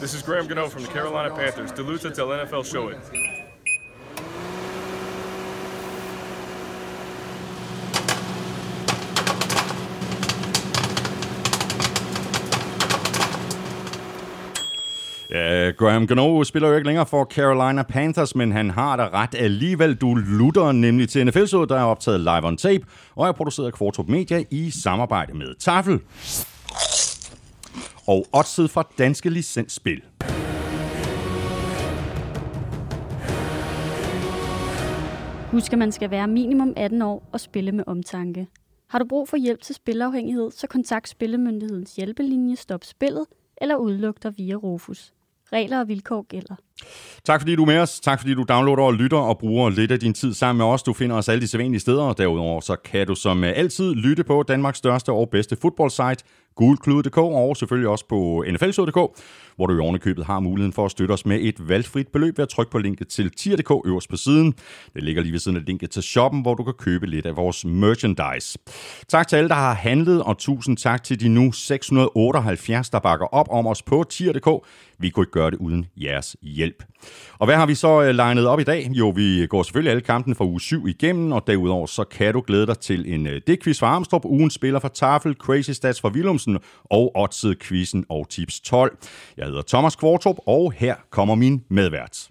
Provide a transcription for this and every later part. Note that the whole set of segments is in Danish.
This is Graham Gano from the Carolina Panthers. Duluth until NFL show it. Ja, Graham Gano spiller jo ikke længere for Carolina Panthers, men han har da ret alligevel. Du lutter nemlig til nfl der er optaget live on tape, og er produceret af Kvartrup Media i samarbejde med Tafel. Og oddset fra Danske Licensspil. Husk, at man skal være minimum 18 år og spille med omtanke. Har du brug for hjælp til spilafhængighed, så kontakt Spillemyndighedens hjælpelinje Stop Spillet eller udluk dig via Rufus. Regler og vilkår gælder. Tak fordi du er med os. Tak fordi du downloader og lytter og bruger lidt af din tid sammen med os. Du finder os alle de sædvanlige steder, og derudover så kan du som altid lytte på Danmarks største og bedste fodboldsite, gulklud.dk og selvfølgelig også på nflsod.dk, hvor du i ovenikøbet har muligheden for at støtte os med et valgfrit beløb ved at trykke på linket til tier.dk øverst på siden. Det ligger lige ved siden af linket til shoppen, hvor du kan købe lidt af vores merchandise. Tak til alle, der har handlet, og tusind tak til de nu 678, der bakker op om os på tier.dk. Vi kunne ikke gøre det uden jeres hjælp. Og hvad har vi så øh, legnet op i dag? Jo, vi går selvfølgelig alle kampen fra uge 7 igennem, og derudover så kan du glæde dig til en øh, D-quiz fra Armstrong, ugen spiller fra Tafel, Crazy Stats fra Willumsen og Oddsed Quizzen og Tips 12. Jeg hedder Thomas Kvartrup, og her kommer min medvært.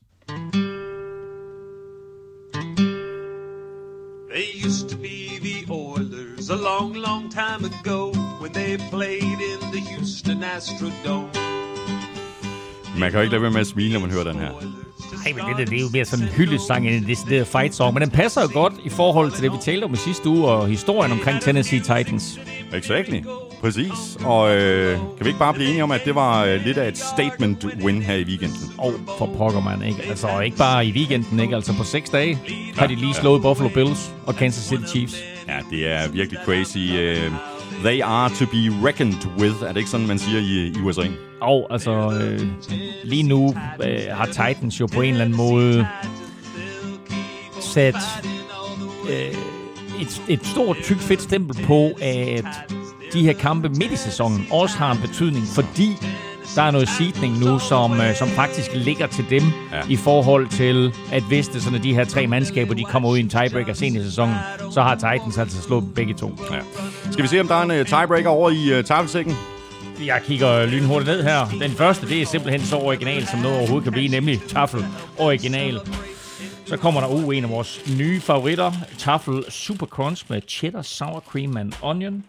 They used to be the Oilers a long, long time ago when they played in the Houston Astrodome. Man kan jo ikke lade være med at smile, når man hører den her. Nej, men det, det er jo mere sådan en hyldesang end en decideret fight song. Men den passer jo godt i forhold til det, vi talte om i sidste uge, og historien omkring Tennessee Titans. Exactly. Præcis. Og øh, kan vi ikke bare blive enige om, at det var øh, lidt af et statement win her i weekenden? Og oh, for pokker man, ikke? Altså ikke bare i weekenden, ikke? Altså på seks dage har de lige slået ja. Buffalo Bills og Kansas City Chiefs. Ja, det er virkelig crazy. Uh, they are to be reckoned with, er det ikke sådan, man siger i, i USA? Og altså, øh, lige nu øh, har Titans jo på en eller anden måde sat øh, et, et stort, tykt, fedt stempel på, at de her kampe midt i sæsonen også har en betydning, fordi der er noget seedning nu, som, øh, som faktisk ligger til dem ja. i forhold til, at hvis det sådan, at de her tre mandskaber de kommer ud i en tiebreaker sent i sæsonen, så har Titans altså slået begge to. Ja. Skal vi se, om der er en uh, tiebreaker over i uh, tafelsækken? Jeg kigger lynhurtigt ned her. Den første, det er simpelthen så original, som noget overhovedet kan blive, nemlig Tafel Original. Så kommer der uh, en af vores nye favoritter, Tafel Super Crunch med cheddar, sour cream and onion.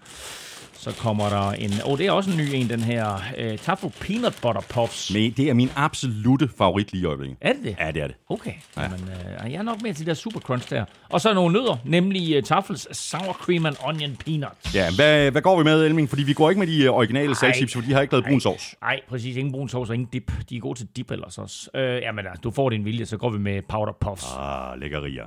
Så kommer der en... Og oh, det er også en ny en, den her uh, Tafel Peanut Butter Puffs. Men det er min absolute favorit lige i øjeblikket. Er det det? Ja, det er det. Okay. Ja. Jamen, uh, jeg er nok med til der Super Crunch der. Og så nogle nødder, nemlig uh, Tafels Sour Cream and Onion Peanuts. Ja, hvad, hvad går vi med, Elming? Fordi vi går ikke med de uh, originale salgchips, for de har ikke lavet brun sovs. Nej, præcis. Ingen brun sovs og ingen dip. De er gode til dip ellers også. Uh, jamen, du får din vilje, så går vi med Powder Puffs. Ah, lækkerier.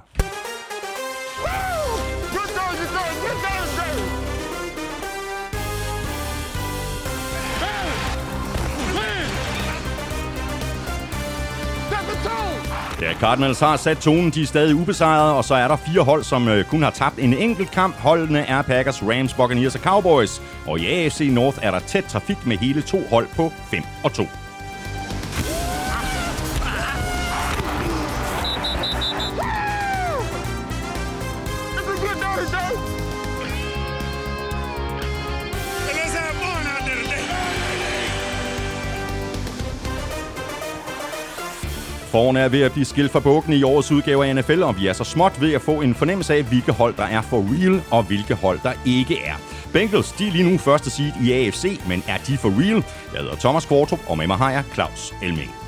Ja, Cardinals har sat tonen, de er stadig ubesejrede, og så er der fire hold, som øh, kun har tabt en enkelt kamp. Holdene er Packers, Rams, Buccaneers og Cowboys. Og i AFC North er der tæt trafik med hele to hold på 5 og 2. Foran er ved at blive skilt fra bukken i årets udgave af NFL, og vi er så småt ved at få en fornemmelse af, hvilke hold der er for real, og hvilke hold der ikke er. Bengals, de er lige nu første seed i AFC, men er de for real? Jeg hedder Thomas Kvartrup, og med mig har jeg Claus Elming.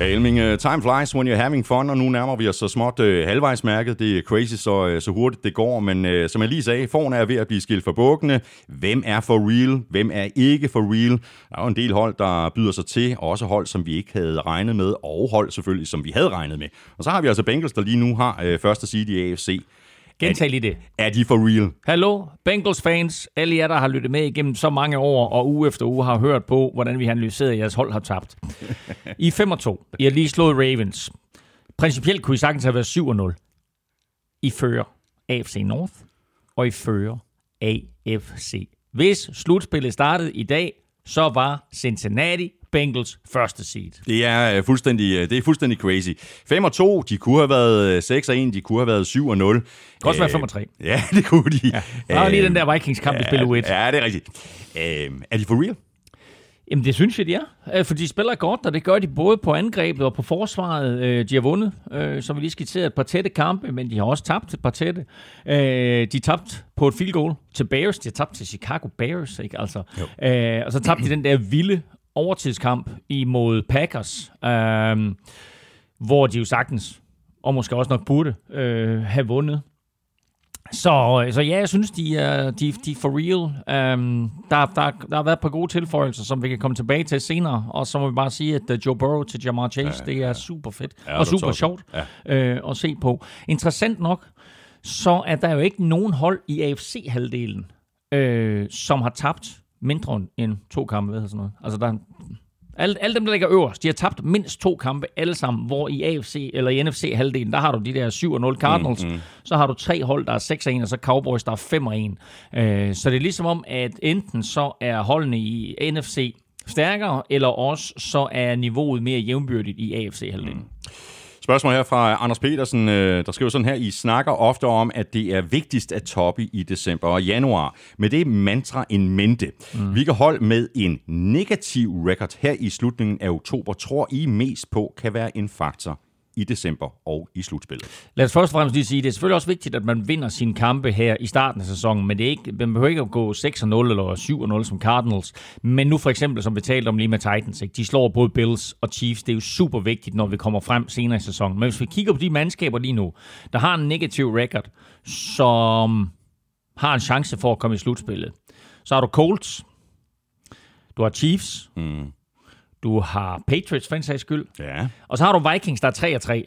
Elming, øh, time flies when you're having fun, og nu nærmer vi os så småt øh, halvvejsmærket. Det er crazy, så, øh, så hurtigt det går, men øh, som jeg lige sagde, foran er ved at blive skilt for bukkene. Hvem er for real? Hvem er ikke for real? Der er jo en del hold, der byder sig til, og også hold, som vi ikke havde regnet med, og hold selvfølgelig, som vi havde regnet med. Og så har vi altså Bengals, der lige nu har øh, første seed i AFC. Gentag lige det. Er de for real? Hallo, Bengals fans. Alle jer, der har lyttet med igennem så mange år, og uge efter uge har hørt på, hvordan vi har analyseret, at jeres hold har tabt. I 5 og 2. I har lige slået Ravens. Principielt kunne I sagtens have været 7 og 0. I fører AFC North, og I fører AFC Hvis slutspillet startede i dag, så var Cincinnati Bengals første seed. Det er uh, fuldstændig, uh, det er fuldstændig crazy. 5 og 2, de kunne have været 6 og 1, de kunne have været 7 og 0. Det kunne også være 5 og 3. Ja, det kunne de. Ja. Der var lige den der Vikings-kamp, ja, i spil 1. Ja, det er rigtigt. Uh, er de for real? Jamen, det synes jeg, de er. Øh, for de spiller godt, og det gør de både på angrebet og på forsvaret. Øh, de har vundet, øh, som vi lige skitserede, et par tætte kampe, men de har også tabt et par tætte. De tabt på et field goal til Bears. De har tabt til Chicago Bears, ikke? Altså, og så tabte de den der vilde overtidskamp imod Packers, hvor de jo sagtens, og måske også nok burde, have vundet. Så, så ja, jeg synes, de er, de, de er for real. Um, der, der, der har været et par gode tilføjelser, som vi kan komme tilbage til senere. Og så må vi bare sige, at uh, Joe Burrow til Jamar Chase, ja, det er super fedt ja, og super sjovt ja. uh, at se på. Interessant nok, så er der jo ikke nogen hold i AFC-halvdelen, uh, som har tabt mindre end to kampe, ved sådan noget. Altså, der, alle, alle dem, der ligger øverst, de har tabt mindst to kampe alle sammen, hvor i AFC eller i NFC-halvdelen, der har du de der 7-0 Cardinals, mm, mm. så har du tre hold, der er 6-1, og så Cowboys, der er 5-1. Øh, så det er ligesom om, at enten så er holdene i NFC stærkere, eller også så er niveauet mere jævnbyrdigt i AFC-halvdelen. Mm. Spørgsmål her fra Anders Petersen, øh, der skriver sådan her, I snakker ofte om, at det er vigtigst at toppe i december og januar. Med det mantra en mente. Mm. Hvilke hold med en negativ record her i slutningen af oktober tror I mest på kan være en faktor i december og i slutspillet. Lad os først og fremmest lige sige, det er selvfølgelig også vigtigt, at man vinder sine kampe her i starten af sæsonen, men det er ikke, man behøver ikke at gå 6-0 eller 7-0 som Cardinals. Men nu for eksempel, som vi talte om lige med Titans, ikke? de slår både Bills og Chiefs. Det er jo super vigtigt, når vi kommer frem senere i sæsonen. Men hvis vi kigger på de mandskaber lige nu, der har en negativ record, som har en chance for at komme i slutspillet, så har du Colts, du har Chiefs, mm. Du har Patriots, for en sags skyld. Ja. Og så har du Vikings, der er 3 og 3.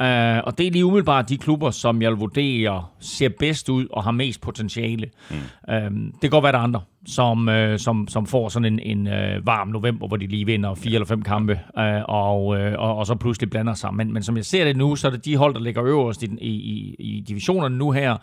Uh, og det er lige umiddelbart de klubber, som jeg vurderer ser bedst ud og har mest potentiale. Mm. Uh, det kan godt være, der er andre, som, uh, som, som får sådan en, en uh, varm november, hvor de lige vinder fire eller fem kampe, uh, og, uh, og, og så pludselig blander sig. Men, men som jeg ser det nu, så er det de hold, der ligger øverst i, i, i, divisionerne nu her,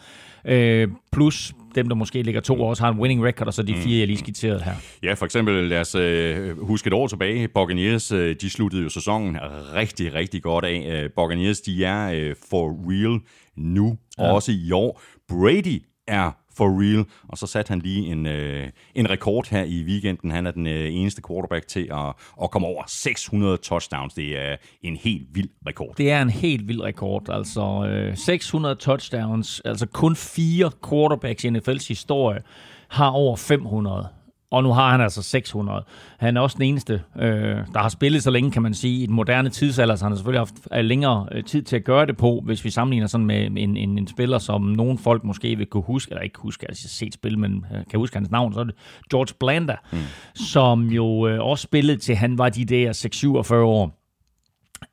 uh, plus dem, der måske ligger to år, også har en winning record, og så de fire, jeg lige skitserede her. Ja, for eksempel, lad os uh, huske et år tilbage. Buccaneers, uh, de sluttede jo sæsonen rigtig, rigtig godt af. Uh, Buccaneers, de er uh, for real nu, ja. også i år. Brady er for real. Og så satte han lige en, øh, en rekord her i weekenden. Han er den øh, eneste quarterback til at, at komme over 600 touchdowns. Det er en helt vild rekord. Det er en helt vild rekord. Altså øh, 600 touchdowns. Altså kun fire quarterbacks i NFL's historie har over 500 og nu har han altså 600. Han er også den eneste, øh, der har spillet så længe, kan man sige, i den moderne tidsalder, så han har selvfølgelig haft øh, længere øh, tid til at gøre det på, hvis vi sammenligner sådan med en, en, en spiller, som nogle folk måske vil kunne huske, eller ikke huske, altså set spil, men øh, kan huske hans navn, så er det George Blanda, mm. som jo øh, også spillede til, han var de der 6-47 år.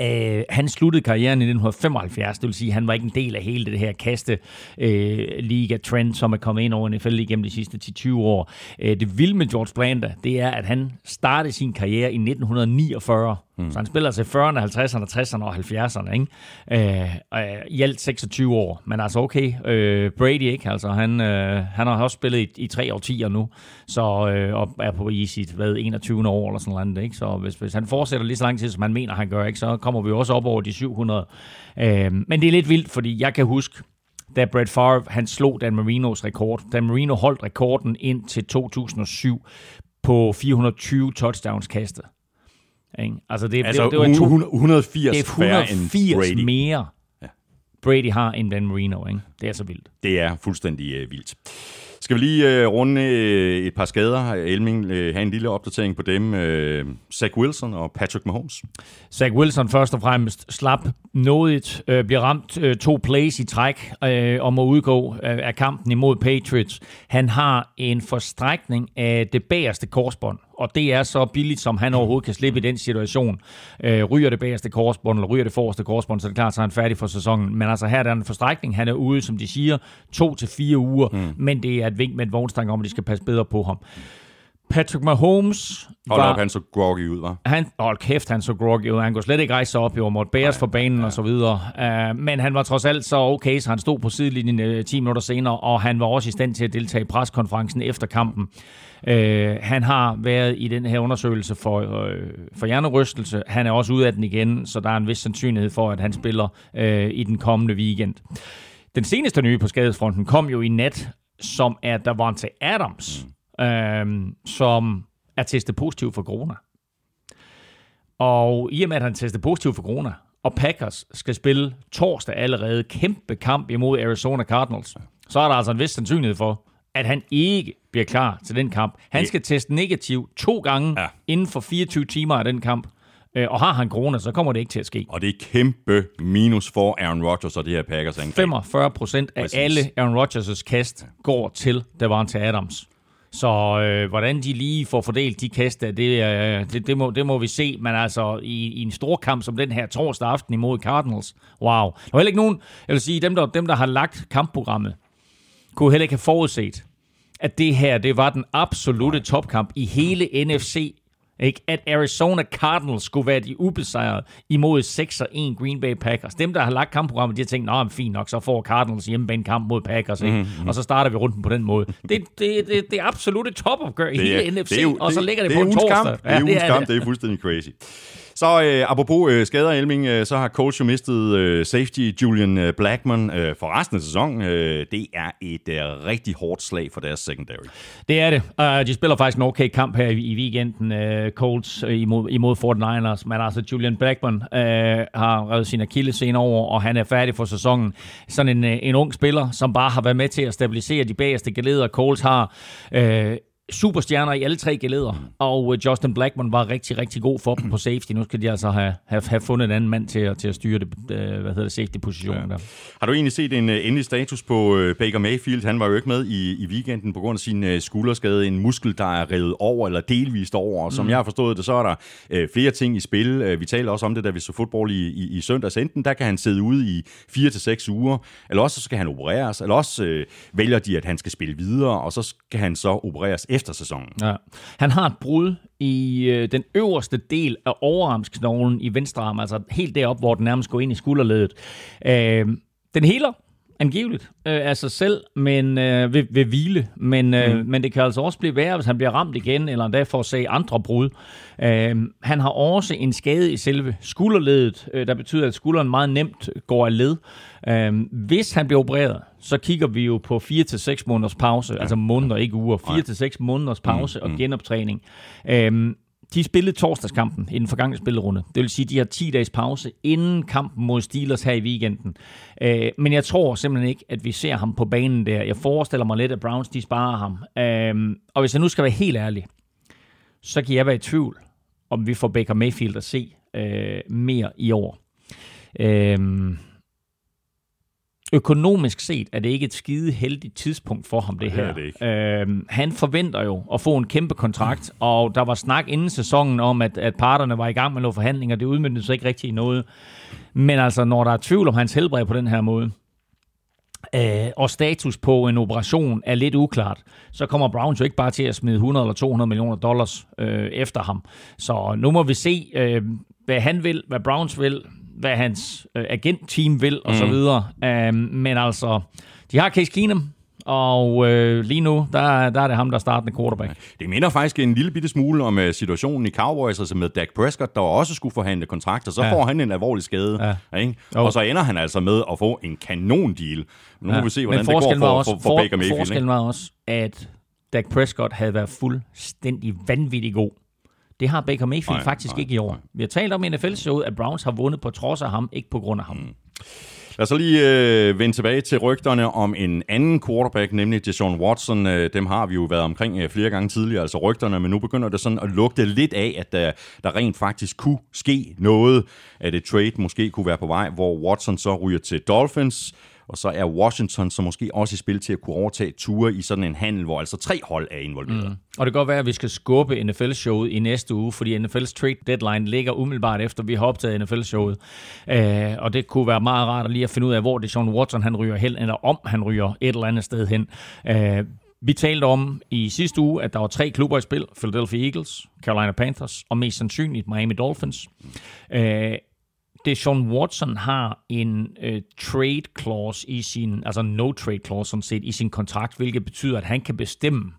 Uh, han sluttede karrieren i 1975, det vil sige, at han var ikke en del af hele det her kaste øh, uh, liga trend, som er kommet ind over NFL igennem de sidste 10-20 år. Uh, det vilde med George Blanda, det er, at han startede sin karriere i 1949 Mm. Så han spiller til 40'erne, 50'erne, 60'erne og 70'erne. Ikke? Øh, øh, I alt 26 år. Men altså okay, øh, Brady ikke. Altså, han, øh, han har også spillet i, i tre årtier nu, så, øh, og er på i sit hvad, 21. år eller sådan noget. Ikke? Så hvis, hvis han fortsætter lige så lang tid, som han mener, han gør, ikke, så kommer vi også op over de 700. Øh, men det er lidt vildt, fordi jeg kan huske, da Brett Favre han slog Dan Marinos rekord. Dan Marino holdt rekorden ind til 2007 på 420 touchdowns kastet. Ikke? Altså, det, altså det, det var to, 180, det er 180 Brady. mere, ja. Brady har end Dan Marino. Ikke? Det er så vildt. Det er fuldstændig uh, vildt. Skal vi lige uh, runde uh, et par skader? Elming, uh, have en lille opdatering på dem. Uh, Zach Wilson og Patrick Mahomes. Zach Wilson først og fremmest slap nådigt, uh, bliver ramt uh, to plays i træk uh, og må udgå uh, af kampen imod Patriots. Han har en forstrækning af det bagerste korsbånd og det er så billigt, som han overhovedet kan slippe i den situation. Øh, ryger det bagerste korsbånd, eller ryger det forreste korsbånd, så er det klart, så er han færdig for sæsonen. Men altså her er der en forstrækning. Han er ude, som de siger, to til fire uger, mm. men det er et vink med et vognstang om, at de skal passe bedre på ham. Patrick Mahomes Hold var... op, han så groggy ud, var. Han, hold kæft, han så groggy ud. Han kunne slet ikke rejse sig op, jo, måtte bæres for banen og så videre. Uh, men han var trods alt så okay, så han stod på sidelinjen uh, 10 minutter senere, og han var også i stand til at deltage i preskonferencen efter kampen. Øh, han har været i den her undersøgelse for, øh, for hjernerystelse. Han er også ude af den igen, så der er en vis sandsynlighed for, at han spiller øh, i den kommende weekend. Den seneste nye på skadesfronten kom jo i nat, som er Davante Adams, øh, som er testet positiv for corona. Og i og med, at han testede positiv for corona, og Packers skal spille torsdag allerede kæmpe kamp imod Arizona Cardinals, så er der altså en vis sandsynlighed for, at han ikke bliver klar til den kamp. Han skal teste negativ to gange ja. inden for 24 timer af den kamp. Øh, og har han corona, så kommer det ikke til at ske. Og det er kæmpe minus for Aaron Rodgers og det her Packers angreb. 45 procent af Præcis. alle Aaron Rodgers' kast går til Davante Adams. Så øh, hvordan de lige får fordelt de kaster, det, øh, det, det, må, det må vi se. Men altså, i, i en stor kamp som den her torsdag aften imod Cardinals, wow. Der var heller ikke nogen, jeg vil sige, dem der, dem, der har lagt kampprogrammet, kunne heller ikke have forudset, at det her, det var den absolute topkamp i hele NFC ikke? At Arizona Cardinals skulle være de ubesejrede imod 6-1 Green Bay Packers. Dem, der har lagt kampprogrammet, de har tænkt, nå, fint nok, så får Cardinals hjemmebane kamp mod Packers. Ikke? Mm-hmm. Og så starter vi runden på den måde. Det, det, det, det er absolute topopgør i hele NFC, det er, det, og så ligger det, det på en torsdag. Kamp. Det er ugens ja, kamp, det er fuldstændig crazy. Så øh, apropos øh, skader, Elming, øh, så har Colts jo mistet øh, safety Julian øh, Blackman øh, for resten af sæsonen. Øh, det er et øh, rigtig hårdt slag for deres secondary. Det er det. Uh, de spiller faktisk en okay kamp her i, i weekenden, øh, Colts øh, imod, imod 49ers, men altså Julian Blackman øh, har revet sin akillescene over, og han er færdig for sæsonen. Sådan en, øh, en ung spiller, som bare har været med til at stabilisere de bagerste geleder. Colts har Øh, superstjerner i alle tre geleder, mm. og øh, Justin Blackman var rigtig, rigtig god for dem på safety. Nu skal de altså have, have, have fundet en anden mand til, at, til at styre det, øh, hvad hedder det, safety-positionen ja. der. Har du egentlig set en uh, endelig status på Baker Mayfield? Han var jo ikke med i, i weekenden på grund af sin skulderskade. En muskel, der er revet over, eller delvist over. Og som mm. jeg har forstået det, så er der uh, flere ting i spil. Vi taler også om det, da vi så fodbold i, i, i søndags. Enten der kan han sidde ude i 4 til seks uger, eller også så skal han opereres, eller også uh, vælger de, at han skal spille videre, og så skal han så opereres efter sæsonen. Ja. Han har et brud i øh, den øverste del af overarmsknoglen i venstre arm, altså helt derop, hvor den nærmest går ind i skulderledet. Øh, den heler angiveligt øh, af sig selv, men øh, ved, ved hvile. Men, øh, mm. men det kan altså også blive værre, hvis han bliver ramt igen, eller endda får se andre brud. Øh, han har også en skade i selve skulderledet, øh, der betyder, at skulderen meget nemt går af led. Øh, hvis han bliver opereret, så kigger vi jo på 4 til seks måneders pause, ja. altså måneder, ikke uger. 4 til seks måneders pause mm. og mm. genoptræning. Øh, de spillede torsdagskampen i den forgangne spillerunde. Det vil sige, at de har 10 dages pause inden kampen mod Steelers her i weekenden. Øh, men jeg tror simpelthen ikke, at vi ser ham på banen der. Jeg forestiller mig lidt, at Browns de sparer ham. Øh, og hvis jeg nu skal være helt ærlig, så kan jeg være i tvivl, om vi får Baker Mayfield at se øh, mere i år. Øh, økonomisk set er det ikke et skide heldigt tidspunkt for ham, det her. Det det øhm, han forventer jo at få en kæmpe kontrakt, og der var snak inden sæsonen om, at, at parterne var i gang med nogle forhandlinger. Det udmyndte sig ikke rigtig i noget. Men altså, når der er tvivl om hans helbred på den her måde, øh, og status på en operation er lidt uklart, så kommer Browns jo ikke bare til at smide 100 eller 200 millioner dollars øh, efter ham. Så nu må vi se, øh, hvad han vil, hvad Browns vil hvad hans øh, agentteam vil, og mm. så videre. Um, men altså, de har Case Keenum, og øh, lige nu, der, der er det ham, der starter quarterback. Det minder faktisk en lille bitte smule om uh, situationen i Cowboys, altså med Dak Prescott, der også skulle forhandle kontrakter. Så ja. får han en alvorlig skade, ja. ikke? og så ender han altså med at få en kanon deal. Nu ja. må vi se, hvordan det går for, også, for, for, for Baker Mayfield. Forskellen var også, at Dak Prescott havde været fuldstændig vanvittig god det har Baker Mayfield nej, faktisk nej, ikke i år. Nej. Vi har talt om i NFL-showet, at Browns har vundet på trods af ham, ikke på grund af ham. Mm. Lad os så lige øh, vende tilbage til rygterne om en anden quarterback, nemlig Deshaun Watson. Øh, dem har vi jo været omkring øh, flere gange tidligere, altså rygterne, men nu begynder det sådan at lugte lidt af, at der, der rent faktisk kunne ske noget, at et trade måske kunne være på vej, hvor Watson så ryger til Dolphins, og så er Washington så måske også i spil til at kunne overtage ture i sådan en handel, hvor altså tre hold er involveret. Mm. Og det kan godt være, at vi skal skubbe NFL-showet i næste uge, fordi NFL's trade deadline ligger umiddelbart efter, vi har optaget NFL-showet. Øh, og det kunne være meget rart at lige at finde ud af, hvor det Sean Watson han ryger hen, eller om han ryger et eller andet sted hen. Øh, Vi talte om i sidste uge, at der var tre klubber i spil. Philadelphia Eagles, Carolina Panthers og mest sandsynligt Miami Dolphins. Øh, det Sean Watson har en øh, trade clause i sin, altså no trade clause sådan set, i sin kontrakt, hvilket betyder, at han kan bestemme,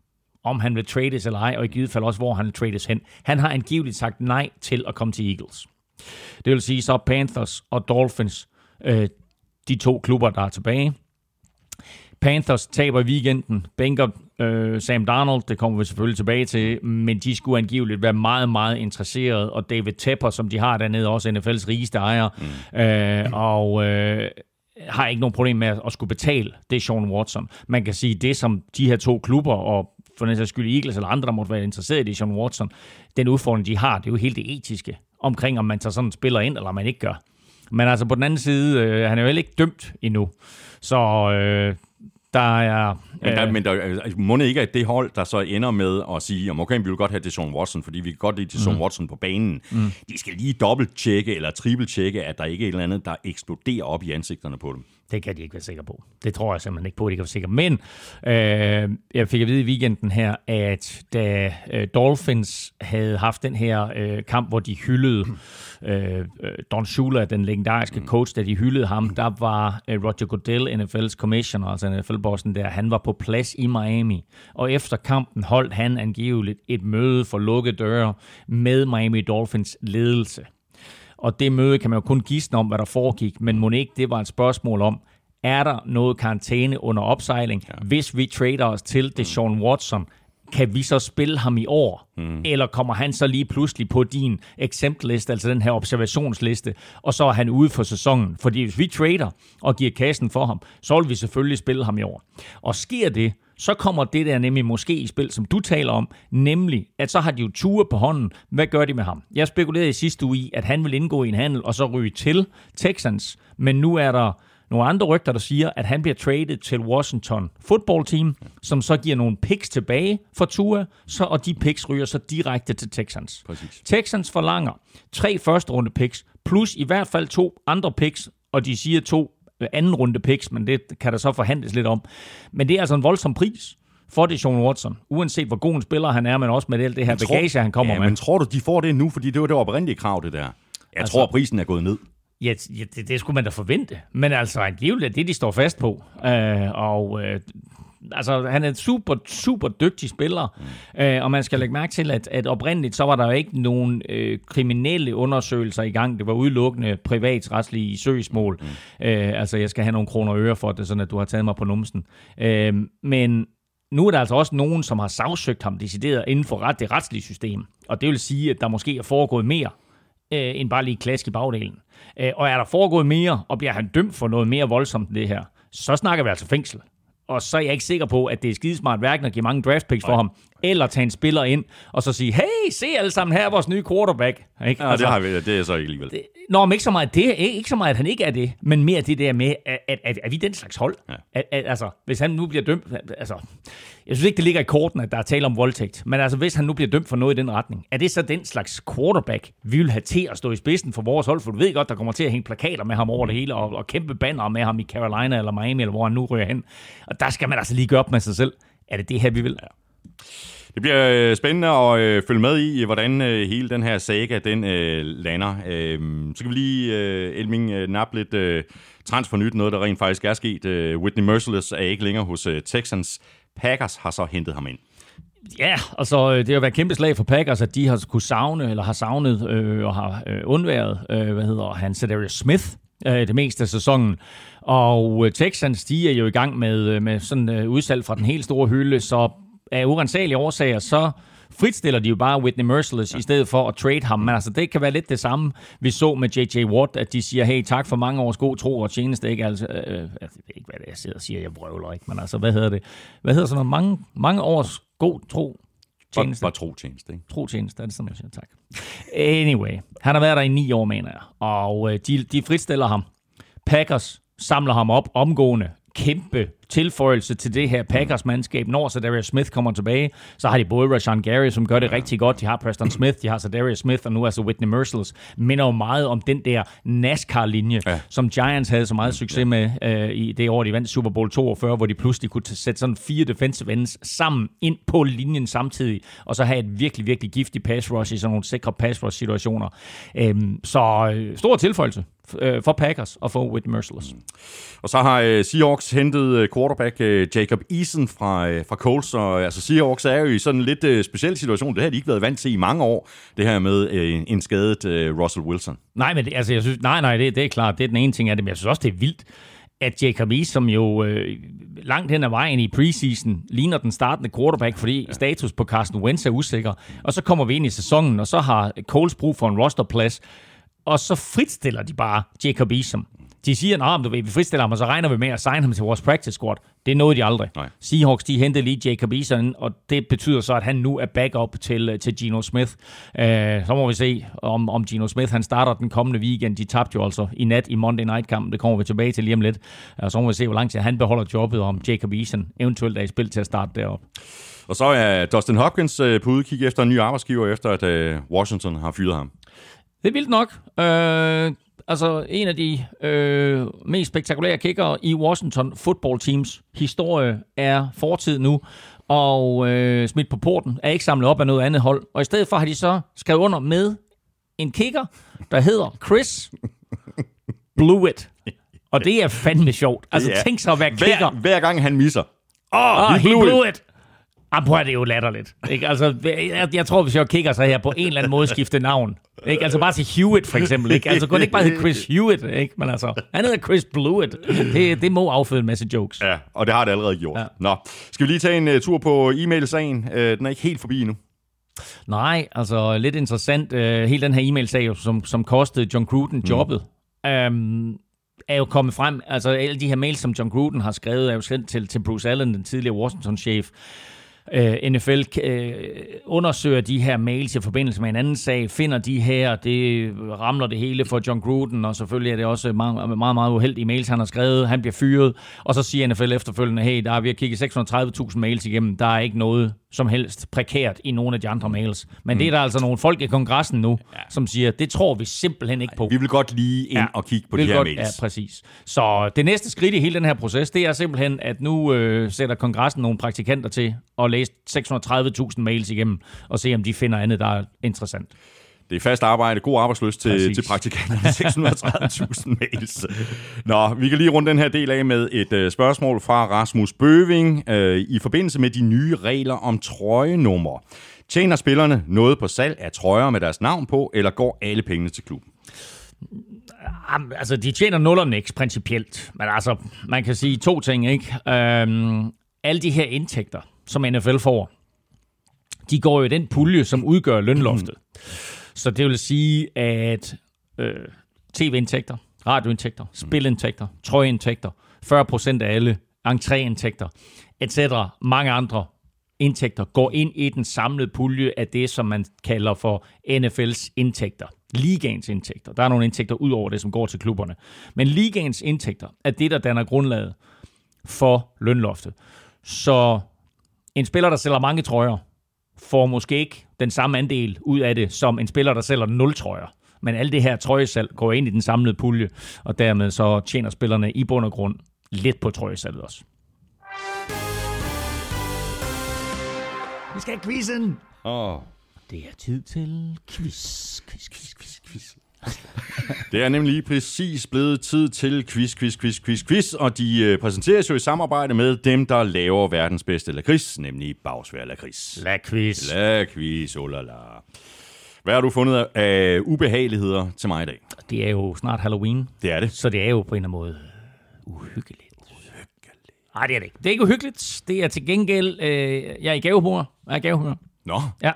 om han vil trades eller ej, og i givet fald også, hvor han vil trades hen. Han har angiveligt sagt nej til at komme til Eagles. Det vil sige, så Panthers og Dolphins, øh, de to klubber, der er tilbage. Panthers taber i weekenden, banker øh, Sam Darnold, det kommer vi selvfølgelig tilbage til, men de skulle angiveligt være meget, meget interesserede, og David Tepper, som de har dernede, også NFL's rigeste ejer, mm. øh, og øh, har ikke nogen problem med at skulle betale det Sean Watson. Man kan sige, det som de her to klubber, og for den sags skyld Eagles eller andre, der måtte være interesseret i Sean Watson, den udfordring, de har, det er jo helt det etiske omkring, om man tager sådan en spiller ind, eller man ikke gør. Men altså på den anden side, øh, han er jo ikke dømt endnu. Så øh, der er... Men, der, øh, men der, altså, må det ikke, at det hold, der så ender med at sige, om okay, vi vil godt have det Sean Watson, fordi vi kan godt lide det Sean mm. Watson på banen. Mm. De skal lige dobbelt-tjekke eller triple-tjekke, at der ikke er et eller andet, der eksploderer op i ansigterne på dem. Det kan de ikke være sikre på. Det tror jeg simpelthen ikke på, at de kan være sikre. Men øh, jeg fik at vide i weekenden her, at da øh, Dolphins havde haft den her øh, kamp, hvor de hyldede øh, Don Shula, den legendariske coach, da de hyldede ham, der var øh, Roger Goodell, NFL's commissioner, altså NFL-bossen der, han var på plads i Miami. Og efter kampen holdt han angiveligt et møde for lukkede døre med Miami Dolphins ledelse. Og det møde kan man jo kun gisne om, hvad der foregik, men må ikke det var et spørgsmål om, er der noget karantæne under opsejling? Ja. Hvis vi trader os til det Sean Watson, kan vi så spille ham i år? Mm. Eller kommer han så lige pludselig på din exempelliste, altså den her observationsliste, og så er han ude for sæsonen? Fordi hvis vi trader og giver kassen for ham, så vil vi selvfølgelig spille ham i år. Og sker det, så kommer det der nemlig måske i spil, som du taler om, nemlig, at så har de jo ture på hånden. Hvad gør de med ham? Jeg spekulerede i sidste uge i, at han vil indgå i en handel og så ryge til Texans, men nu er der nogle andre rygter, der siger, at han bliver traded til Washington Football Team, som så giver nogle picks tilbage for Tua, så, og de picks ryger så direkte til Texans. Præcis. Texans forlanger tre første runde picks, plus i hvert fald to andre picks, og de siger to anden runde picks, men det kan der så forhandles lidt om. Men det er altså en voldsom pris for det Sean Watson, uanset hvor god en spiller han er, men også med alt det her tror, bagage, han kommer ja, med. men tror du, de får det nu? Fordi det var det oprindelige krav, det der. Jeg altså, tror, prisen er gået ned. Ja, det, det skulle man da forvente. Men altså, angiveligt er det, de står fast på. Øh, og øh, altså, han er en super, super dygtig spiller, mm. øh, og man skal lægge mærke til, at, at oprindeligt så var der jo ikke nogen øh, kriminelle undersøgelser i gang. Det var udelukkende privatsretslige søgsmål. Mm. Øh, altså, jeg skal have nogle kroner og øre for det, sådan at du har taget mig på numsen. Øh, men nu er der altså også nogen, som har sagsøgt ham decideret inden for ret, det retslige system. Og det vil sige, at der måske er foregået mere øh, end bare lige klask i bagdelen. Øh, og er der foregået mere, og bliver han dømt for noget mere voldsomt end det her, så snakker vi altså fængsel. Og så er jeg ikke sikker på, at det er skidesmart hverken at give mange draft picks for ham, eller tage en spiller ind, og så sige, hey, se alle sammen, her er vores nye quarterback. Ikke? Ja, altså, det, har vi, det er så ikke alligevel. Det, Nå, men ikke så meget det, ikke så meget, at han ikke er det, men mere det der med, at, at, at, at vi den slags hold. Ja. At, at, altså, hvis han nu bliver dømt, altså, jeg synes ikke, det ligger i korten, at der er tale om voldtægt, men altså, hvis han nu bliver dømt for noget i den retning, er det så den slags quarterback, vi vil have til at stå i spidsen for vores hold, for du ved godt, der kommer til at hænge plakater med ham over det hele, og, og kæmpe banner med ham i Carolina eller Miami, eller hvor han nu ryger hen. Og der skal man altså lige gøre op med sig selv. Er det det her, vi vil? Ja. Det bliver øh, spændende at øh, følge med i, hvordan øh, hele den her saga den øh, lander. Øh, så kan vi lige, øh, Elming, øh, nappe lidt øh, transfer nyt, noget der rent faktisk er sket. Øh, Whitney Merciless er ikke længere hos øh, Texans. Packers har så hentet ham ind. Ja, altså det har været kæmpe slag for Packers, at de har kunne savne, eller har savnet øh, og har øh, undværet, øh, hvad hedder han, Cedarius Smith, øh, det meste af sæsonen. Og øh, Texans, de er jo i gang med, øh, med sådan øh, udsalg fra den helt store hylde, så af urensagelige årsager, så fritstiller de jo bare Whitney Merciless ja. i stedet for at trade ham. Men altså, det kan være lidt det samme, vi så med J.J. Watt, at de siger, hey, tak for mange års god tro og tjeneste. Ikke? Altså, øh, jeg ved ikke, hvad det er, jeg sidder og siger, jeg brøvler ikke, men altså, hvad hedder det? Hvad hedder sådan noget? Mange, mange års god tro tjeneste. Bare, bare tro tjeneste, ikke? Tro tjeneste, er det sådan, man siger, tak. Anyway, han har været der i ni år, mener jeg, og øh, de, de fritstiller ham. Packers samler ham op omgående, kæmpe tilføjelse til det her Packers-mandskab. Når så Darius Smith kommer tilbage, så har de både Rashawn Gary, som gør det rigtig godt. De har Preston Smith, de har så Darius Smith, og nu altså Whitney Merciless. Minder jo meget om den der NASCAR-linje, ja. som Giants havde så meget succes med øh, i det år, de vandt Super Bowl 42, hvor de pludselig kunne sætte sådan fire defensive ends sammen ind på linjen samtidig, og så have et virkelig, virkelig giftigt pass rush i sådan nogle sikre pass rush situationer. Øhm, så øh, stor tilføjelse øh, for Packers og for Whit Merciless. Og så har øh, Seahawks hentet øh, quarterback øh, Jacob Eason fra, øh, fra Colts, og altså Seahawks er jo i sådan en lidt øh, speciel situation. Det har de ikke været vant til i mange år, det her med øh, en skadet øh, Russell Wilson. Nej, men det, altså, jeg synes, nej, nej, det, det er klart, det er den ene ting af det, men jeg synes også, det er vildt, at Jacob Eason, som jo øh, langt hen ad vejen i preseason ligner den startende quarterback, fordi ja. status på Carson Wentz er usikker. Og så kommer vi ind i sæsonen, og så har Coles brug for en rosterplads, og så fritstiller de bare Jacob Eason. De siger, at vi fritstiller ham, og så regner vi med at signe ham til vores practice squad. Det nåede de aldrig. Nej. Seahawks, de hentede lige Jacob Eason, og det betyder så, at han nu er backup til, til Geno Smith. Uh, så må vi se, om, om Geno Smith han starter den kommende weekend. De tabte jo altså i nat i Monday Night-kampen. Det kommer vi tilbage til lige om lidt. Uh, så må vi se, hvor lang tid han beholder jobbet, om Jacob Eason eventuelt er i spil til at starte derop. Og så er Dustin Hopkins uh, på udkig efter en ny arbejdsgiver, efter at Washington har fyret ham. Det er vildt nok. Øh, altså en af de øh, mest spektakulære kickere i Washington football teams historie er fortid nu, og øh, smidt på porten er ikke samlet op af noget andet hold. Og i stedet for har de så skrevet under med en kicker, der hedder Chris Blewett. Og det er fandme sjovt. Altså ja. tænk så at være kicker. Hver, hver gang han misser. Åh, oh, he blew, blew it. it. Ah, prøv, det er jo latterligt. Ikke? Altså, jeg, jeg, tror, hvis jeg kigger så her på en eller anden måde skifte navn. Ikke? Altså bare til Hewitt, for eksempel. Ikke? Altså, kunne det ikke bare hedde Chris Hewitt? Ikke? Men altså, han hedder Chris Blewett. Det, det må afføde en masse jokes. Ja, og det har det allerede gjort. Ja. Nå, skal vi lige tage en uh, tur på e-mail-sagen? Uh, den er ikke helt forbi endnu. Nej, altså lidt interessant. Uh, hele den her e-mail-sag, som, som kostede John Gruden mm. jobbet, mm. um, er jo kommet frem. Altså alle de her mails, som John Gruden har skrevet, er jo sendt til, til Bruce Allen, den tidligere Washington-chef. Øh, NFL øh, undersøger de her mails i forbindelse med en anden sag, finder de her, det ramler det hele for John Gruden, og selvfølgelig er det også meget, meget, meget uheldige mails, han har skrevet. Han bliver fyret, og så siger NFL efterfølgende, hey, der er vi har kigget 630.000 mails igennem, der er ikke noget som helst prekært i nogle af de andre mails. Men mm. det er der altså nogle folk i kongressen nu, ja. som siger, det tror vi simpelthen ikke på. Vi vil godt lige ind ja, og kigge på de her godt, mails. Ja, præcis. Så det næste skridt i hele den her proces, det er simpelthen, at nu øh, sætter kongressen nogle praktikanter til at læse 630.000 mails igennem, og se om de finder andet, der er interessant. Det er fast arbejde, god arbejdsløs til, til praktikanterne. 630.000 mails. Nå, vi kan lige runde den her del af med et uh, spørgsmål fra Rasmus Bøving uh, i forbindelse med de nye regler om trøjenummer. Tjener spillerne noget på salg af trøjer med deres navn på, eller går alle pengene til klubben? Altså, de tjener nul og niks principielt. Men altså, man kan sige to ting, ikke? Øhm, alle de her indtægter, som NFL får, de går jo i den pulje, som udgør lønloftet. Mm. Så det vil sige, at øh, tv-indtægter, radioindtægter, mm. spilindtægter, trøjeindtægter, 40% af alle entréindtægter, etc. mange andre indtægter går ind i den samlede pulje af det, som man kalder for NFL's indtægter. Ligaens indtægter. Der er nogle indtægter ud over det, som går til klubberne. Men ligaens indtægter er det, der danner grundlaget for lønloftet. Så en spiller, der sælger mange trøjer, får måske ikke den samme andel ud af det, som en spiller, der sælger 0 trøjer. Men alt det her trøjesalg går ind i den samlede pulje, og dermed så tjener spillerne i bund og grund lidt på trøjesalget også. Vi skal have quizzen! Oh. Det er tid til quiz, quiz, quiz, quiz, quiz. det er nemlig lige præcis blevet tid til quiz, quiz, quiz, quiz, quiz, og de øh, præsenteres jo i samarbejde med dem, der laver verdens bedste lakrids, nemlig Bagsvær Lakrids. Lakrids. Lakrids, oh la la. Hvad har du fundet af ubehageligheder til mig i dag? Det er jo snart Halloween. Det er det. Så det er jo på en eller anden måde uhyggeligt. Nej, det er det ikke. Det er ikke uhyggeligt. Det er til gengæld... Øh, jeg er i gavehumør. Jeg er i gavehumør. Nå. Ja.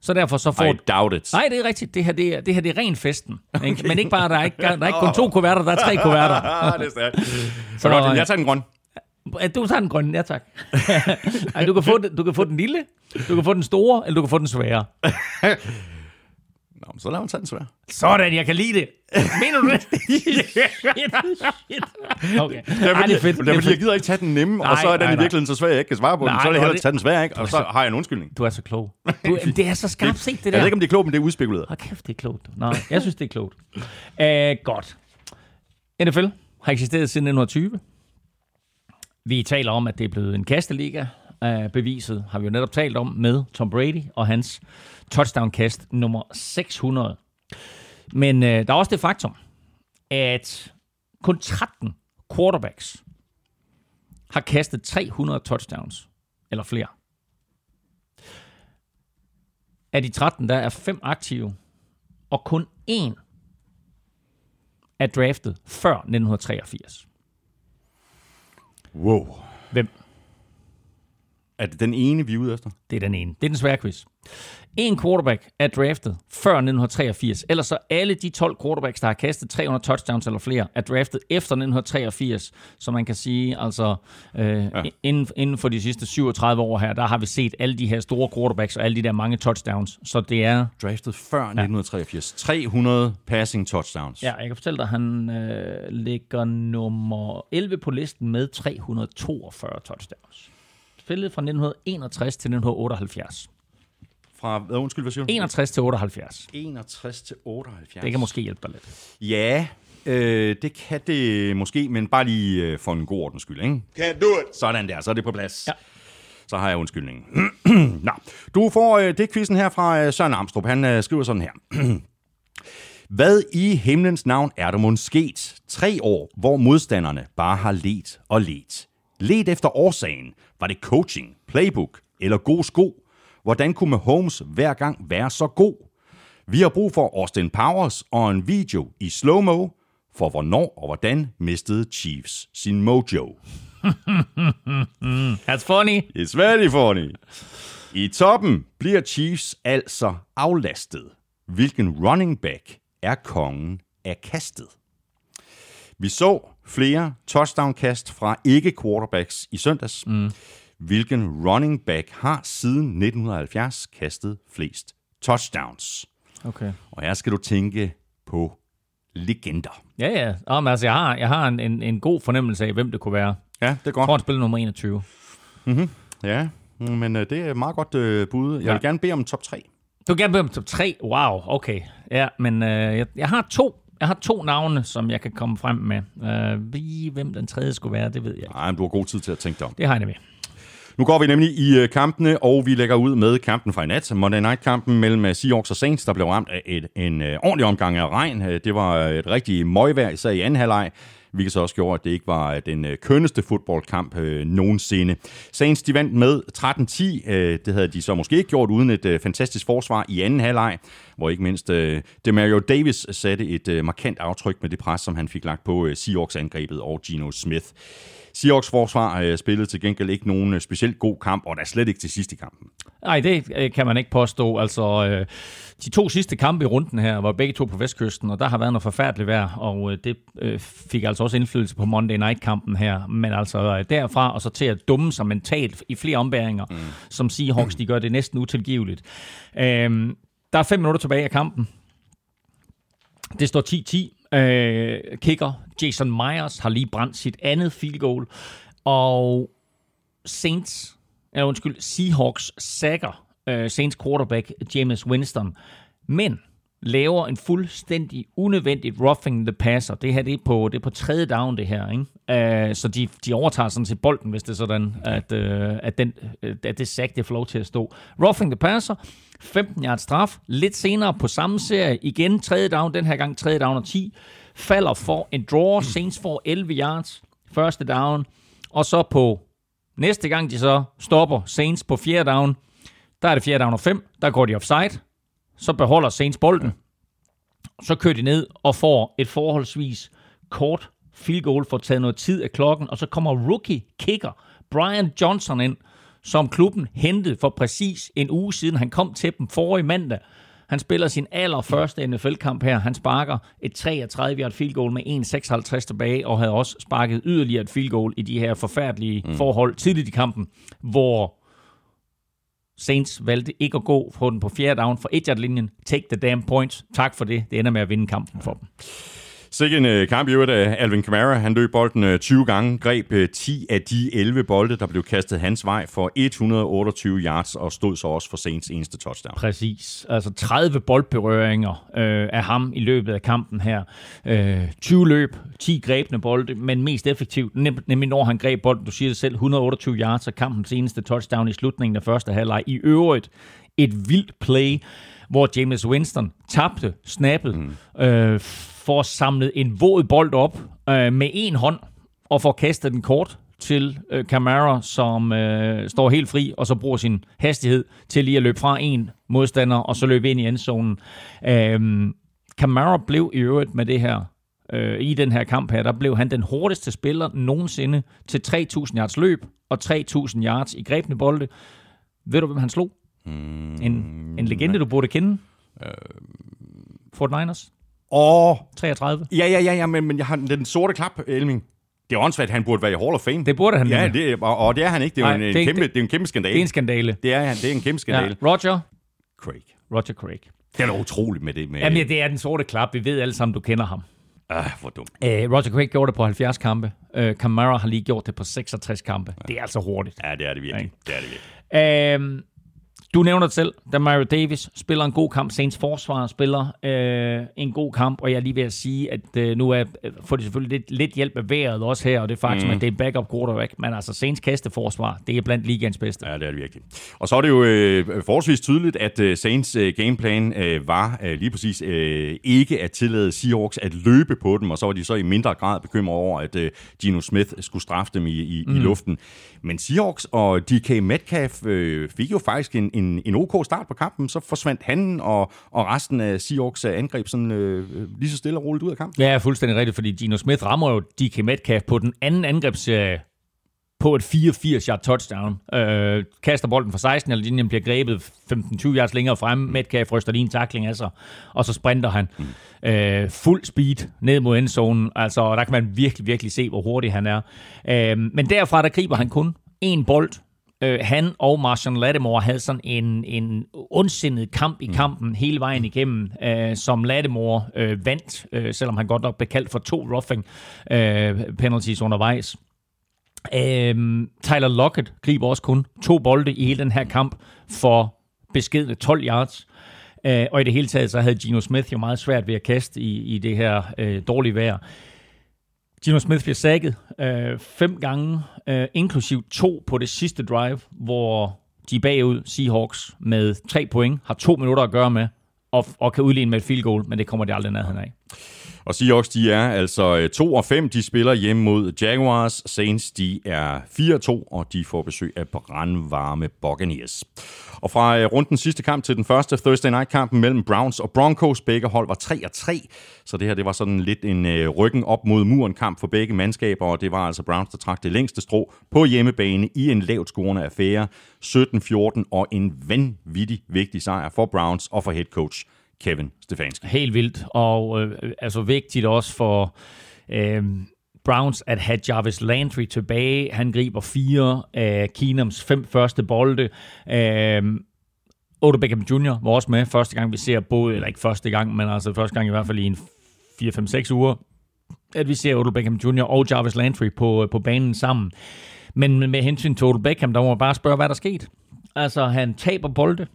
Så derfor så får... I doubt it. Nej, det er rigtigt. Det her, det er, det her det er ren festen. Ikke? Men ikke bare, der er ikke, der er ikke kun to kuverter, der er tre kuverter. det er stærkt. Så godt, jeg tager den grøn. Du tager den grønne, ja tak. Ej, du, kan få, du kan få den lille, du kan få den store, eller du kan få den svære. Nå, så lad mig tage den svær. Sådan, jeg kan lide det. Mener du det? okay. Det er, Ej, fordi, det er fedt. det er, fordi jeg gider ikke tage den nemme, Nej, og så er den nej, i virkeligheden så svær, jeg ikke kan svare på den. Nej, Så er det hellere det- tage den svær, ikke? Og så så- har jeg en undskyldning. Du er så klog. Du, det er så skarpt set, det Jeg der. ved ikke, om det er klogt, men det er udspekuleret. Hold kæft, det er klogt. Nej, jeg synes, det er klogt. Uh, godt. NFL har eksisteret siden 1920. Vi taler om, at det er blevet en kasteliga. Uh, beviset har vi jo netop talt om med Tom Brady og hans touchdown-kast nummer 600. Men uh, der er også det faktum, at kun 13 quarterbacks har kastet 300 touchdowns eller flere. Af de 13, der er fem aktive, og kun én er draftet før 1983. Wow. Hvem? Er det den ene, vi er ude efter? Det er den ene. Det er den svære quiz. En quarterback er draftet før 1983. Ellers så alle de 12 quarterbacks, der har kastet 300 touchdowns eller flere, er draftet efter 1983. Så man kan sige, altså øh, ja. inden, inden for de sidste 37 år her, der har vi set alle de her store quarterbacks og alle de der mange touchdowns. Så det er... Draftet før 1983. 300 passing touchdowns. Ja, jeg kan fortælle dig, at han øh, ligger nummer 11 på listen med 342 touchdowns. Spillet fra 1961 til 1978. Fra, hvad, undskyld, hvad siger du? 61 til 78. 61 til 78. Det kan måske hjælpe dig lidt. Ja, øh, det kan det måske, men bare lige øh, for en god ordens skyld, ikke? Can't do it. Sådan der, så er det på plads. Ja. Så har jeg undskyldningen. Nå, du får øh, det quizzen her fra øh, Søren Amstrup. Han øh, skriver sådan her. Hvad i himlens navn er der måske sket? Tre år, hvor modstanderne bare har let og let. Let efter årsagen. Var det coaching, playbook eller god sko? Hvordan kunne Mahomes hver gang være så god? Vi har brug for Austin Powers og en video i slow-mo, for hvornår og hvordan mistede Chiefs sin mojo. That's funny. It's very funny. I toppen bliver Chiefs altså aflastet. Hvilken running back er kongen af kastet? Vi så flere touchdown-kast fra ikke-quarterbacks i søndags. Mm. Hvilken running back har siden 1970 kastet flest touchdowns? Okay. Og her skal du tænke på legender. Ja, ja. Men altså, jeg har, jeg har en, en, en god fornemmelse af, hvem det kunne være. Ja, det er Jeg godt. tror, han spiller nummer 21. Ja, men øh, det er et meget godt øh, bud. Jeg vil Ja. gerne bede om top 3. Du kan gerne bede om top 3. Wow, okay. Ja, men øh, jeg, jeg har to. Jeg har to navne, som jeg kan komme frem med. Øh, lige hvem den tredje skulle være, det ved jeg ikke. Nej, men du har god tid til at tænke dig om. Det har jeg nemlig. Nu går vi nemlig i øh, kampene, og vi lægger ud med kampen fra i nat. Monday Night-kampen mellem øh, Seahawks og Saints, der blev ramt af et, en øh, ordentlig omgang af regn. Det var et rigtig møgvejr, især i anden halvleg. Hvilket så også gjorde, at det ikke var øh, den øh, kønneste fodboldkamp øh, nogensinde. Saints de vandt med 13-10. Øh, det havde de så måske ikke gjort uden et øh, fantastisk forsvar i anden halvleg, hvor ikke mindst øh, Demario Davis satte et øh, markant aftryk med det pres, som han fik lagt på øh, Seahawks-angrebet og Gino Smith. Seahawks forsvar øh, spillede til gengæld ikke nogen øh, specielt god kamp, og der er slet ikke til sidst i kampen. Nej, det øh, kan man ikke påstå. Altså, øh, de to sidste kampe i runden her var begge to på vestkysten, og der har været noget forfærdeligt vejr, og øh, det øh, fik altså også indflydelse på Monday Night-kampen her. Men altså øh, derfra og så til at dumme sig mentalt i flere ombæringer, mm. som Seahawks, de gør det næsten utilgiveligt. Øh, der er fem minutter tilbage af kampen. Det står 10-10. Øh, kicker Jason Myers har lige brændt sit andet field goal, og Saints, eller undskyld, Seahawks sækker øh, Saints quarterback James Winston, men laver en fuldstændig unødvendigt roughing the passer. Det her det er på, det er på tredje down, det her. Ikke? Uh, så de, de overtager sådan set bolden, hvis det er sådan, at, uh, at, den, uh, at det sack det får lov til at stå. Roughing the passer, 15 yards straf. Lidt senere på samme serie, igen tredje down, den her gang tredje down og 10. Falder for en draw, Saints får 11 yards, første down. Og så på næste gang, de så stopper Saints på fjerde down, der er det fjerde down og 5, der går de offside. Så beholder Saints bolden. Så kører de ned og får et forholdsvis kort field goal for at tage noget tid af klokken. Og så kommer rookie kicker Brian Johnson ind, som klubben hentede for præcis en uge siden. Han kom til dem forrige mandag. Han spiller sin allerførste NFL-kamp her. Han sparker et 33-yard field goal med 1,56 tilbage, og havde også sparket yderligere et field goal i de her forfærdelige mm. forhold tidligt i kampen, hvor Saints valgte ikke at gå på den på fjerde down for et linjen Take the damn points. Tak for det. Det ender med at vinde kampen for dem. Sikke en uh, kamp i øvrigt af Alvin Kamara. Han løb bolden uh, 20 gange, greb uh, 10 af de 11 bolde, der blev kastet hans vej for 128 yards og stod så også for Saints eneste touchdown. Præcis. Altså 30 boldberøringer øh, af ham i løbet af kampen her. Øh, 20 løb, 10 grebne bolde, men mest effektivt, nem, nemlig når han greb bolden, du siger det selv, 128 yards og kampens eneste touchdown i slutningen af første halvleg. I øvrigt et vildt play, hvor James Winston tabte snappet, mm. øh, får samlet en våd bold op øh, med en hånd, og får kastet den kort til øh, Camara, som øh, står helt fri, og så bruger sin hastighed til lige at løbe fra en modstander, og så løbe ind i endzonen. Øh, Camara blev i øvrigt med det her, øh, i den her kamp her, der blev han den hurtigste spiller nogensinde til 3.000 yards løb, og 3.000 yards i grebne bolde. Ved du, hvem han slog? Mm, En, en legende, du burde kende? Øh, Fort Niners? Åh, 33. ja, ja, ja, ja, men, men jeg har den sorte klap, Elming. Det er åndssvagt, han burde være i Hall of Fame. Det burde han Ja, det, og, og det er han ikke. Det er Nej, en, det en, kæmpe, det- det er en kæmpe skandale. Det er en skandale. Det er han. Det er en kæmpe skandale. Ja. Roger? Craig. Roger Craig. Det er da utroligt med det. Med, Jamen, ja, det er den sorte klap. Vi ved alle sammen, du kender ham. ah, hvor dumt. Uh, Roger Craig gjorde det på 70 kampe. Uh, Camara har lige gjort det på 66 kampe. Det er altså hurtigt. Ja, det er det virkelig. Det er det virkelig. Uh, du nævner det selv, da Mario Davis spiller en god kamp. Saints forsvar spiller uh, en god kamp, og jeg er lige ved at sige, at uh, nu er, får de selvfølgelig lidt, lidt hjælp af vejret også her, og det faktum, mm. at det er backup quarterback. Men altså, Saints kasteforsvar, det er blandt ligaens bedste. Ja, det er det virkelig. Og så er det jo øh, forholdsvis tydeligt, at øh, Saints øh, gameplan øh, var øh, lige præcis øh, ikke at tillade Seahawks at løbe på dem, og så var de så i mindre grad bekymret over, at øh, Gino Smith skulle straffe dem i, i, mm. i luften. Men Seahawks og DK Metcalf øh, fik jo faktisk en, en, en OK start på kampen, så forsvandt han og, og resten af Seahawks øh, angreb sådan øh, lige så stille og roligt ud af kampen. Ja, fuldstændig rigtigt, fordi Gino Smith rammer jo DK Metcalf på den anden angrebsserie på et 84-yard touchdown. Øh, kaster bolden fra 16 eller linjen bliver grebet 15-20 yards længere fremme. Metcalf ryster lige en takling af sig, og så sprinter han øh, fuld speed ned mod endzonen. Altså, der kan man virkelig, virkelig se, hvor hurtig han er. Øh, men derfra, der griber han kun én bold. Øh, han og Marshall Lattimore havde sådan en, en ondsindet kamp i kampen hele vejen igennem, øh, som Lattimore øh, vandt, øh, selvom han godt nok blev kaldt for to roughing øh, penalties undervejs. Øhm, Tyler Lockett griber også kun to bolde i hele den her kamp for beskedne 12 yards. Øh, og i det hele taget, så havde Gino Smith jo meget svært ved at kaste i, i det her øh, dårlige vejr. Gino Smith bliver sækket øh, fem gange, øh, inklusiv to på det sidste drive, hvor de er bagud Seahawks med tre point, har to minutter at gøre med, og, og kan udligne med et field goal, men det kommer de aldrig nærheden af. Og Seahawks, de er altså øh, 2 og 5. De spiller hjemme mod Jaguars. Saints, de er 4 og 2, og de får besøg af brandvarme Buccaneers. Og fra øh, runden sidste kamp til den første Thursday Night-kampen mellem Browns og Broncos, begge hold var 3 og 3. Så det her, det var sådan lidt en øh, ryggen op mod muren kamp for begge mandskaber, og det var altså Browns, der trak det længste strå på hjemmebane i en lavt scorende affære. 17-14 og en vanvittig vigtig sejr for Browns og for head coach Kevin Stefanski. Helt vildt, og øh, altså vigtigt også for øh, Browns at have Jarvis Landry tilbage. Han griber fire af Keenums fem første bolde. Øh, Odell Beckham Jr. var også med første gang, vi ser både, eller ikke første gang, men altså første gang i hvert fald i en 4-5-6 uger, at vi ser Odell Beckham Jr. og Jarvis Landry på, øh, på banen sammen. Men med hensyn til Odell Beckham, der må man bare spørge, hvad der er sket. Altså, han taber bolde.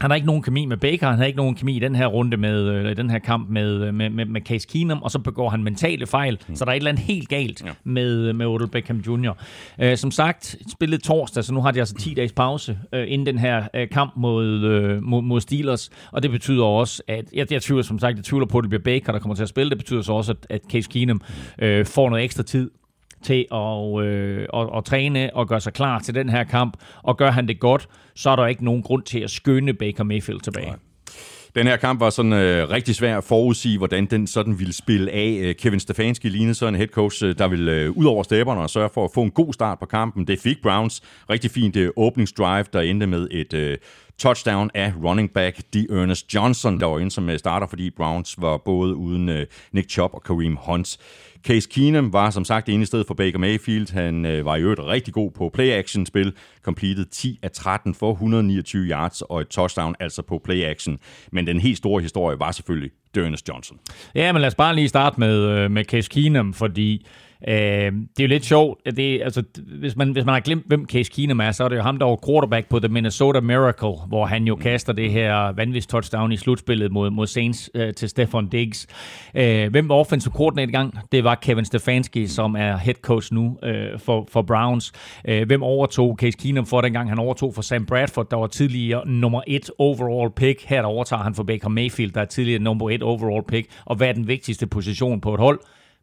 Han har ikke nogen kemi med Baker, han har ikke nogen kemi i den her runde med øh, den her kamp med, med, med, med Case Keenum, og så begår han mentale fejl, mm. så der er et eller andet helt galt ja. med, med Odell Beckham Jr. Uh, som sagt, spillet torsdag, så nu har de altså 10 dages pause uh, inden den her uh, kamp mod, uh, mod, mod Steelers, og det betyder også, at jeg, jeg tvivler som sagt, jeg tvivler på, at det bliver Baker, der kommer til at spille. Det betyder så også, at, at Case Keenum uh, får noget ekstra tid til at, øh, at, at træne og gøre sig klar til den her kamp, og gør han det godt, så er der ikke nogen grund til at skynde Baker Mayfield tilbage. Den her kamp var sådan øh, rigtig svær at forudsige, hvordan den sådan ville spille af. Øh, Kevin Stefanski lignede så en head coach, øh, der ville øh, ud over stæberne og sørge for at få en god start på kampen. Det fik Browns rigtig fint øh, åbningsdrive, der endte med et øh, touchdown af running back de Ernest Johnson, der var inde som øh, starter, fordi Browns var både uden øh, Nick Chubb og Kareem Hunt. Case Keenum var som sagt ene i stedet for Baker Mayfield. Han øh, var i øvrigt rigtig god på play-action-spil. Completed 10 af 13 for 129 yards og et touchdown, altså på play-action. Men den helt store historie var selvfølgelig Ernest Johnson. Ja, men lad os bare lige starte med, øh, med Case Keenum, fordi Øh, det er jo lidt sjovt, at det, altså, hvis, man, hvis man har glemt, hvem Case Keenum er, så er det jo ham, der var quarterback på The Minnesota Miracle, hvor han jo kaster det her vanvittigt touchdown i slutspillet mod, mod Saints øh, til Stefan Diggs. Øh, hvem var offensive coordinator gang? Det var Kevin Stefanski, som er head coach nu øh, for, for Browns. Øh, hvem overtog Case Keenum for dengang? Han overtog for Sam Bradford, der var tidligere nummer et overall pick. Her der overtager han for Baker Mayfield, der er tidligere nummer et overall pick. Og hvad er den vigtigste position på et hold?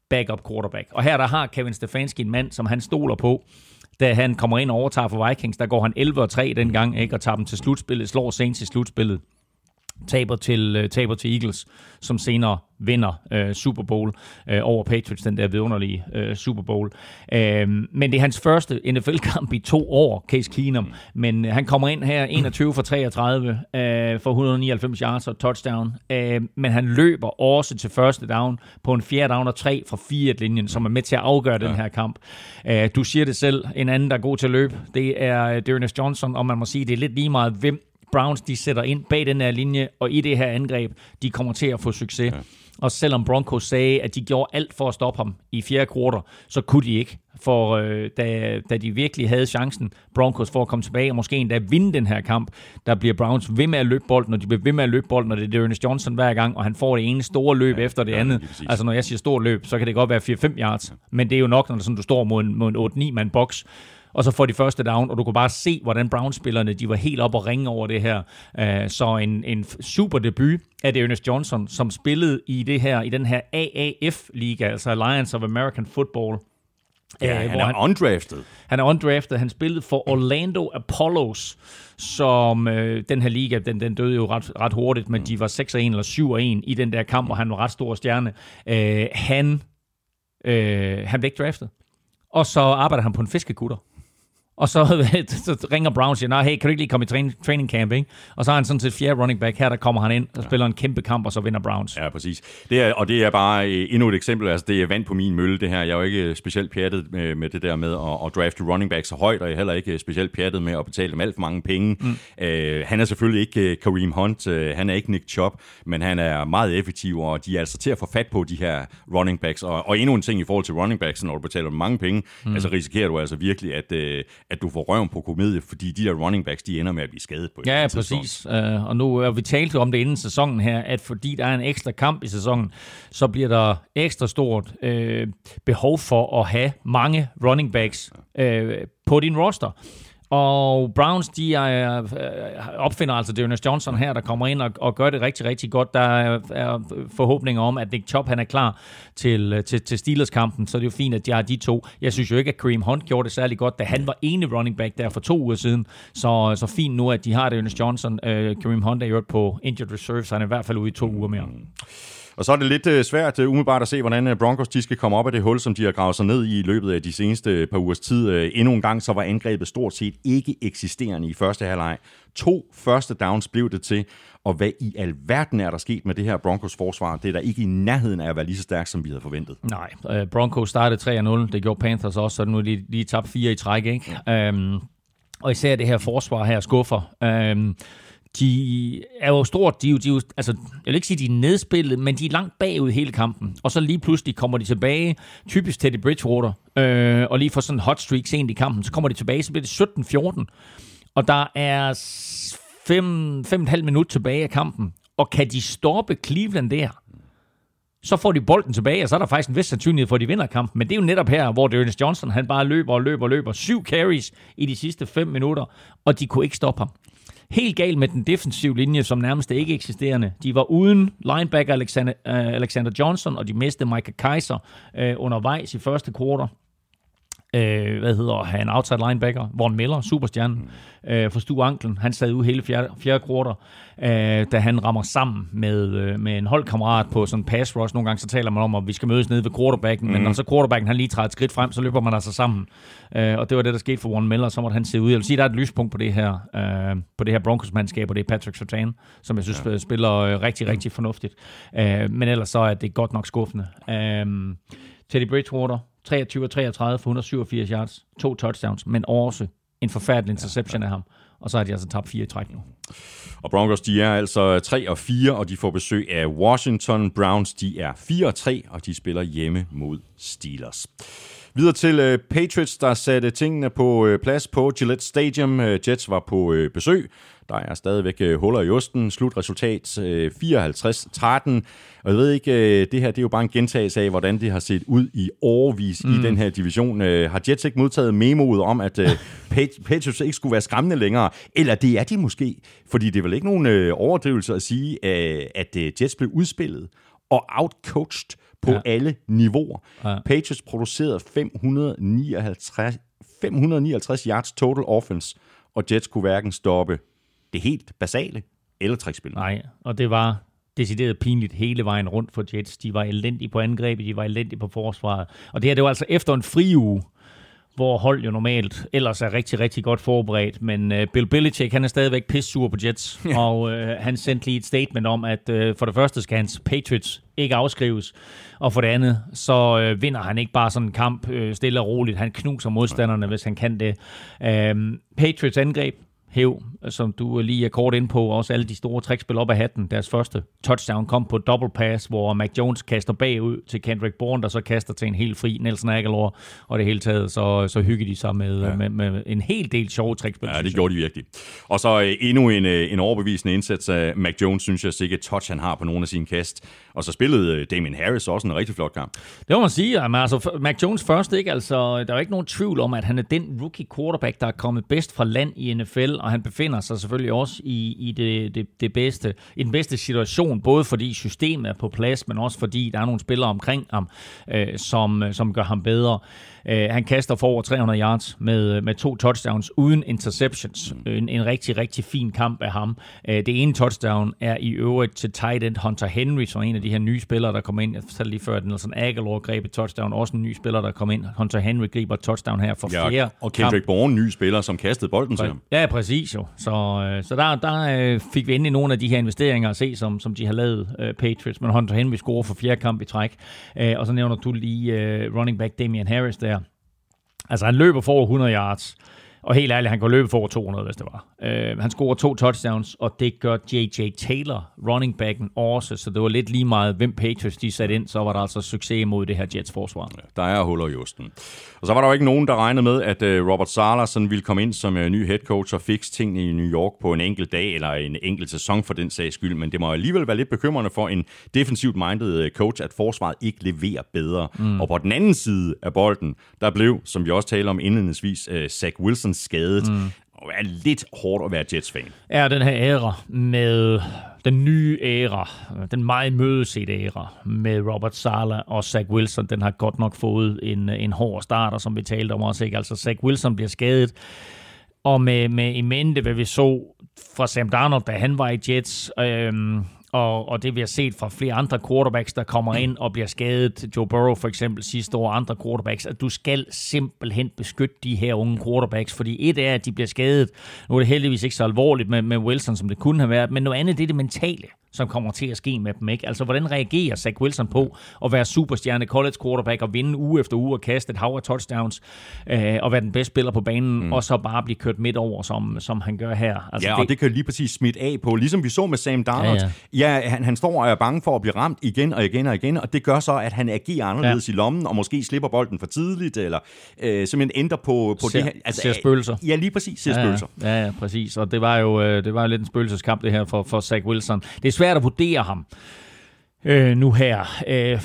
Backup quarterback. Og her der har Kevin Stefanski en mand, som han stoler på, da han kommer ind og overtager for Vikings. Der går han 11-3 dengang, ikke? og tager dem til slutspillet, slår Saints i slutspillet taber til, uh, taber til Eagles, som senere vinder uh, Super Bowl uh, over Patriots, den der vidunderlige uh, Super Bowl. Uh, men det er hans første NFL-kamp i to år, Case Keenum. Men uh, han kommer ind her 21 for 33 uh, for 199 yards og touchdown. Uh, men han løber også til første down på en fjerde down og tre fra fire linjen som er med til at afgøre ja. den her kamp. Uh, du siger det selv, en anden, der er god til at løbe, det er Dearness Johnson, og man må sige, det er lidt lige meget, hvem Browns de sætter ind bag den her linje, og i det her angreb, de kommer til at få succes. Ja. Og selvom Broncos sagde, at de gjorde alt for at stoppe ham i fjerde kvartal, så kunne de ikke. For øh, da, da de virkelig havde chancen, Broncos, for at komme tilbage og måske endda vinde den her kamp, der bliver Browns ved med at løbe bolden, og de bliver ved med at løbe bolden, og det er Ernest Johnson hver gang, og han får det ene store løb ja, efter det ja, andet. Altså når jeg siger stort løb, så kan det godt være 4-5 yards, men det er jo nok, når sådan, du står mod en, mod en 8-9 mand boks, og så får de første down, og du kunne bare se, hvordan Browns-spillerne de var helt op og ringe over det her. Uh, så en, en super debut af det Ernest Johnson, som spillede i det her i den her AAF-liga, altså Alliance of American Football. Ja, uh, han er han, undrafted. Han er undrafted. Han spillede for Orlando Apollos, som øh, den her liga, den, den døde jo ret, ret hurtigt, men de var 6-1 eller 7-1 i den der kamp, og han var ret stor stjerne. Uh, han, øh, han blev ikke draftet. Og så arbejder han på en fiskekutter. Og så, så ringer Brown og siger, nej, hey, kan du ikke lige komme i train, training camp, ikke? Og så har han sådan set fjerde running back. Her der kommer han ind og ja. spiller en kæmpe kamp, og så vinder Browns. Ja, præcis. Det er, og det er bare øh, endnu et eksempel. Altså, det er vand på min mølle, det her. Jeg er jo ikke øh, specielt pjattet med, med det der med at, at drafte running back så højt, og jeg er heller ikke øh, specielt pjattet med at betale dem alt for mange penge. Mm. Uh, han er selvfølgelig ikke Kareem Hunt, han er ikke Nick Chubb, men han er meget effektiv, og de er altså til at få fat på de her running backs. Og, og endnu en ting i forhold til running backs, når du betaler dem mange penge, mm. altså risikerer du altså virkelig, at, at du får røven på komedie, fordi de der running backs, de ender med at blive skadet på et Ja, præcis. Uh, og nu har vi talt om det inden sæsonen her, at fordi der er en ekstra kamp i sæsonen, så bliver der ekstra stort uh, behov for at have mange running backs uh, på din roster. Og Browns, de er, øh, opfinder altså Dearness Johnson her, der kommer ind og, og gør det rigtig, rigtig godt. Der er, er forhåbninger om, at Nick Chubb han er klar til, øh, til, til Steelers-kampen, så det er jo fint, at de har de to. Jeg synes jo ikke, at Kareem Hunt gjorde det særlig godt, da han var ene running back der for to uger siden. Så, øh, så fint nu, at de har Dearness Johnson. Øh, Kareem Hunt er jo på injured reserve, så han er i hvert fald ude i to uger mere. Mm. Og så er det lidt øh, svært uh, umiddelbart at se, hvordan uh, Broncos de skal komme op af det hul, som de har gravet sig ned i i løbet af de seneste par ugers tid. Endnu en gang så var angrebet stort set ikke eksisterende i første halvleg. To første downs blev det til, og hvad i alverden er der sket med det her Broncos forsvar? Det er der ikke i nærheden af at være lige så stærkt, som vi havde forventet. Nej, uh, Broncos startede 3-0, det gjorde Panthers også, så nu er de lige tabt fire i træk, ikke? Ja. Um, og især det her forsvar her skuffer. Um, de er jo stort, de er jo, de er jo, altså, jeg vil ikke sige, de er nedspillet, men de er langt bagud hele kampen. Og så lige pludselig kommer de tilbage, typisk Teddy Bridgewater, øh, og lige får sådan en hot streak sent i kampen, så kommer de tilbage, så bliver det 17-14. Og der er 5,5 minutter tilbage af kampen. Og kan de stoppe Cleveland der, så får de bolden tilbage, og så er der faktisk en vis sandsynlighed for, at de vinder kampen. Men det er jo netop her, hvor Dennis Johnson, han bare løber og løber og løber. Syv carries i de sidste 5 minutter, og de kunne ikke stoppe ham. Helt galt med den defensive linje, som nærmest ikke eksisterende. De var uden linebacker Alexander, uh, Alexander Johnson, og de mistede Michael Kaiser uh, undervejs i første kvartal øh, hvad hedder han, outside linebacker, Von Miller, superstjernen, mm. øh, for Stu Anklen. Han sad ude hele fjerde, fjerde quarter, øh, da han rammer sammen med, øh, med en holdkammerat på sådan en pass rush. Nogle gange så taler man om, at vi skal mødes nede ved quarterbacken, mm. men når så quarterbacken han lige træder et skridt frem, så løber man altså sammen. Øh, og det var det, der skete for Von Miller, så måtte han se ud. Jeg vil sige, der er et lyspunkt på det her, øh, på det her Broncos-mandskab, og det er Patrick Sertan, som jeg synes ja. spiller øh, rigtig, rigtig fornuftigt. Øh, men ellers så er det godt nok skuffende. Øh, Teddy Bridgewater, 23 33 for 187 yards, to touchdowns, men også en forfærdelig interception ja, ja. af ham. Og så har de altså tabt fire i træk nu. Og Broncos, de er altså 3 og 4, og de får besøg af Washington. Browns, de er 4 og 3, og de spiller hjemme mod Steelers. Videre til uh, Patriots, der satte tingene på uh, plads på Gillette Stadium. Uh, Jets var på uh, besøg. Der er stadigvæk uh, huller i osten. Slutresultat uh, 54-13. Og jeg ved ikke, uh, det her det er jo bare en gentagelse af, hvordan det har set ud i overvis mm. i den her division. Har Jets ikke modtaget memoet om, at Patriots ikke skulle være skræmmende længere? Eller det er de måske, fordi det er vel ikke nogen overdrivelse at sige, at Jets blev udspillet og outcoached på ja. alle niveauer. Ja. Patriots producerede 559, 559 yards total offense, og Jets kunne hverken stoppe det helt basale eller trækspillet. Nej, og det var decideret pinligt hele vejen rundt for Jets. De var elendige på angrebet, de var elendige på forsvaret. Og det her, det var altså efter en fri uge, hvor hold jo normalt ellers er rigtig, rigtig godt forberedt. Men uh, Bill Belichick, han er stadigvæk pissur på Jets, ja. og uh, han sendte lige et statement om, at uh, for det første skal hans Patriots ikke afskrives, og for det andet, så uh, vinder han ikke bare sådan en kamp uh, stille og roligt. Han knuser modstanderne, hvis han kan det. Uh, Patriots angreb, hæv, som du lige er kort ind på, også alle de store trækspil op af hatten. Deres første touchdown kom på double pass, hvor Mac Jones kaster bagud til Kendrick Bourne, der så kaster til en helt fri Nelson Aguilar, og det hele taget, så, så hygger de sig med, ja. med, med, en hel del sjove trækspil. Ja, det gjorde de virkelig. Og så uh, endnu en, uh, en overbevisende indsats af Mac Jones, synes jeg sikkert touch, han har på nogle af sine kast. Og så spillede øh, Damien Harris også en rigtig flot kamp. Det må man sige. Jamen, altså, Mac Jones først, ikke? Altså, der er jo ikke nogen tvivl om, at han er den rookie quarterback, der er kommet bedst fra land i NFL, og han befinder sig selvfølgelig også i, i det, det, det bedste, i den bedste situation, både fordi systemet er på plads, men også fordi der er nogle spillere omkring ham, øh, som, øh, som gør ham bedre. Øh, han kaster for over 300 yards med, med to touchdowns uden interceptions. Mm. En, en rigtig, rigtig fin kamp af ham. Øh, det ene touchdown er i øvrigt til tight end Hunter Henry, som er en af de her nye spillere, der kommer ind. Jeg fortalte lige før, at Nelson Aguilar greb et touchdown. Også en ny spiller, der kommer ind. Hunter Henry griber touchdown her for ja, fjerde Og Kendrick Bourne, ny spiller, som kastede bolden til ham. Ja, præcis jo. Så, øh, så der, der øh, fik vi endelig nogle af de her investeringer at se, som, som de har lavet uh, Patriots. Men Hunter Henry scorer for fjerde kamp i træk. Uh, og så nævner du lige uh, running back Damian Harris der. Altså, han løber for over 100 yards. Og helt ærligt, han kan løbe for over 200, hvis det var. Uh, han scorer to touchdowns, og det gør J.J. Taylor, running backen, også. Så det var lidt lige meget, hvem Patriots de satte ind, så var der altså succes mod det her Jets forsvar. Ja, der er huller i osten. Og så var der jo ikke nogen, der regnede med, at uh, Robert Sala sådan ville komme ind som uh, ny head coach og fikse tingene i New York på en enkelt dag, eller en enkelt sæson for den sags skyld. Men det må alligevel være lidt bekymrende for en defensivt minded coach, at forsvaret ikke leverer bedre. Mm. Og på den anden side af bolden, der blev, som vi også talte om indledningsvis, uh, Zach Wilson skadet. Mm og er lidt hårdt at være Jets-fan. Er den her æra med den nye æra, den meget mødesete æra med Robert Sala og Zach Wilson, den har godt nok fået en, en hård starter, som vi talte om også. Ikke? Altså Zach Wilson bliver skadet, og med, med i mente, hvad vi så fra Sam Darnold, da han var i Jets, øhm, og, og det vi har set fra flere andre quarterbacks, der kommer ind og bliver skadet, Joe Burrow for eksempel sidste år, andre quarterbacks, at du skal simpelthen beskytte de her unge quarterbacks, fordi et er, at de bliver skadet. Nu er det heldigvis ikke så alvorligt med, med Wilson, som det kunne have været, men noget andet det er det mentale som kommer til at ske med dem. Ikke? Altså, hvordan reagerer Zach Wilson på at være superstjerne college quarterback og vinde uge efter uge og kaste et hav af touchdowns øh, og være den bedste spiller på banen, mm. og så bare blive kørt midt over, som, som han gør her. Altså, ja, og det, det kan lige præcis smitte af på, ligesom vi så med Sam Darnold. Ja, ja. ja han, han står og er bange for at blive ramt igen og igen og igen, og det gør så, at han agerer anderledes ja. i lommen, og måske slipper bolden for tidligt, eller øh, simpelthen ændrer på, på ser, det her. Altså, ser spøgelser. Ja, lige præcis, ser ja, spøgelser. Ja, ja, præcis. Og det var jo øh, det var jo lidt en spøgelseskamp, det her for, for Zach Wilson. Det er svært at vurdere ham øh, nu her. Øh,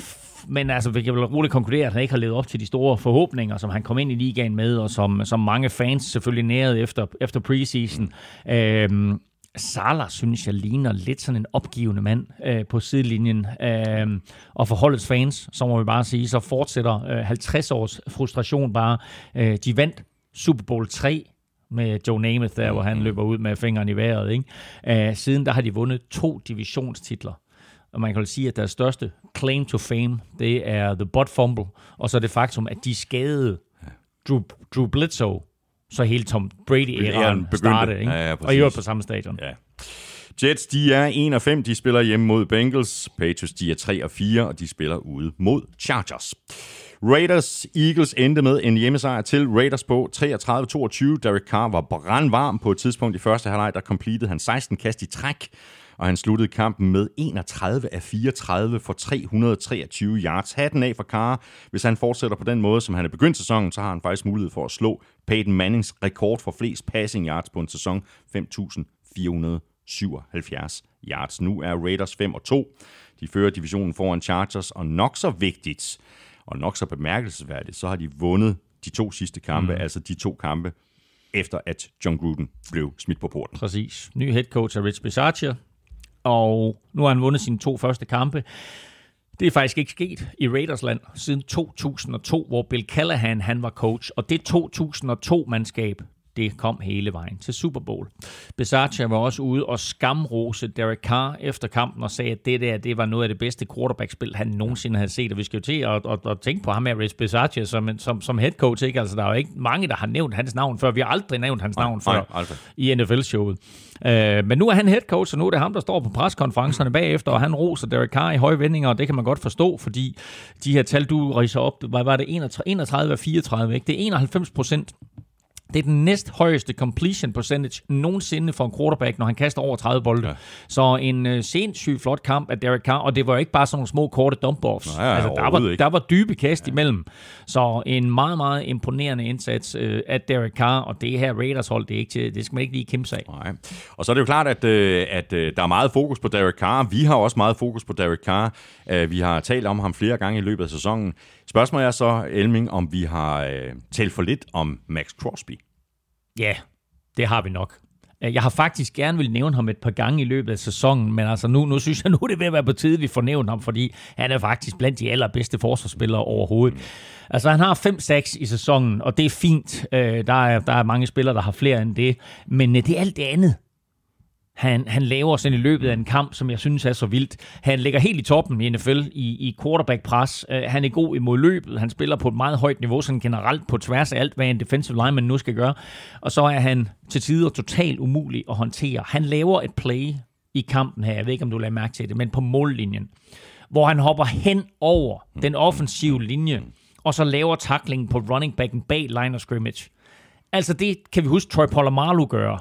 men altså, vi kan vel roligt konkludere, at han ikke har levet op til de store forhåbninger, som han kom ind i ligaen med, og som, som mange fans selvfølgelig nærede efter, efter preseason. Øh, Salah, synes jeg, ligner lidt sådan en opgivende mand øh, på sidelinjen. Øh, og for holdets fans, så må vi bare sige, så fortsætter øh, 50 års frustration bare. Øh, de vandt Super Bowl 3 med Joe Namath der, hvor han mm-hmm. løber ud med fingeren i vejret. Ikke? Uh, siden der har de vundet to divisionstitler. Og man kan jo sige, at deres største claim to fame, det er The Butt Fumble, og så det faktum, at de skadede Drew, Drew Bledsoe, så hele Tom Brady-æraen startede. Ikke? Ja, ja, og i øvrigt på samme stadion. Ja. Jets, de er 1 og 5, de spiller hjemme mod Bengals. Patriots, de er 3 og 4, og de spiller ude mod Chargers. Raiders Eagles endte med en hjemmesejr til Raiders på 33-22. Derek Carr var brandvarm på et tidspunkt i første halvleg, der completed han 16 kast i træk, og han sluttede kampen med 31 af 34 for 323 yards. Hatten af for Carr. Hvis han fortsætter på den måde, som han er begyndt sæsonen, så har han faktisk mulighed for at slå Peyton Mannings rekord for flest passing yards på en sæson, 5.477 yards. Nu er Raiders 5 og 2. De fører divisionen foran Chargers, og nok så vigtigt, og nok så bemærkelsesværdigt, så har de vundet de to sidste kampe, mm. altså de to kampe, efter at John Gruden blev smidt på porten. Præcis. Ny head coach er Rich Bisaccia, og nu har han vundet sine to første kampe. Det er faktisk ikke sket i Raidersland siden 2002, hvor Bill Callahan han var coach. Og det 2002-mandskab, det kom hele vejen til Super Bowl. Besaccia var også ude og skamrose Derek Carr efter kampen og sagde, at det der det var noget af det bedste quarterback-spil, han nogensinde havde set. Og vi skal jo til at, at, at tænke på ham med Rich Besaccia som, som, som head coach. Ikke? Altså, der er jo ikke mange, der har nævnt hans navn før. Vi har aldrig nævnt hans navn før nej, i NFL-showet. Uh, men nu er han head coach, og nu er det ham, der står på preskonferencerne bagefter, og han roser Derek Carr i høje vendinger, og det kan man godt forstå, fordi de her tal, du riser op, hvad var det 31 af 34, ikke? Det er 91 procent det er den næst højeste completion percentage nogensinde for en quarterback, når han kaster over 30 bolde. Ja. Så en uh, sindssygt flot kamp af Derek Carr, og det var ikke bare sådan nogle små korte dump-offs. Nej, altså, der, var, der var dybe kast ja. imellem. Så en meget, meget imponerende indsats uh, af Derek Carr, og det her Raiders-hold, det, er ikke til, det skal man ikke lige kæmpe sig af. Nej. Og så er det jo klart, at, uh, at uh, der er meget fokus på Derek Carr. Vi har også meget fokus på Derek Carr. Uh, vi har talt om ham flere gange i løbet af sæsonen. Spørgsmålet er så, Elming, om vi har uh, talt for lidt om Max Crosby. Ja, det har vi nok. Øh, jeg har faktisk gerne vil nævne ham et par gange i løbet af sæsonen, men altså nu, nu synes jeg, nu er det ved at være på tide, vi får nævnt ham, fordi han er faktisk blandt de allerbedste forsvarsspillere overhovedet. Altså han har 5-6 i sæsonen, og det er fint. Øh, der, er, der er mange spillere, der har flere end det, men øh, det er alt det andet, han, han laver sådan i løbet af en kamp, som jeg synes er så vildt. Han ligger helt i toppen i NFL i, i quarterback-pres. Uh, han er god imod løbet. Han spiller på et meget højt niveau, sådan generelt på tværs af alt, hvad en defensive lineman nu skal gøre. Og så er han til tider totalt umulig at håndtere. Han laver et play i kampen her, jeg ved ikke, om du lader mærke til det, men på mållinjen, hvor han hopper hen over den offensive linje, og så laver tackling på running backen bag line of scrimmage. Altså det kan vi huske Troy Polamalu gøre.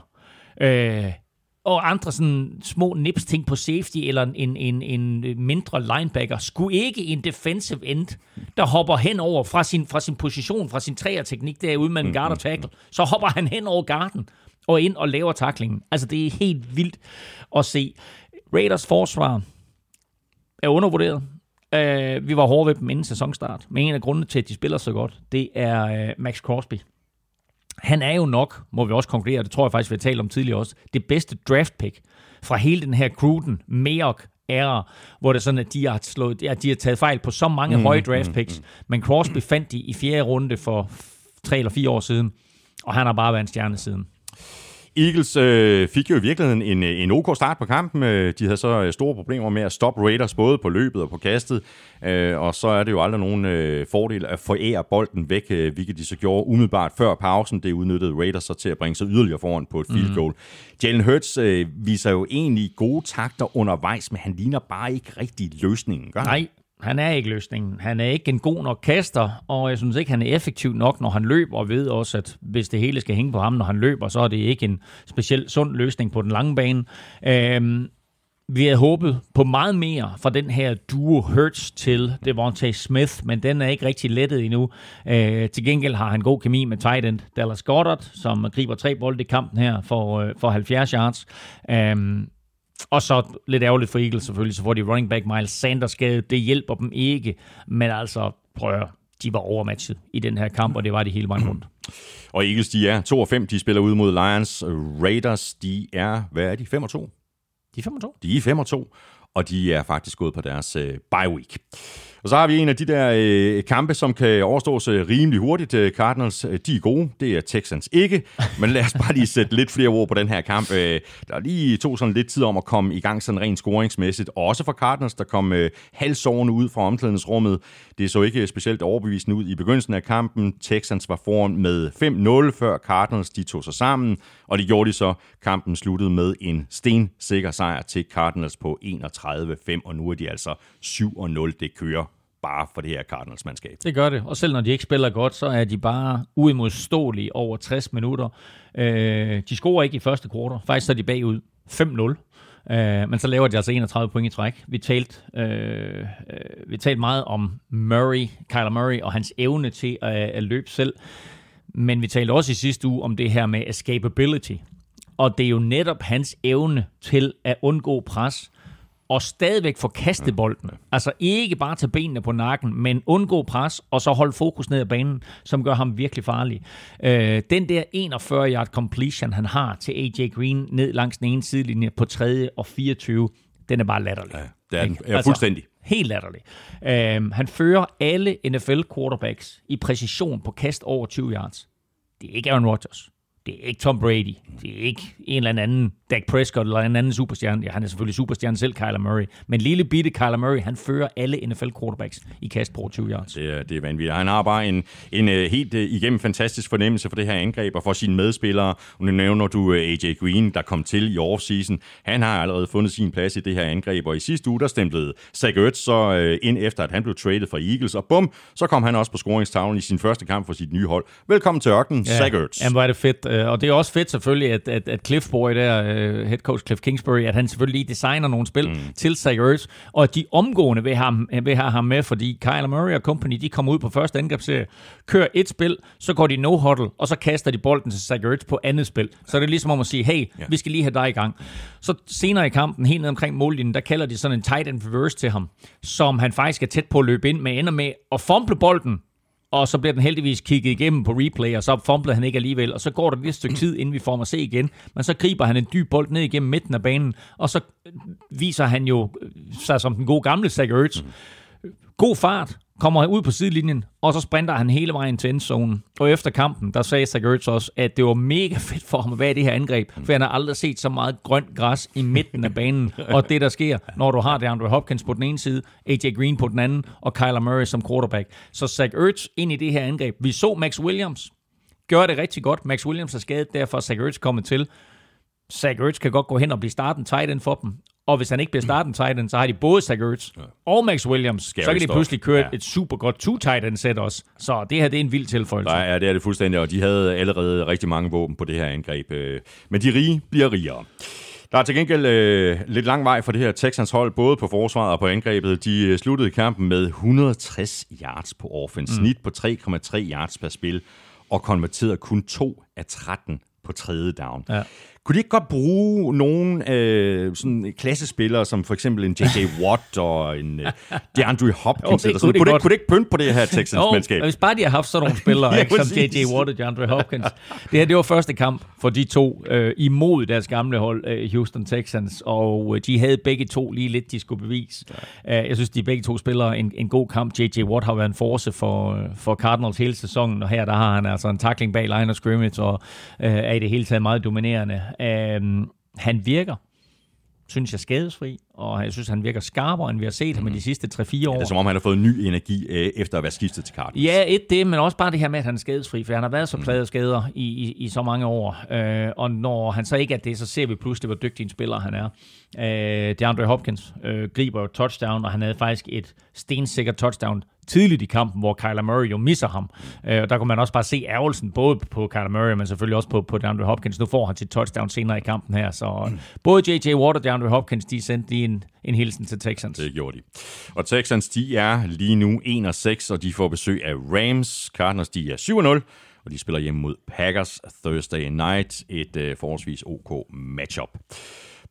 Øh, og andre sådan små nips ting på safety eller en, en, en mindre linebacker, skulle ikke en defensive end, der hopper hen over fra sin, fra sin position, fra sin træerteknik derude med en guard og tackle, så hopper han hen over garden og ind og laver taklingen. Altså det er helt vildt at se. Raiders forsvar er undervurderet. Uh, vi var hårde ved dem inden sæsonstart, men en af grundene til, at de spiller så godt, det er uh, Max Crosby han er jo nok, må vi også konkludere, det tror jeg faktisk, vi har talt om tidligere også, det bedste draft pick fra hele den her Gruden, Meok æra, hvor det er sådan, at de har, slået, ja, de har taget fejl på så mange mm, høje draft picks, mm, mm. men Crosby fandt de i fjerde runde for tre eller fire år siden, og han har bare været en stjerne siden. Eagles øh, fik jo i virkeligheden en, en OK start på kampen. Øh, de havde så øh, store problemer med at stoppe Raiders, både på løbet og på kastet. Øh, og så er det jo aldrig nogen øh, fordel at forære bolden væk, øh, hvilket de så gjorde umiddelbart før pausen. Det udnyttede Raiders så til at bringe sig yderligere foran på et field mhm. goal. Mm. Jalen Hurts øh, viser jo egentlig gode takter undervejs, men han ligner bare ikke rigtig løsningen. Gør Nej, han er ikke løsningen. Han er ikke en god nok kaster, og jeg synes ikke, han er effektiv nok, når han løber, og ved også, at hvis det hele skal hænge på ham, når han løber, så er det ikke en speciel sund løsning på den lange bane. Øhm, vi havde håbet på meget mere fra den her duo Hurts til Devontae Smith, men den er ikke rigtig lettet endnu. Øh, til gengæld har han god kemi med tight end Dallas Goddard, som griber tre bolde i kampen her for, øh, for 70 yards. Øh, og så lidt ærgerligt for Eagles selvfølgelig, så får de running back Miles Sanders skade. Det hjælper dem ikke, men altså, prøv at de var overmatchet i den her kamp, og det var de hele vejen rundt. Og Eagles, de er 2 og 5, de spiller ud mod Lions. Raiders, de er, hvad er de, 5 og 2? De er 5 og 2. De er 5 og 2, og de er faktisk gået på deres øh, bye week. Og så har vi en af de der øh, kampe, som kan overstås øh, rimelig hurtigt. Øh, Cardinals, øh, de er gode. Det er Texans ikke. Men lad os bare lige sætte lidt flere ord på den her kamp. Øh, der lige tog sådan lidt tid om at komme i gang sådan rent scoringsmæssigt. Også for Cardinals, der kom øh, halvsårende ud fra omklædningsrummet. Det så ikke øh, specielt overbevisende ud i begyndelsen af kampen. Texans var foran med 5-0, før Cardinals de tog sig sammen. Og det gjorde de så. Kampen sluttede med en stensikker sejr til Cardinals på 31-5. Og nu er de altså 7-0. Det kører bare for det her Cardinals-mandskab. Det gør det, og selv når de ikke spiller godt, så er de bare uimodståelige over 60 minutter. Øh, de scorer ikke i første kvartal, faktisk er de bagud 5-0. Øh, men så laver de altså 31 point i træk. Vi talte, øh, øh, vi talte meget om Murray, Kyler Murray og hans evne til at, at løbe selv. Men vi talte også i sidste uge om det her med escapability. Og det er jo netop hans evne til at undgå pres, og stadigvæk få kastet bolden. Altså ikke bare tage benene på nakken, men undgå pres, og så holde fokus ned ad banen, som gør ham virkelig farlig. Øh, den der 41-yard completion, han har til AJ Green ned langs den ene sidelinje på 3. og 24, den er bare latterlig. Ja, det er, den, er fuldstændig. Altså, helt latterlig. Øh, han fører alle NFL quarterbacks i præcision på kast over 20 yards. Det er ikke Aaron Rodgers. Det er ikke Tom Brady. Det er ikke en eller anden Dak Prescott eller en anden superstjerne. Ja, han er selvfølgelig superstjerne selv, Kyler Murray. Men lille bitte Kyler Murray, han fører alle NFL quarterbacks i kast på 20 yards. Det er, det er vanvittigt. Han har bare en, en uh, helt uh, igennem fantastisk fornemmelse for det her angreb og for sine medspillere. Nu nævner du uh, AJ Green, der kom til i offseason. Han har allerede fundet sin plads i det her angreb, og i sidste uge, der stemplede Zach Ertz så ind efter, at han blev traded fra Eagles, og bum, så kom han også på scoringstavlen i sin første kamp for sit nye hold. Velkommen til ørkenen, ja, Zach Ertz. Jamen, er det fedt. Og det er også fedt selvfølgelig, at, at, at Cliff Boy der, head coach Cliff Kingsbury, at han selvfølgelig lige designer nogle spil mm. til Zach og at de omgående vil have, vil have ham med, fordi Kyler Murray og company, de kommer ud på første angrebsserie, kører et spil, så går de no-huddle, og så kaster de bolden til Zach på andet spil. Så er det ligesom om at sige, hey, ja. vi skal lige have dig i gang. Så senere i kampen, helt ned omkring mållinjen, der kalder de sådan en tight end reverse til ham, som han faktisk er tæt på at løbe ind med, ender med at fumble bolden og så bliver den heldigvis kigget igennem på replay, og så fumblede han ikke alligevel, og så går der lidt stykke tid, inden vi får ham at se igen, men så griber han en dyb bold ned igennem midten af banen, og så viser han jo sig som den gode gamle Zach Ertz. God fart, kommer ud på sidelinjen, og så sprinter han hele vejen til endzonen. Og efter kampen, der sagde Zach Ertz også, at det var mega fedt for ham at være i det her angreb, for han har aldrig set så meget grønt græs i midten af banen. Og det, der sker, når du har DeAndre Hopkins på den ene side, AJ Green på den anden, og Kyler Murray som quarterback. Så Zach Ertz ind i det her angreb. Vi så Max Williams gør det rigtig godt. Max Williams er skadet, derfor er Zach Ertz kommet til. Zach Ertz kan godt gå hen og blive starten tight end for dem. Og hvis han ikke bliver starten tight end, så har de både Zach Ertz ja. og Max Williams. Scary så kan de stuff. pludselig køre ja. et super godt two tight end set også. Så det her det er en vild tilføjelse. Nej, ja, det er det fuldstændig, og de havde allerede rigtig mange våben på det her angreb. Øh. Men de rige bliver rigere. Der er til gengæld øh, lidt lang vej for det her Texans hold, både på forsvaret og på angrebet. De øh, sluttede kampen med 160 yards på offense, mm. snit på 3,3 yards per spil, og konverterede kun 2 af 13 på tredje down. Ja. Kunne de ikke godt bruge nogle øh, sådan klassespillere, som for eksempel en J.J. Watt og en øh, DeAndre Hopkins? jo, sådan. Kunne, kunne, det, kunne det ikke pynte på det her Texans-mandskab? hvis bare de har haft sådan nogle spillere, ja, ikke, som J.J. Watt og DeAndre Hopkins. Det her det var første kamp for de to øh, imod deres gamle hold, øh, Houston Texans, og øh, de havde begge to lige lidt, de skulle bevise. Ja. Uh, jeg synes, de begge to spiller en, en god kamp. J.J. Watt har været en force for, for Cardinals hele sæsonen, og her der har han altså en tackling bag line of scrimmage, og øh, er i det hele taget meget dominerende. Øh, han virker, synes jeg, skadesfri, og jeg synes, han virker skarpere, end vi har set ham mm. i de sidste 3-4 år. Ja, det er som om, han har fået ny energi øh, efter at være skiftet til Cardinals. Ja, et det, men også bare det her med, at han er skadesfri, for han har været så pladet skader i, i, i så mange år. Øh, og når han så ikke er det, så ser vi pludselig, hvor dygtig en spiller han er. Øh, DeAndre Hopkins øh, griber touchdown, og han havde faktisk et stensikkert touchdown tidligt i kampen, hvor Kyler Murray jo misser ham. Øh, og der kunne man også bare se ærgelsen, både på Kyler Murray, men selvfølgelig også på, på DeAndre Hopkins. Nu får han sit touchdown senere i kampen her, så mm. både J.J. Watt og DeAndre Hopkins, de sendte lige en, en hilsen til Texans. Det gjorde de. Og Texans, de er lige nu 1-6, og de får besøg af Rams. Cardinals, de er 7-0 og de spiller hjemme mod Packers Thursday night. Et øh, forholdsvis OK matchup.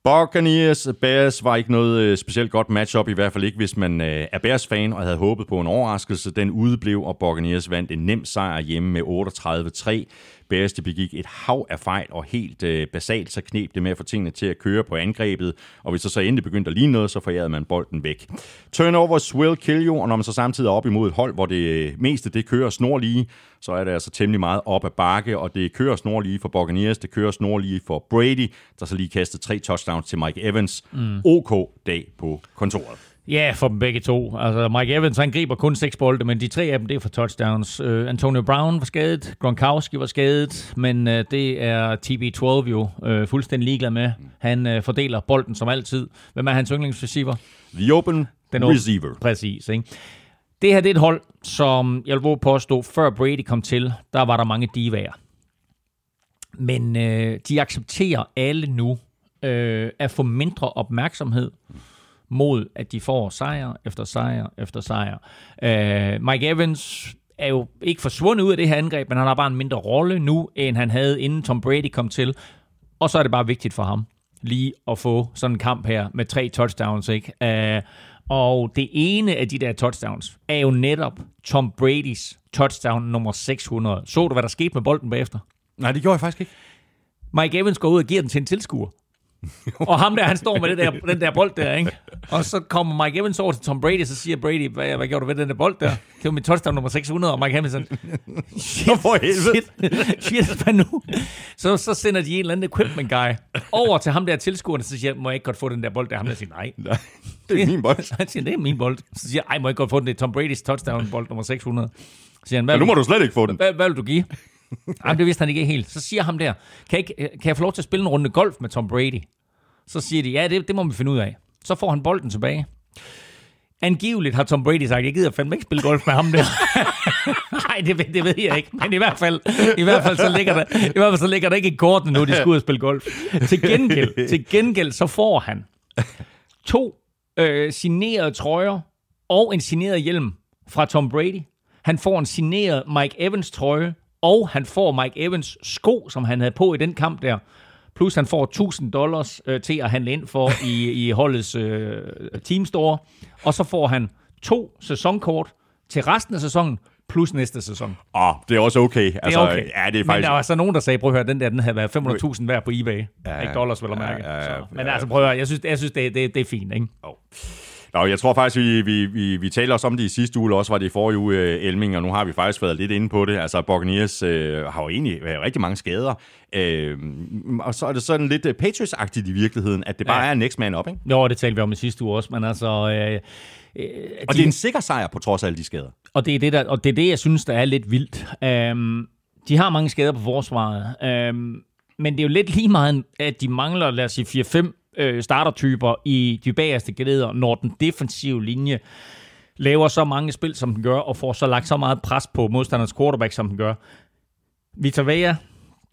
Buccaneers Bears var ikke noget øh, specielt godt matchup, i hvert fald ikke, hvis man øh, er Bears-fan og havde håbet på en overraskelse. Den udeblev, og Buccaneers vandt en nem sejr hjemme med 38-3. Bears de begik et hav af fejl, og helt øh, basalt så knep det med at få tingene til at køre på angrebet, og hvis så så endelig begyndte at ligne noget, så forærede man bolden væk. Turnovers will kill you, og når man så samtidig er op imod et hold, hvor det øh, meste det kører snorlige, så er det altså temmelig meget op ad bakke, og det kører snorlige for Buccaneers, det kører snorlige for Brady, der så lige kastede tre touchdowns til Mike Evans. Mm. OK dag på kontoret. Ja, for dem begge to. Altså, Mike Evans, han griber kun seks bolde, men de tre af dem, det er for touchdowns. Uh, Antonio Brown var skadet, Gronkowski var skadet, men uh, det er TB12 jo uh, fuldstændig ligeglad med. Han uh, fordeler bolden som altid. Hvem er hans yndlingsreceiver? The open Den receiver. Præcis, ikke? Det her det er et hold, som jeg vil påstå, før Brady kom til, der var der mange divaer. Men øh, de accepterer alle nu øh, at få mindre opmærksomhed mod, at de får sejr efter sejr efter sejr. Uh, Mike Evans er jo ikke forsvundet ud af det her angreb, men han har bare en mindre rolle nu, end han havde, inden Tom Brady kom til. Og så er det bare vigtigt for ham lige at få sådan en kamp her med tre touchdowns, ikke? Uh, og det ene af de der touchdowns er jo netop Tom Bradys touchdown nummer 600. Så du, hvad der skete med bolden bagefter? Nej, det gjorde jeg faktisk ikke. Mike Evans går ud og giver den til en tilskuer og ham der, han står med det der, den der bold der, ikke? Og så kommer Mike Evans over til Tom Brady, så siger Brady, hvad, hvad gjorde du ved den der bold der? Det var min touchdown nummer 600, og Mike Evans sådan, shit, for shit, shit, hvad nu? Så, så sender de en eller anden equipment guy over til ham der tilskuerne, så siger må jeg ikke godt få den der bold der? Ham der siger, nej. nej det er min bold. Han siger, det er min bold. Så siger jeg, må jeg ikke godt få den? Det er Tom Brady's touchdown bold nummer 600. Så siger han, hvad, ja, nu må du slet ikke få den. Hvad, hvad vil du give? Jamen, det vidste han ikke helt. Så siger ham der, kan jeg, øh, kan jeg få lov til at spille en runde golf med Tom Brady? Så siger de, ja, det, det må vi finde ud af. Så får han bolden tilbage. Angiveligt har Tom Brady sagt, jeg gider fandme ikke spille golf med ham der. Nej, det, det ved jeg ikke. Men i hvert fald, i hvert fald, så, ligger der, i hvert fald så ligger der ikke i kortene nu, de skal ud og spille golf. Til gengæld, til gengæld så får han to øh, signerede trøjer og en signeret hjelm fra Tom Brady. Han får en signeret Mike Evans trøje, og han får Mike Evans sko, som han havde på i den kamp der. Plus han får 1000 dollars øh, til at handle ind for i, i holdets øh, teamstore. Og så får han to sæsonkort til resten af sæsonen, plus næste sæson. Åh, oh, det er også okay. Altså, det er okay. Ja, det er faktisk... Men der var så nogen, der sagde, prøv at høre, den der, den havde været 500.000 værd på eBay. Ja, ikke dollars, vel at mærke. Ja, ja, ja, men altså, prøv at høre, jeg synes, jeg synes det, det, det er fint, ikke? Oh. Nå, jeg tror faktisk, vi, vi, vi, vi talte også om det i sidste uge, også var det i forrige uge, øh, Elming, og nu har vi faktisk været lidt inde på det. Altså, Buccaneers øh, har jo egentlig været rigtig mange skader, øh, og så er det sådan lidt øh, Patriots-agtigt i virkeligheden, at det bare ja. er next man up, ikke? Jo, det talte vi om i sidste uge også, men altså... Øh, øh, og de, det er en sikker sejr på trods af alle de skader. Og det er det, der, og det, er det jeg synes, der er lidt vildt. Øh, de har mange skader på forsvaret, øh, men det er jo lidt lige meget, at de mangler, lad os sige, 4-5 øh, startertyper i de bagerste glæder, når den defensive linje laver så mange spil, som den gør, og får så lagt så meget pres på modstanders quarterback, som den gør. Vita Vea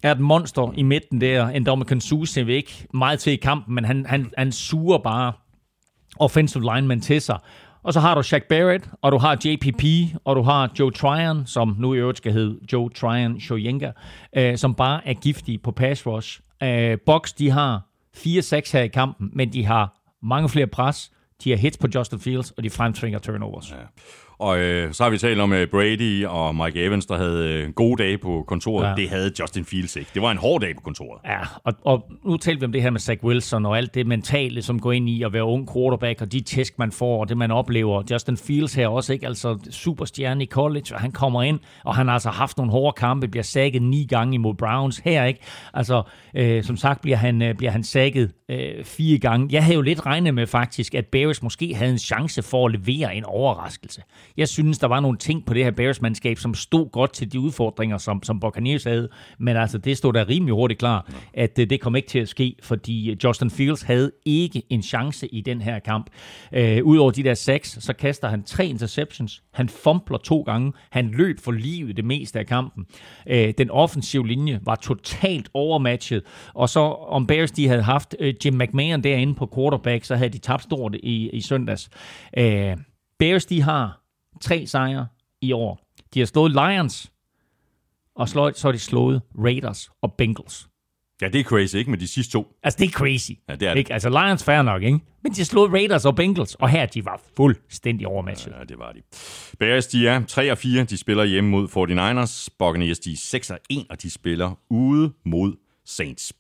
er et monster i midten der. En dommer Suge ikke meget til i kampen, men han, han, han suger bare offensive linemen til sig. Og så har du Shaq Barrett, og du har JPP, og du har Joe Tryon, som nu i øvrigt skal hedde Joe Tryon Shoyenga, øh, som bare er giftig på pass rush. Øh, Box, de har 4-6 her i kampen, men de har mange flere pres, de har hits på Justin Fields, og de fremtvinger turnovers. Ja. Og øh, så har vi talt om uh, Brady og Mike Evans, der havde øh, gode dage på kontoret. Ja. Det havde Justin Fields ikke. Det var en hård dag på kontoret. Ja, og, og nu talte vi om det her med Zach Wilson og alt det mentale, som går ind i at være ung quarterback, og de tæsk, man får, og det, man oplever. Justin Fields her også, ikke? Altså superstjerne i college, og han kommer ind, og han har altså haft nogle hårde kampe, bliver sækket ni gange imod Browns her, ikke? Altså, øh, som sagt bliver han, øh, bliver han sækket øh, fire gange. Jeg havde jo lidt regnet med faktisk, at Bears måske havde en chance for at levere en overraskelse. Jeg synes, der var nogle ting på det her Bears-mandskab, som stod godt til de udfordringer, som, som Buccaneers havde. Men altså, det stod der rimelig hurtigt klar, at det, det kom ikke til at ske, fordi Justin Fields havde ikke en chance i den her kamp. Øh, Udover de der seks, så kaster han tre interceptions. Han fumbler to gange. Han løb for livet det meste af kampen. Øh, den offensive linje var totalt overmatchet. Og så om Bears de havde haft øh, Jim McMahon derinde på quarterback, så havde de tabt stort i, i søndags. Øh, Bears de har tre sejre i år. De har slået Lions, og så har de slået Raiders og Bengals. Ja, det er crazy, ikke? Med de sidste to. Altså, det er crazy. Ja, det er det. Ikke? Altså, Lions fair nok, ikke? Men de slog Raiders og Bengals, og her de var fuldstændig overmatchet. Ja, det var de. Bears, de er 3 og 4. De spiller hjemme mod 49ers. Buccaneers, de er 6 og 1, og de spiller ude mod Saints.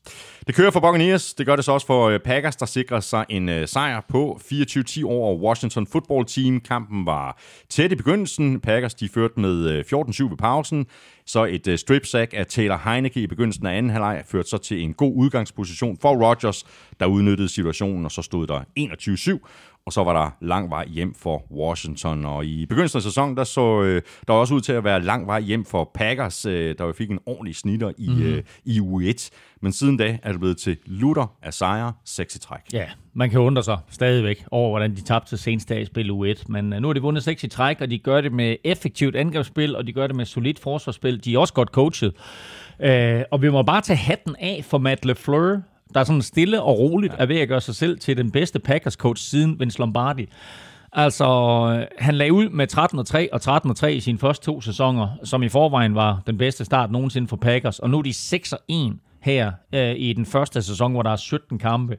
Det kører for Buccaneers. Det gør det så også for øh, Packers, der sikrer sig en øh, sejr på 24-10 over Washington Football Team. Kampen var tæt i begyndelsen. Packers de førte med øh, 14-7 ved pausen. Så et strip sack af Taylor Heineke i begyndelsen af anden halvleg førte så til en god udgangsposition for Rodgers, der udnyttede situationen, og så stod der 21-7 og så var der lang vej hjem for Washington. Og i begyndelsen af sæsonen, der så øh, der var også ud til at være lang vej hjem for Packers, øh, der fik en ordentlig snitter i, mm-hmm. øh, i U1. Men siden da er det blevet til lutter af sejre, seks i træk. Ja, man kan undre sig stadigvæk over, hvordan de tabte senest i spil U1. Men øh, nu har de vundet seks i træk, og de gør det med effektivt angrebsspil, og de gør det med solidt forsvarsspil. De er også godt coachet. Øh, og vi må bare tage hatten af for Matt LeFleur, der er sådan stille og roligt ja. er ved at gøre sig selv til den bedste Packers-coach siden Vince Lombardi. Altså, han lagde ud med 13 og 3 og 13 og 3 i sine første to sæsoner, som i forvejen var den bedste start nogensinde for Packers, og nu er de 6 og 1 her øh, i den første sæson, hvor der er 17 kampe.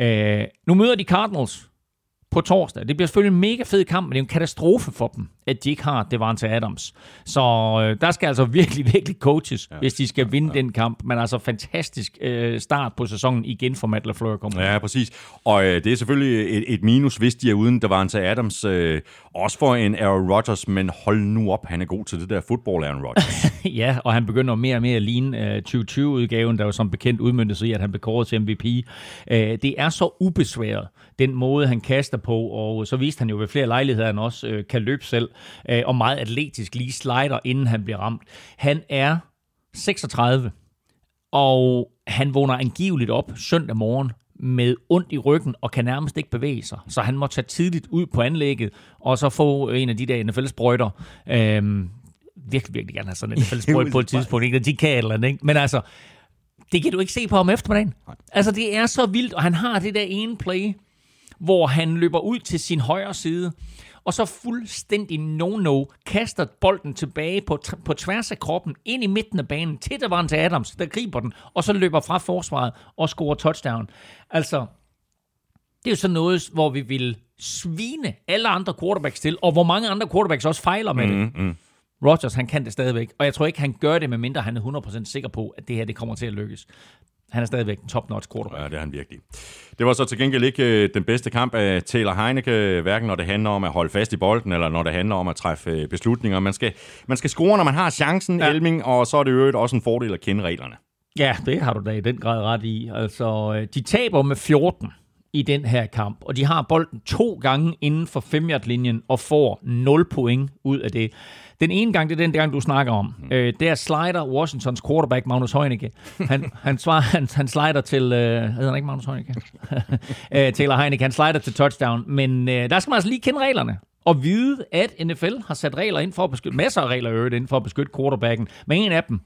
Øh, nu møder de Cardinals, på torsdag. Det bliver selvfølgelig en mega fed kamp, men det er en katastrofe for dem, at de ikke har Devante Adams. Så øh, der skal altså virkelig, virkelig coaches, ja. hvis de skal vinde ja. den kamp. Men altså fantastisk øh, start på sæsonen igen for Matt LaFleur. Kommer. Ja, præcis. Og øh, det er selvfølgelig et, et minus, hvis de er uden Devante Adams. Øh, også for en Aaron Rodgers, men hold nu op, han er god til det der fodbold, Aaron Rodgers. ja, og han begynder mere og mere at ligne øh, 2020-udgaven, der jo som bekendt udmyndte sig i, at han blev kåret til MVP. Øh, det er så ubesværet, den måde, han kaster på, og så viste han jo ved flere lejligheder, at han også øh, kan løbe selv, øh, og meget atletisk lige slider, inden han bliver ramt. Han er 36, og han vågner angiveligt op søndag morgen med ondt i ryggen og kan nærmest ikke bevæge sig. Så han må tage tidligt ud på anlægget, og så få en af de der NFL-sprøjter. Øhm, virkelig, virkelig gerne have sådan en NFL-sprøjt på et tidspunkt. Ikke? De kan eller andet, ikke? Men altså, det kan du ikke se på om eftermiddagen. Altså, det er så vildt, og han har det der ene play, hvor han løber ud til sin højre side, og så fuldstændig no-no kaster bolden tilbage på, på tværs af kroppen ind i midten af banen til Davante Adams, der griber den, og så løber fra forsvaret og scorer touchdown. Altså, det er jo sådan noget, hvor vi vil svine alle andre quarterbacks til, og hvor mange andre quarterbacks også fejler med mm, det. Mm. Rodgers, han kan det stadigvæk, og jeg tror ikke, han gør det, medmindre han er 100% sikker på, at det her det kommer til at lykkes. Han er stadigvæk en top-notch quarterback. Ja, det er han virkelig. Det var så til gengæld ikke øh, den bedste kamp af Taylor Heineke, hverken når det handler om at holde fast i bolden, eller når det handler om at træffe øh, beslutninger. Man skal, man skal score, når man har chancen, ja. Elming, og så er det jo også en fordel at kende reglerne. Ja, det har du da i den grad ret i. Altså, øh, de taber med 14 i den her kamp, og de har bolden to gange inden for 5 linjen og får 0 point ud af det. Den ene gang, det er den gang, du snakker om. Mm. Øh, der slider Washingtons quarterback, Magnus Heunicke. Han, han, svar, han, han slider til... Øh, hedder han ikke Magnus Heunicke? øh, Taylor Heineke, han slider til touchdown. Men øh, der skal man altså lige kende reglerne og vide, at NFL har sat regler ind for at beskytte, masser af regler øvrigt ind for at beskytte quarterbacken. Men en af dem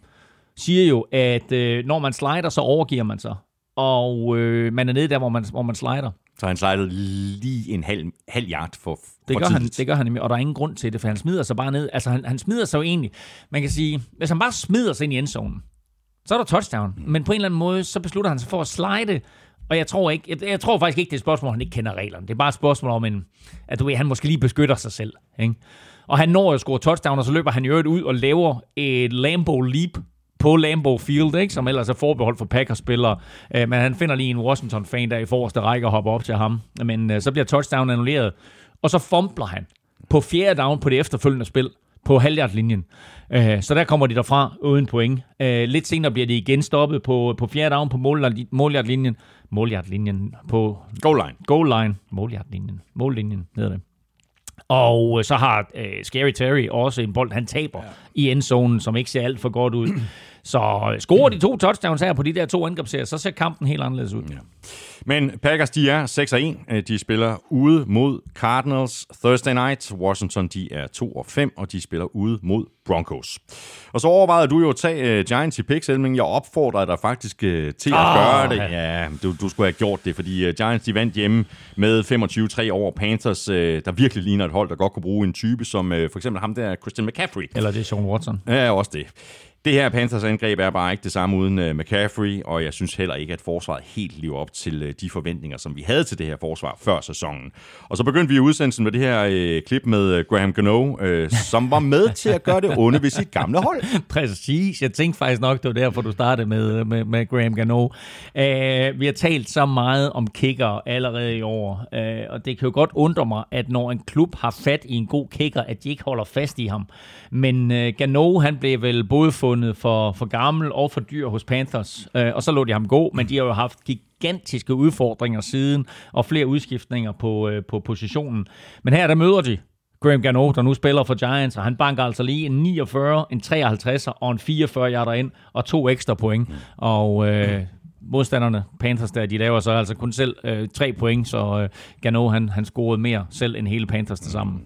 siger jo, at øh, når man slider, så overgiver man sig. Og øh, man er nede der, hvor man, hvor man slider. Så han slidede lige en halv, halv yard for, det gør, han, det gør han nemlig, og der er ingen grund til det, for han smider sig bare ned. Altså, han, han smider sig jo egentlig, man kan sige, hvis han bare smider sig ind i endzonen, så er der touchdown. Mm. Men på en eller anden måde, så beslutter han sig for at slide, og jeg tror, ikke, jeg, jeg tror faktisk ikke, det er et spørgsmål, han ikke kender reglerne. Det er bare et spørgsmål om, en, at du ved, han måske lige beskytter sig selv. Ikke? Og han når at score touchdown, og så løber han jo ud og laver et Lambo leap på Lambeau Field, ikke? som ellers er forbeholdt for Packers-spillere. Uh, men han finder lige en Washington-fan, der i forreste række og hopper op til ham. Men uh, så bliver touchdown annulleret, og så fumbler han på fjerde down på det efterfølgende spil på halvhjertlinjen. Uh, så der kommer de derfra uden point. Uh, lidt senere bliver de igen stoppet på, på fjerde down på målhjertlinjen. Målhjertlinjen på... Goal line. Goal line. Målhjertlinjen. Mållinjen hedder det. Og øh, så har uh, Scary Terry også en bold, han taber ja. i endzonen, som ikke ser alt for godt ud. Så øh, scorer de to touchdowns her på de der to angrebsserier, så ser kampen helt anderledes ud. Ja. Men Packers, de er 6-1. De spiller ude mod Cardinals Thursday night. Washington, de er 2-5, og de spiller ude mod Broncos. Og så overvejede du jo at tage uh, Giants i picks, men jeg opfordrer dig faktisk uh, til at oh, gøre det. Ja, du, du skulle have gjort det, fordi uh, Giants de vandt hjemme med 25-3 over Panthers, uh, der virkelig ligner et hold, der godt kunne bruge en type som uh, for eksempel ham der, Christian McCaffrey. Eller det er Sean Watson. Ja, også det. Det her Panthers angreb er bare ikke det samme uden uh, McCaffrey, og jeg synes heller ikke, at forsvaret helt lever op til uh, de forventninger, som vi havde til det her forsvar før sæsonen. Og så begyndte vi udsendelsen med det her uh, klip med uh, Graham Gano, uh, som var med til at gøre det onde ved sit gamle hold. Præcis. Jeg tænkte faktisk nok, det var derfor, du startede med, med, med Graham Gano. Uh, vi har talt så meget om kicker allerede i år, uh, og det kan jo godt undre mig, at når en klub har fat i en god kicker, at de ikke holder fast i ham. Men uh, Gano, han blev vel både fundet for, for gammel og for dyr hos Panthers, øh, og så lå de ham gå, men de har jo haft gigantiske udfordringer siden, og flere udskiftninger på, øh, på positionen. Men her der møder de Graham Gano, der nu spiller for Giants, og han banker altså lige en 49, en 53 og en 44 yarder ind, og to ekstra point. Og øh, modstanderne, Panthers der, de laver så altså kun selv øh, tre point, så øh, Gano han, han scorede mere selv end hele Panthers til sammen.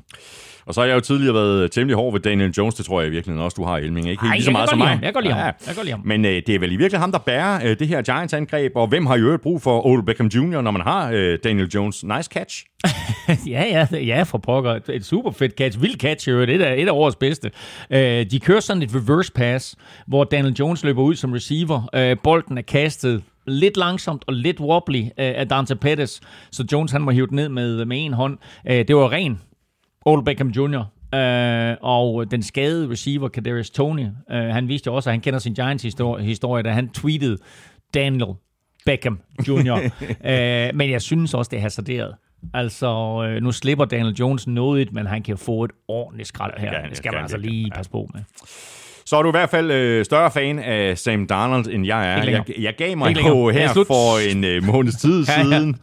Og så har jeg jo tidligere været temmelig hård ved Daniel Jones, det tror jeg i virkeligheden også, du har, Elming. Ikke helt lige så meget som mig. Jeg godt lide ham. Jeg godt lide ham. Men øh, det er vel i virkeligheden ham, der bærer øh, det her Giants-angreb, og hvem har i øvrigt brug for Odell Beckham Jr., når man har øh, Daniel Jones? Nice catch. ja, ja, ja, for pokker. Et, et super fedt catch. Vild catch, jo. Det er et af årets bedste. Øh, de kører sådan et reverse pass, hvor Daniel Jones løber ud som receiver. Øh, bolden er kastet lidt langsomt og lidt wobbly øh, af Dante Pettis, så Jones han må hive den ned med, med en hånd. Øh, det var ren Old Beckham Jr., Uh, og den skadede receiver, Kadarius Tony, uh, han viste jo også, at han kender sin Giants-historie, da han tweetede Daniel Beckham Jr. uh, men jeg synes også, det er hasarderet. Altså, uh, nu slipper Daniel Jones noget, men han kan få et ordentligt skrald her. Ja, det skal man altså lige passe på med. Så er du i hvert fald øh, større fan af Sam Darnold, end jeg er. Jeg, jeg gav mig jo her for en øh, måneds tid siden.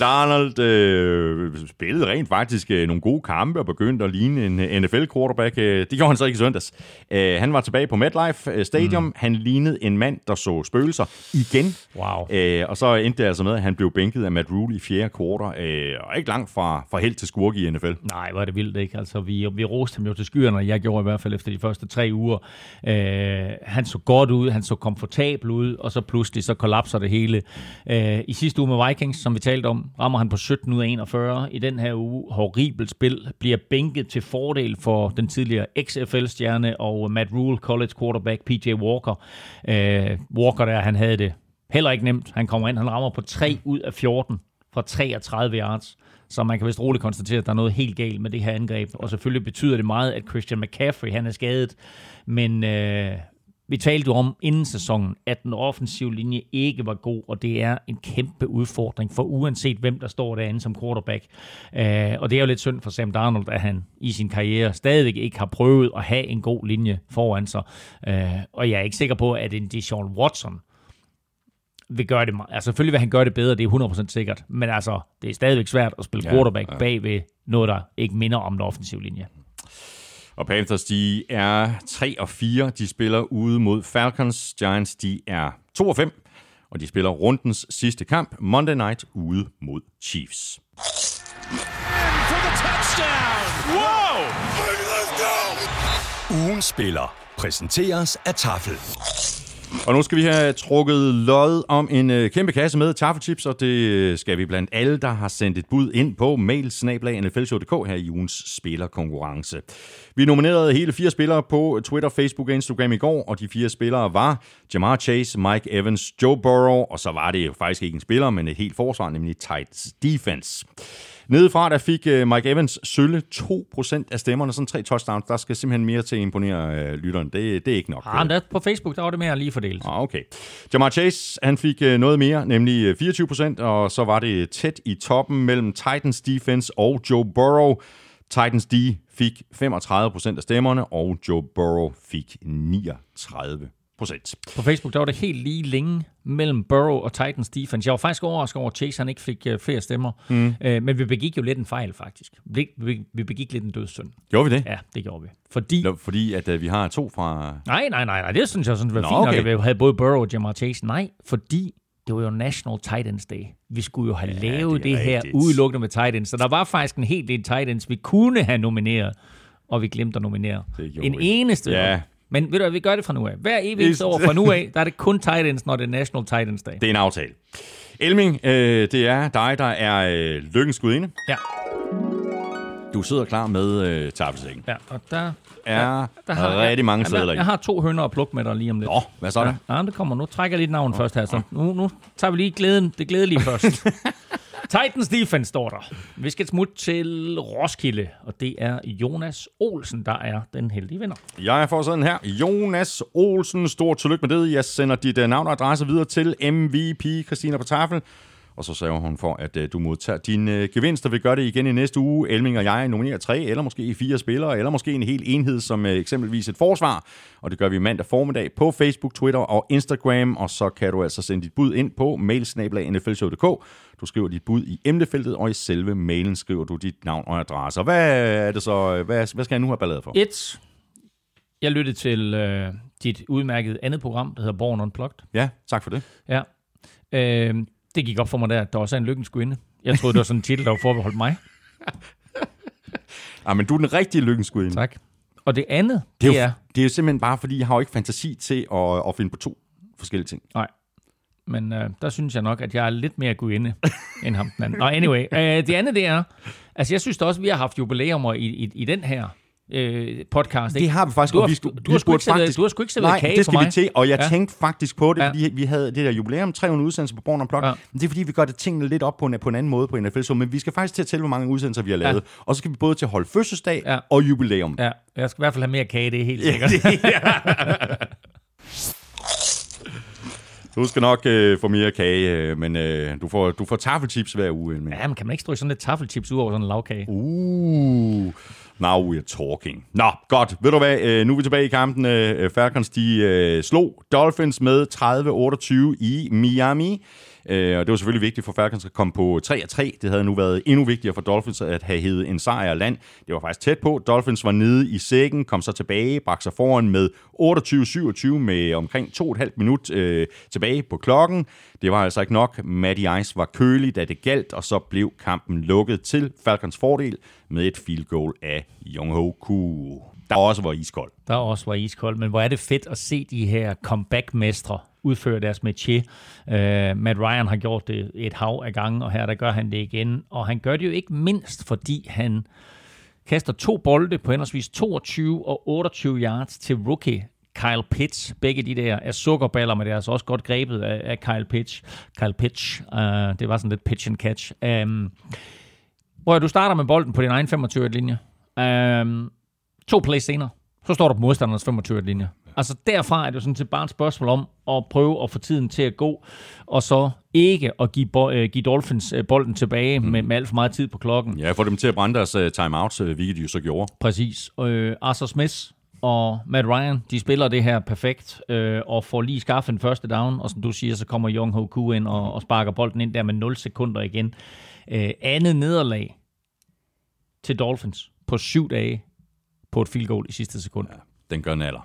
Darnold øh, spillede rent faktisk øh, nogle gode kampe og begyndte at ligne en øh, NFL-quarterback. Øh, det gjorde han så ikke i søndags. Øh, han var tilbage på MetLife Stadium. Mm. Han lignede en mand, der så spøgelser igen. Wow. Øh, og så endte det altså med, at han blev bænket af Matt Rule i fjerde kvartal. Øh, og ikke langt fra, fra held til skurke i NFL. Nej, var det vildt ikke. Altså, vi, vi roste ham jo til skyerne, jeg gjorde i hvert fald efter de første tre uger. Øh, han så godt ud, han så komfortabel ud, og så pludselig så kollapser det hele. Øh, I sidste uge med Vikings, som vi talte om, rammer han på 17 ud af 41. I den her uge, horribelt spil, bliver bænket til fordel for den tidligere XFL-stjerne og Matt Rule, college quarterback PJ Walker. Øh, Walker der, han havde det heller ikke nemt. Han kommer ind, han rammer på 3 ud af 14 fra 33 yards. Så man kan vist roligt konstatere, at der er noget helt galt med det her angreb. Og selvfølgelig betyder det meget, at Christian McCaffrey han er skadet. Men øh, vi talte jo om inden sæsonen, at den offensive linje ikke var god, og det er en kæmpe udfordring for uanset hvem der står derinde som quarterback. Øh, og det er jo lidt synd for Sam Darnold, at han i sin karriere stadig ikke har prøvet at have en god linje foran sig. Øh, og jeg er ikke sikker på, at en Deshaun Watson vil gøre det. Altså selvfølgelig vil han gøre det bedre, det er 100% sikkert. Men altså, det er stadigvæk svært at spille ja, quarterback ja. bag ved noget, der ikke minder om den offensive linje. Og Panthers, de er 3 og 4. De spiller ude mod Falcons. Giants, de er 2 og 5. Og de spiller rundens sidste kamp, Monday Night, ude mod Chiefs. Ugen spiller præsenteres af Tafel. Og nu skal vi have trukket lod om en øh, kæmpe kasse med taffelchips, og det øh, skal vi blandt alle, der har sendt et bud ind på mailsnablag.nflshow.dk her i ugens spillerkonkurrence. Vi nominerede hele fire spillere på Twitter, Facebook og Instagram i går, og de fire spillere var Jamar Chase, Mike Evans, Joe Burrow, og så var det jo faktisk ikke en spiller, men et helt forsvar, nemlig Tights Defense. Nedefra der fik uh, Mike Evans sølle 2% af stemmerne, sådan tre touchdowns. Der skal simpelthen mere til at imponere uh, lytteren. Det, det er ikke nok. Ja, men der, på Facebook der var det mere lige fordelt. Ah, okay. Jamar Chase, han fik uh, noget mere, nemlig 24%, og så var det tæt i toppen mellem Titans defense og Joe Burrow. Titans D fik 35% af stemmerne, og Joe Burrow fik 39 procent. På Facebook der var det helt lige længe mellem Burrow og Titans defense. Jeg var faktisk overrasket over, at Chase han ikke fik uh, flere stemmer. Mm. Uh, men vi begik jo lidt en fejl, faktisk. Vi, vi, vi begik lidt en dødssynd. Gjorde vi det? Ja, det gjorde vi. Fordi, Nå, fordi at uh, vi har to fra... Nej, nej, nej, nej. Det synes jeg sådan, var Nå, fint okay. nok, at vi havde både Burrow og Jamar Chase. Nej, fordi det var jo National Titans Day. Vi skulle jo have ja, lavet det, det her udelukkende med Titans. Så der var faktisk en hel del Titans, vi kunne have nomineret, og vi glemte at nominere. En eneste. Ja. Men ved du hvad, vi gør det fra nu af. Hver evig år fra nu af, der er det kun Titans, når det er National Titans Day. Det er en aftale. Elming, øh, det er dig, der er øh, lykkens gudinde. Ja. Du sidder klar med øh, taffelsækken. Ja, og der, Er der har rigtig mange Jamen, sædler jeg, i. jeg har to hønder at plukke med dig lige om lidt. Nå, hvad så er der? Ja, ja, det kommer nu. Trækker jeg lige navn først her. Så nu, nu tager vi lige glæden, det glædelige først. Titans defense står der. Vi skal smutte til Roskilde, og det er Jonas Olsen, der er den heldige vinder. Jeg får sådan her. Jonas Olsen, stort tillykke med det. Jeg sender dit øh, navn og adresse videre til MVP Christina på tafel. Og så sørger hun for, at uh, du modtager din uh, gevinst, og vi gør det igen i næste uge. Elming og jeg nominerer tre, eller måske fire spillere, eller måske en hel enhed, som uh, eksempelvis et forsvar. Og det gør vi mandag formiddag på Facebook, Twitter og Instagram. Og så kan du altså sende dit bud ind på mailsnablag.nflshow.dk. Du skriver dit bud i emnefeltet, og i selve mailen skriver du dit navn og adresse. Og hvad er det så? Hvad, hvad skal jeg nu have ballade for? Et, jeg lyttede til øh, dit udmærkede andet program, der hedder Born Unplugged. Ja, tak for det. Ja. Øh, det gik op for mig der, at der også er en lykkens inde. Jeg troede, det var sådan en titel, der var forbeholdt mig. Ah, men du er den rigtige lykkenskud. Tak. Og det andet, Det er, det er... det er jo simpelthen bare, fordi jeg har jo ikke fantasi til at, at finde på to forskellige ting. Nej. Men øh, der synes jeg nok, at jeg er lidt mere guinde end ham den anden. Nå, anyway. Øh, det andet, det er... Altså, jeg synes da også, at vi har haft jubilæumer i, i, i den her øh, podcast. Ikke? Det har vi faktisk. Du og har, vi, du, vi du, har sgu burde ikke serveret, du har sgu ikke serveret Nej, kage det for skal mig. vi til, og jeg Ja. tænkte faktisk på det, ja. fordi vi havde det der jubilæum, 300 udsendelser på Born Unplugged. Ja. Men det er fordi, vi gør det tingene lidt op på en, på en anden måde på NFL, så men vi skal faktisk til at tælle, hvor mange udsendelser vi har lavet. Ja. Og så skal vi både til at holde fødselsdag Ja. og jubilæum. Ja, jeg skal i hvert fald have mere kage, det er helt sikkert. Du skal nok øh, få mere kage, øh, men øh, du får, du får taffelchips hver uge. Men. Ja, men kan man ikke stryge sådan lidt taffelchips ud over sådan en lavkage? Uh, now we're talking. Nå, godt. Ved du hvad, øh, nu er vi tilbage i kampen. Øh, Falcons, de øh, slog Dolphins med 30-28 i Miami. Øh, og det var selvfølgelig vigtigt for Falcons at komme på 3-3. Det havde nu været endnu vigtigere for Dolphins at have hævet en sejr land. Det var faktisk tæt på. Dolphins var nede i sækken, kom så tilbage, bragte sig foran med 28-27 med omkring 2,5 minut øh, tilbage på klokken. Det var altså ikke nok. Matty Ice var kølig, da det galt, og så blev kampen lukket til Falcons fordel med et field goal af Young Ho Koo, der også var iskold. Der også var iskold, men hvor er det fedt at se de her comeback-mestre udføre deres métier. Uh, Matt Ryan har gjort det et hav af gange, og her der gør han det igen. Og han gør det jo ikke mindst, fordi han kaster to bolde på henholdsvis 22 og 28 yards til rookie Kyle Pitts. Begge de der er sukkerballer, men det er altså også godt grebet af, af Kyle Pitts. Kyle Pitts. Uh, det var sådan lidt pitch and catch. Øhm, um, hvor du starter med bolden på din egen 25-linje. Um, øhm, to plays senere, så står du på modstandernes 25-linje. Altså derfra er det jo sådan set bare et spørgsmål om at prøve at få tiden til at gå, og så ikke at give, bo- øh, give Dolphins øh, bolden tilbage med, med alt for meget tid på klokken. Ja, få dem til at brænde deres uh, timeouts, uh, hvilket de jo så gjorde. Præcis. Øh, Arthur Smith og Matt Ryan, de spiller det her perfekt, øh, og får lige skaffet en første down, og som du siger, så kommer Young Ho Koo ind og, og sparker bolden ind der med 0 sekunder igen. Øh, andet nederlag til Dolphins på syv dage på et field goal i sidste sekund. Ja. Den gør naller.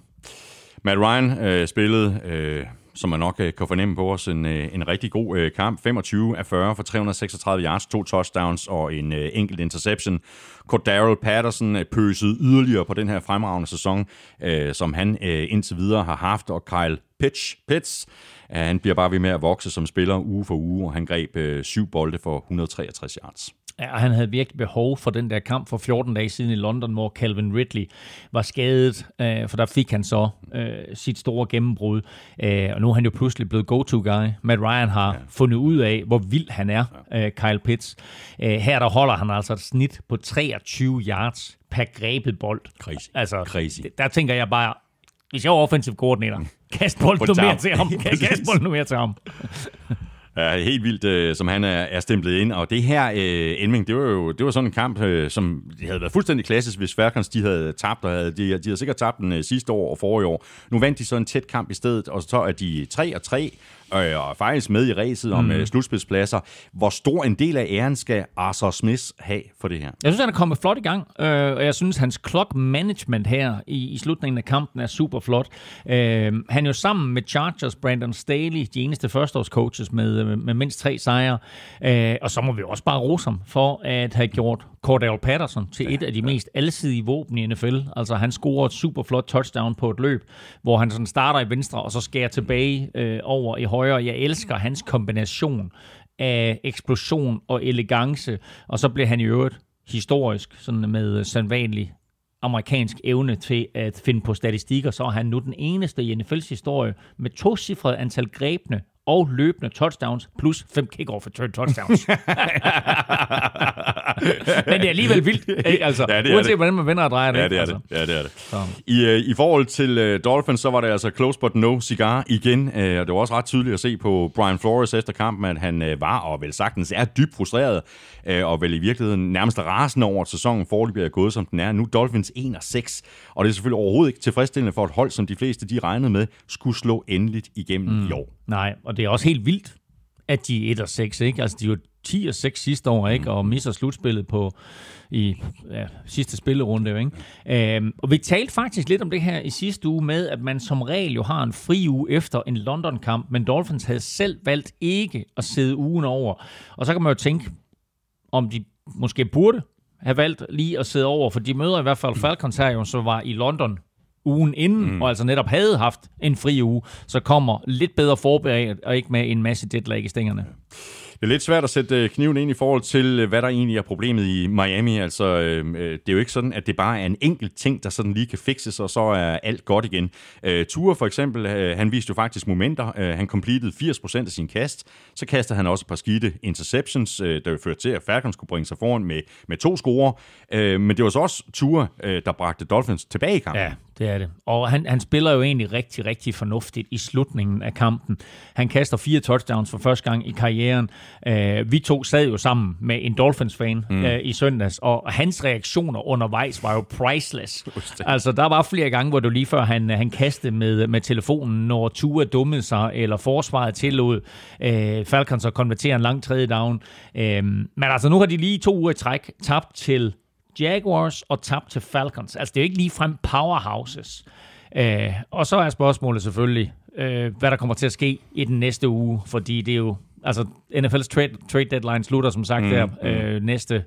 Matt Ryan øh, spillede, øh, som man nok øh, kan fornemme på os, en, øh, en rigtig god øh, kamp. 25 af 40 for 336 yards, to touchdowns og en øh, enkelt interception. Cordarrelle Patterson øh, pøsede yderligere på den her fremragende sæson, øh, som han øh, indtil videre har haft, og Kyle Pitch, Pitts, øh, han bliver bare ved med at vokse som spiller uge for uge, og han greb øh, syv bolde for 163 yards. Ja, han havde virkelig behov for den der kamp for 14 dage siden i London, hvor Calvin Ridley var skadet, øh, for der fik han så øh, sit store gennembrud. Øh, og nu er han jo pludselig blevet go-to-guy. Matt Ryan har ja. fundet ud af, hvor vild han er, øh, Kyle Pitts. Øh, her der holder han altså et snit på 23 yards per grebet bold. Crazy. Altså, Crazy. Der tænker jeg bare, hvis jeg var offensive koordinator, kast bolden nu mere til ham. Kast bolden nu mere til ham. Ja, helt vildt, øh, som han er, er stemplet ind. Og det her, øh, Elming, det var jo det var sådan en kamp, øh, som havde været fuldstændig klassisk, hvis Falcons de havde tabt. Og havde, de, de havde sikkert tabt den øh, sidste år og forrige år. Nu vandt de så en tæt kamp i stedet, og så er de 3 og 3 øh, og faktisk med i ræset om øh, slutspidspladser. Hvor stor en del af æren skal Arthur Smith have for det her? Jeg synes, han er kommet flot i gang, øh, og jeg synes, hans clock management her i, i slutningen af kampen er super flot. Øh, han er jo sammen med Chargers, Brandon Staley, de eneste førsteårscoaches med, med, med mindst tre sejre. Øh, og så må vi også bare rose ham for at have gjort Cordell Patterson til ja, et af de mest alsidige våben i NFL. Altså han scorer et super flot touchdown på et løb, hvor han sådan starter i venstre, og så skærer tilbage øh, over i højre. Jeg elsker hans kombination af eksplosion og elegance, og så bliver han i øvrigt historisk, sådan med sandvanlig amerikansk evne til at finde på statistikker, så er han nu den eneste i NFL's historie med to cifrede antal grebne og løbende touchdowns, plus fem kick-off return touchdowns. Men det er alligevel vildt, ikke? altså, ja, det er uanset det. hvordan man vender og drejer det. Ja, det er altså. det. Ja, det, er det. Så. I, uh, I forhold til uh, Dolphins, så var det altså close but no cigar igen, uh, og det var også ret tydeligt at se på Brian Flores efter kampen, at han uh, var og vel sagtens er dybt frustreret, uh, og vel i virkeligheden nærmest rasende over, at sæsonen forløbig er gået, som den er. Nu Dolphins 1 og 6, og det er selvfølgelig overhovedet ikke tilfredsstillende for et hold, som de fleste de regnede med, skulle slå endeligt igennem mm. i år. Nej, og det er også helt vildt, at de er 1 og 6, ikke? Altså, de er jo 10 og 6 sidste år, ikke? Og misser slutspillet på i ja, sidste spillerunde, jo, ikke? Øhm, og vi talte faktisk lidt om det her i sidste uge med, at man som regel jo har en fri uge efter en London-kamp, men Dolphins havde selv valgt ikke at sidde ugen over. Og så kan man jo tænke, om de måske burde have valgt lige at sidde over, for de møder i hvert fald Falcons her jo, som var i London ugen inden, mm. og altså netop havde haft en fri uge, så kommer lidt bedre forberedt, og ikke med en masse jetlag i stængerne. Det er lidt svært at sætte øh, kniven ind i forhold til, øh, hvad der egentlig er problemet i Miami. Altså, øh, det er jo ikke sådan, at det bare er en enkelt ting, der sådan lige kan fikses, og så er alt godt igen. Ture for eksempel, han viste jo faktisk momenter. Han completed 80% af sin kast. Så kastede han også et par skidte interceptions, der jo førte til, at Falcons kunne bringe sig foran med, med to score. Men det var så også Ture, der bragte Dolphins tilbage i kampen. Ja, det er det. Og han, han spiller jo egentlig rigtig, rigtig fornuftigt i slutningen af kampen. Han kaster fire touchdowns for første gang i karrieren. Uh, vi to sad jo sammen med en Dolphins-fan mm. uh, i søndags, og hans reaktioner undervejs var jo priceless. Altså, der var flere gange, hvor du lige før han, han kastede med, med telefonen, når Tua dummede sig, eller forsvaret tillod uh, Falcons at konvertere en lang tredje down. Uh, men altså, nu har de lige to uger i træk tabt til Jaguars og tabt til Falcons. Altså, det er jo ikke ligefrem powerhouses. Uh, og så er spørgsmålet selvfølgelig, uh, hvad der kommer til at ske i den næste uge, fordi det er jo, altså NFL's trade, trade deadline slutter som sagt mm, der uh, mm. næste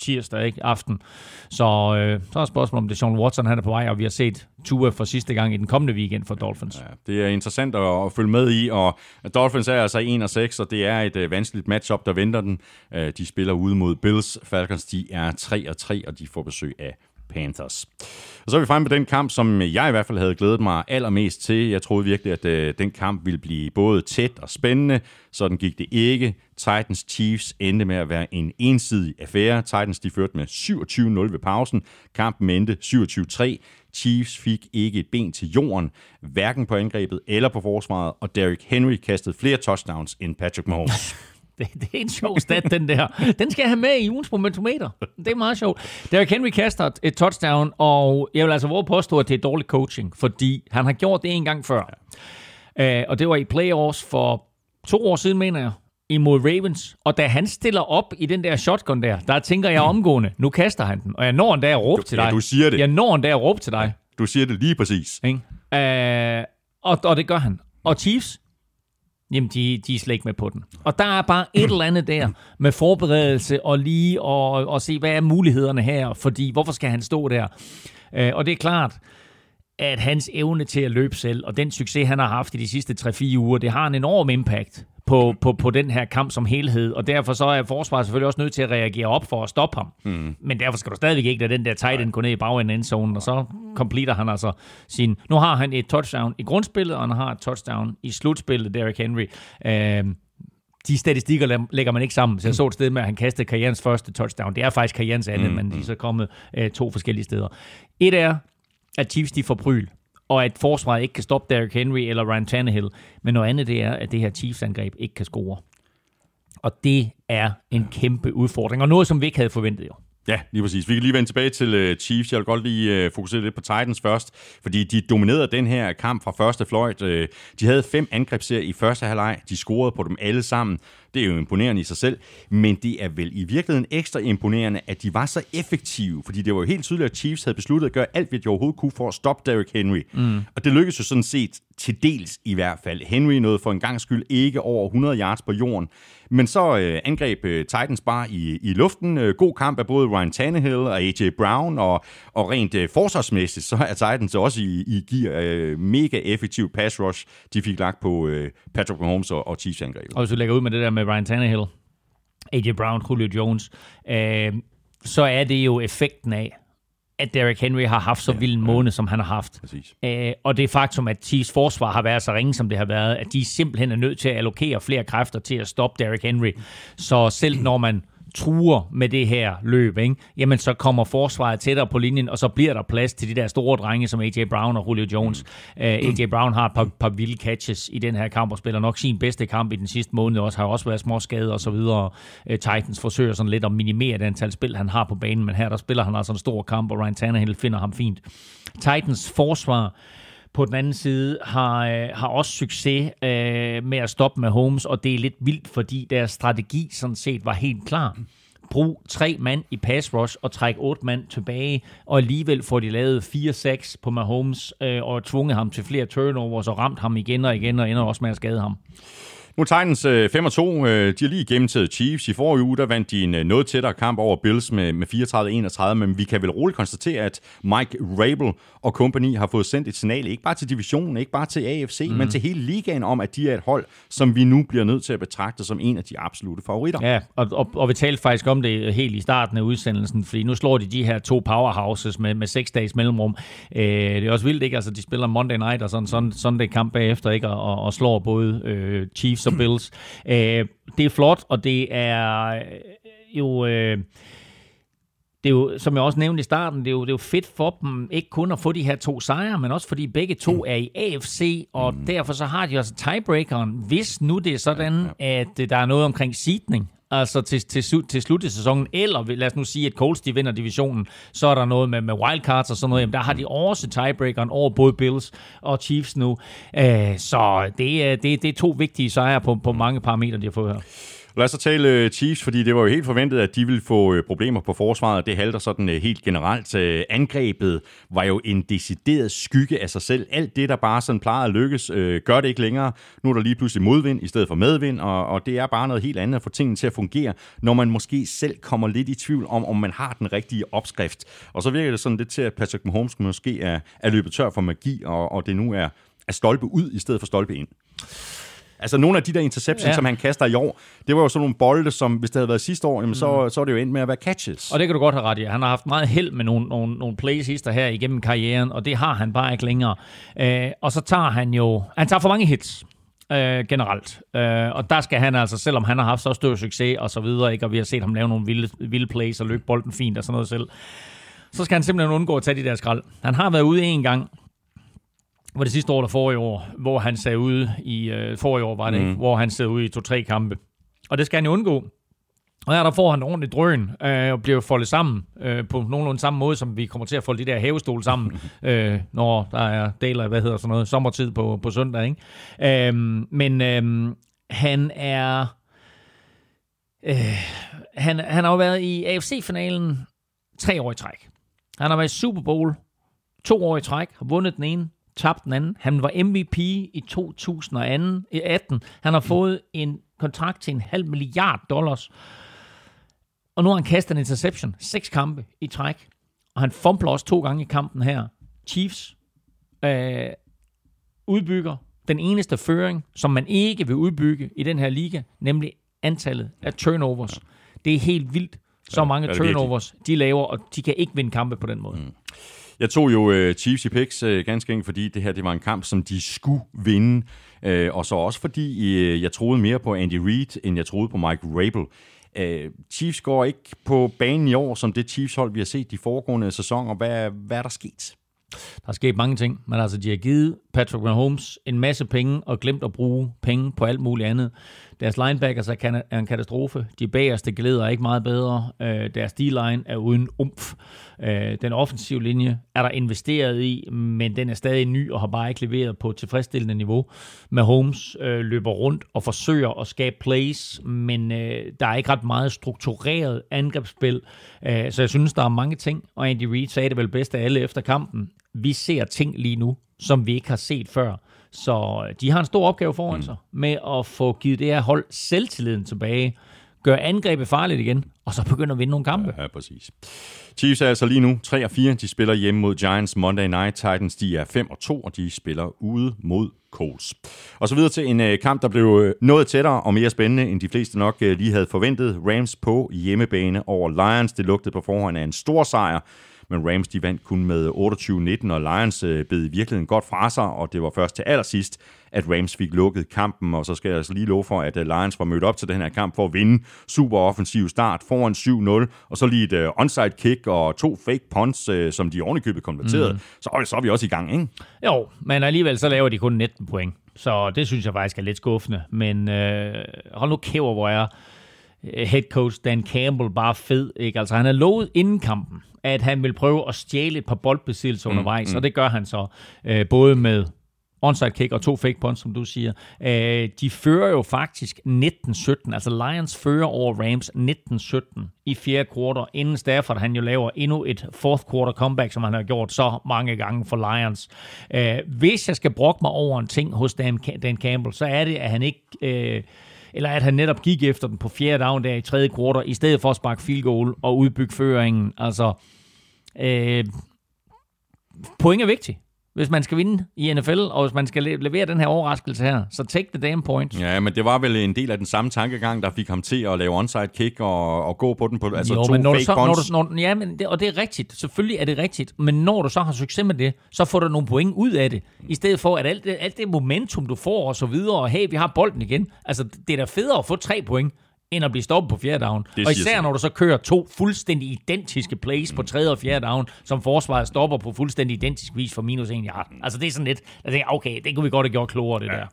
tirsdag ikke? aften. Så, øh, så er spørgsmålet, om det er Sean Watson, han er på vej, og vi har set Tua for sidste gang i den kommende weekend for Dolphins. Ja, det er interessant at, følge med i, og Dolphins er altså 1 og 6, og det er et øh, vanskeligt matchup, der venter den. Øh, de spiller ude mod Bills. Falcons, de er 3 og 3, og de får besøg af Panthers. Og så er vi fremme på den kamp, som jeg i hvert fald havde glædet mig allermest til. Jeg troede virkelig, at øh, den kamp ville blive både tæt og spændende. Sådan gik det ikke. Titans Chiefs endte med at være en ensidig affære. Titans de førte med 27-0 ved pausen. Kampen endte 27-3. Chiefs fik ikke et ben til jorden, hverken på angrebet eller på forsvaret, og Derrick Henry kastede flere touchdowns end Patrick Mahomes. Det, det er en sjov stat, den der. Den skal jeg have med i ugens momentometer. Det er meget sjovt. Derrick Henry kaster et touchdown, og jeg vil altså våge påstå, at det er dårlig coaching, fordi han har gjort det en gang før. Ja. Uh, og det var i playoffs for to år siden, mener jeg, imod Ravens. Og da han stiller op i den der shotgun der, der tænker jeg omgående, nu kaster han den. Og jeg når en dag at råbe til dig. Ja, du siger det. Jeg når en dag at råbe til dig. Du siger det lige præcis. Ikke? Uh, og, og det gør han. Og Chiefs, Jamen, de, de er slet ikke med på den. Og der er bare et eller andet der med forberedelse og lige og, og se, hvad er mulighederne her, fordi hvorfor skal han stå der? Øh, og det er klart, at hans evne til at løbe selv, og den succes, han har haft i de sidste 3-4 uger, det har en enorm impact på, på, på den her kamp som helhed, og derfor så er forsvaret selvfølgelig også nødt til at reagere op for at stoppe ham. Mm. Men derfor skal du stadigvæk ikke lade den der tight end gå ned i bagenden endzonen, og så completer han altså sin... Nu har han et touchdown i grundspillet, og han har et touchdown i slutspillet, Derrick Henry. Øh, de statistikker lægger man ikke sammen. Så jeg så et sted med, at han kastede karrierens første touchdown. Det er faktisk karrierens andet, mm. men de er så kommet øh, to forskellige steder. Et er, at Chiefs de får pryl og at forsvaret ikke kan stoppe Derrick Henry eller Ryan Tannehill. Men noget andet det er, at det her Chiefs-angreb ikke kan score. Og det er en kæmpe udfordring, og noget, som vi ikke havde forventet jo. Ja, lige præcis. Vi kan lige vende tilbage til uh, Chiefs. Jeg vil godt lige uh, fokusere lidt på Titans først, fordi de dominerede den her kamp fra første fløjt. Uh, de havde fem angrebsserier i første halvleg. De scorede på dem alle sammen. Det er jo imponerende i sig selv, men det er vel i virkeligheden ekstra imponerende, at de var så effektive, fordi det var jo helt tydeligt, at Chiefs havde besluttet at gøre alt, hvad de overhovedet kunne for at stoppe Derrick Henry. Mm. Og det lykkedes jo sådan set til dels i hvert fald. Henry nåede for en gang skyld ikke over 100 yards på jorden, men så øh, angreb øh, Titans bare i, i luften. Øh, god kamp af både Ryan Tannehill og A.J. Brown, og, og rent øh, forsvarsmæssigt, så er Titans også i, i gear øh, mega effektiv pass rush, de fik lagt på øh, Patrick Mahomes og, og Chiefs angreb. Og hvis du lægger ud med det der med Ryan Tannehill, A.J. Brown, Julio Jones, øh, så er det jo effekten af, at Derrick Henry har haft så vild en måned, som han har haft. Præcis. Øh, og det faktum, at Chiefs forsvar har været så ringe, som det har været, at de simpelthen er nødt til at allokere flere kræfter til at stoppe Derrick Henry. Så selv når man truer med det her løb, ikke? jamen så kommer forsvaret tættere på linjen, og så bliver der plads til de der store drenge, som AJ Brown og Julio Jones. Mm. Uh, AJ Brown har et par, par vilde catches i den her kamp, og spiller nok sin bedste kamp i den sidste måned, også har også været små skader og så videre. Uh, Titans forsøger sådan lidt at minimere det antal spil, han har på banen, men her der spiller han altså en stor kamp, og Ryan Tannehill finder ham fint. Titans forsvar på den anden side har, øh, har også succes øh, med at stoppe med Holmes, og det er lidt vildt, fordi deres strategi sådan set var helt klar. Brug tre mand i pass rush og træk otte mand tilbage, og alligevel får de lavet 4-6 på Mahomes øh, og tvunget ham til flere turnovers og ramt ham igen og igen og ender også med at skade ham. Nu Titans 5-2. Øh, de har lige gennemtaget Chiefs. I forrige uge, der vandt de en øh, noget tættere kamp over Bills med, med 34-31, men vi kan vel roligt konstatere, at Mike Rabel og company har fået sendt et signal, ikke bare til divisionen, ikke bare til AFC, mm. men til hele ligaen om, at de er et hold, som vi nu bliver nødt til at betragte som en af de absolute favoritter. Ja, og, og, og vi talte faktisk om det helt i starten af udsendelsen, fordi nu slår de de her to powerhouses med, med seks dages mellemrum. Øh, det er også vildt, ikke? Altså, de spiller Monday Night og sådan, sådan, det kamp bagefter, ikke? Og, og slår både øh, Chiefs og Bills. Øh, det er flot, og det er øh, jo... Øh, det er jo, som jeg også nævnte i starten, det er, jo, det er jo fedt for dem, ikke kun at få de her to sejre, men også fordi begge to mm. er i AFC, og mm. derfor så har de også tiebreakeren, hvis nu det er sådan, at der er noget omkring seedning, altså til, til, til slut af sæsonen, eller lad os nu sige, at Colts de vinder divisionen, så er der noget med, med wildcards og sådan noget, jamen der har de også tiebreakeren over både Bills og Chiefs nu. Uh, så det øh, det, det er to vigtige sejre på, på mange parametre, de har fået her. Lad os så tale øh, Chiefs, fordi det var jo helt forventet, at de ville få øh, problemer på forsvaret. Det halter sådan øh, helt generelt. Angrebet var jo en decideret skygge af sig selv. Alt det, der bare sådan plejede at lykkes, gør det ikke længere. Nu er der lige pludselig modvind i stedet for medvind, og, og det er bare noget helt andet at få tingene til at fungere, når man måske selv kommer lidt i tvivl om, om man har den rigtige opskrift. Og så virker det sådan lidt til, at Patrick Mahomes måske er, er løbet tør for magi, og, og det nu er, er stolpe ud i stedet for stolpe ind. Altså nogle af de der interceptions, ja. som han kaster i år, det var jo sådan nogle bolde, som hvis det havde været sidste år, jamen, så, mm. så er det jo endt med at være catches. Og det kan du godt have ret i. Han har haft meget held med nogle, nogle, nogle plays hister her igennem karrieren, og det har han bare ikke længere. Øh, og så tager han jo... Han tager for mange hits. Øh, generelt. Øh, og der skal han altså, selvom han har haft så stor succes og så videre, ikke, og vi har set ham lave nogle vilde, vilde plays og løbe bolden fint og sådan noget selv, så skal han simpelthen undgå at tage de der skrald. Han har været ude en gang, var det sidste år eller i år, hvor han sad ude i, øh, i år var det, mm. hvor han sad ude i to-tre kampe. Og det skal han jo undgå. Og her der får han en ordentlig drøn øh, og bliver foldet sammen øh, på nogenlunde samme måde, som vi kommer til at folde de der havestol sammen, øh, når der er del af, hvad hedder sådan noget, sommertid på, på søndag. Ikke? Øh, men øh, han er... Øh, han, han har jo været i AFC-finalen tre år i træk. Han har været i Super Bowl to år i træk, har vundet den ene, tabt den anden. Han var MVP i 2018. Han har fået en kontrakt til en halv milliard dollars. Og nu har han kastet en interception. Seks kampe i træk. Og han fumbler også to gange i kampen her. Chiefs øh, udbygger den eneste føring, som man ikke vil udbygge i den her liga, nemlig antallet af turnovers. Det er helt vildt, så mange turnovers de laver, og de kan ikke vinde kampe på den måde. Mm. Jeg tog jo øh, Chiefs i picks øh, ganske enkelt, fordi det her det var en kamp, som de skulle vinde. Øh, og så også fordi øh, jeg troede mere på Andy Reid, end jeg troede på Mike Rabel. Øh, Chiefs går ikke på banen i år, som det Chiefs-hold, vi har set de foregående sæsoner. Hvad, hvad er der sket? Der er sket mange ting, men altså, de har givet Patrick Mahomes en masse penge og glemt at bruge penge på alt muligt andet. Deres linebackers er en katastrofe. De bagerste glæder ikke meget bedre. Øh, deres D-line er uden umf. Øh, den offensive linje er der investeret i, men den er stadig ny og har bare ikke leveret på et tilfredsstillende niveau. Mahomes øh, løber rundt og forsøger at skabe plays, men øh, der er ikke ret meget struktureret angrebsspil. Øh, så jeg synes, der er mange ting, og Andy Reid sagde det vel bedst af alle efter kampen. Vi ser ting lige nu, som vi ikke har set før. Så de har en stor opgave foran mm. sig med at få givet det her hold selvtilliden tilbage. gør angrebet farligt igen, og så begynder at vinde nogle kampe. Ja, præcis. Chiefs er altså lige nu 3 og 4. De spiller hjemme mod Giants Monday Night. Titans de er 5 og 2, og de spiller ude mod Colts. Og så videre til en uh, kamp, der blev øh, noget tættere og mere spændende, end de fleste nok uh, lige havde forventet. Rams på hjemmebane over Lions. Det lugtede på forhånd af en stor sejr men Rams de vandt kun med 28-19, og Lions øh, bed i virkeligheden godt fra sig, og det var først til allersidst, at Rams fik lukket kampen, og så skal jeg altså lige love for, at øh, Lions var mødt op til den her kamp for at vinde. Super offensiv start, foran 7-0, og så lige et uh, onside kick og to fake punts, uh, som de ovenikøbet konverterede. Mm. Så, så er vi også i gang, ikke? Jo, men alligevel så laver de kun 19 point, så det synes jeg faktisk er lidt skuffende. Men øh, hold nu kæver, hvor er head coach Dan Campbell bare fed. Ikke? Altså han har lovet inden kampen, at han vil prøve at stjæle et par boldbesiddelser mm, undervejs, mm. og det gør han så øh, både med onside kick og to fake punts, som du siger. Øh, de fører jo faktisk 19-17, altså Lions fører over Rams 19-17 i fjerde kvartal, inden Stafford han jo laver endnu et fourth quarter comeback, som han har gjort så mange gange for Lions. Øh, hvis jeg skal brokke mig over en ting hos Dan, Dan Campbell, så er det, at han ikke... Øh, eller at han netop gik efter den på fjerde down der i tredje kvartal, i stedet for at sparke field goal og udbygge føringen. Altså, øh, point er vigtigt hvis man skal vinde i NFL, og hvis man skal levere den her overraskelse her. Så take the damn points. Ja, men det var vel en del af den samme tankegang, der fik ham til at lave onside kick og, og gå på den på altså jo, to men når fake du så. Når du, når, ja, men det, og det er rigtigt. Selvfølgelig er det rigtigt. Men når du så har succes med det, så får du nogle point ud af det. I stedet for, at alt det, alt det momentum, du får og så videre, og hey, vi har bolden igen. Altså, det er da federe at få tre point, end at blive stoppet på fjerde down. Det og især når du så kører to fuldstændig identiske plays mm. på tredje og fjerde down, som forsvaret stopper på fuldstændig identisk vis for minus en yard. Altså det er sådan lidt, jeg tænker, okay, det kunne vi godt have gjort klogere, det ja. der.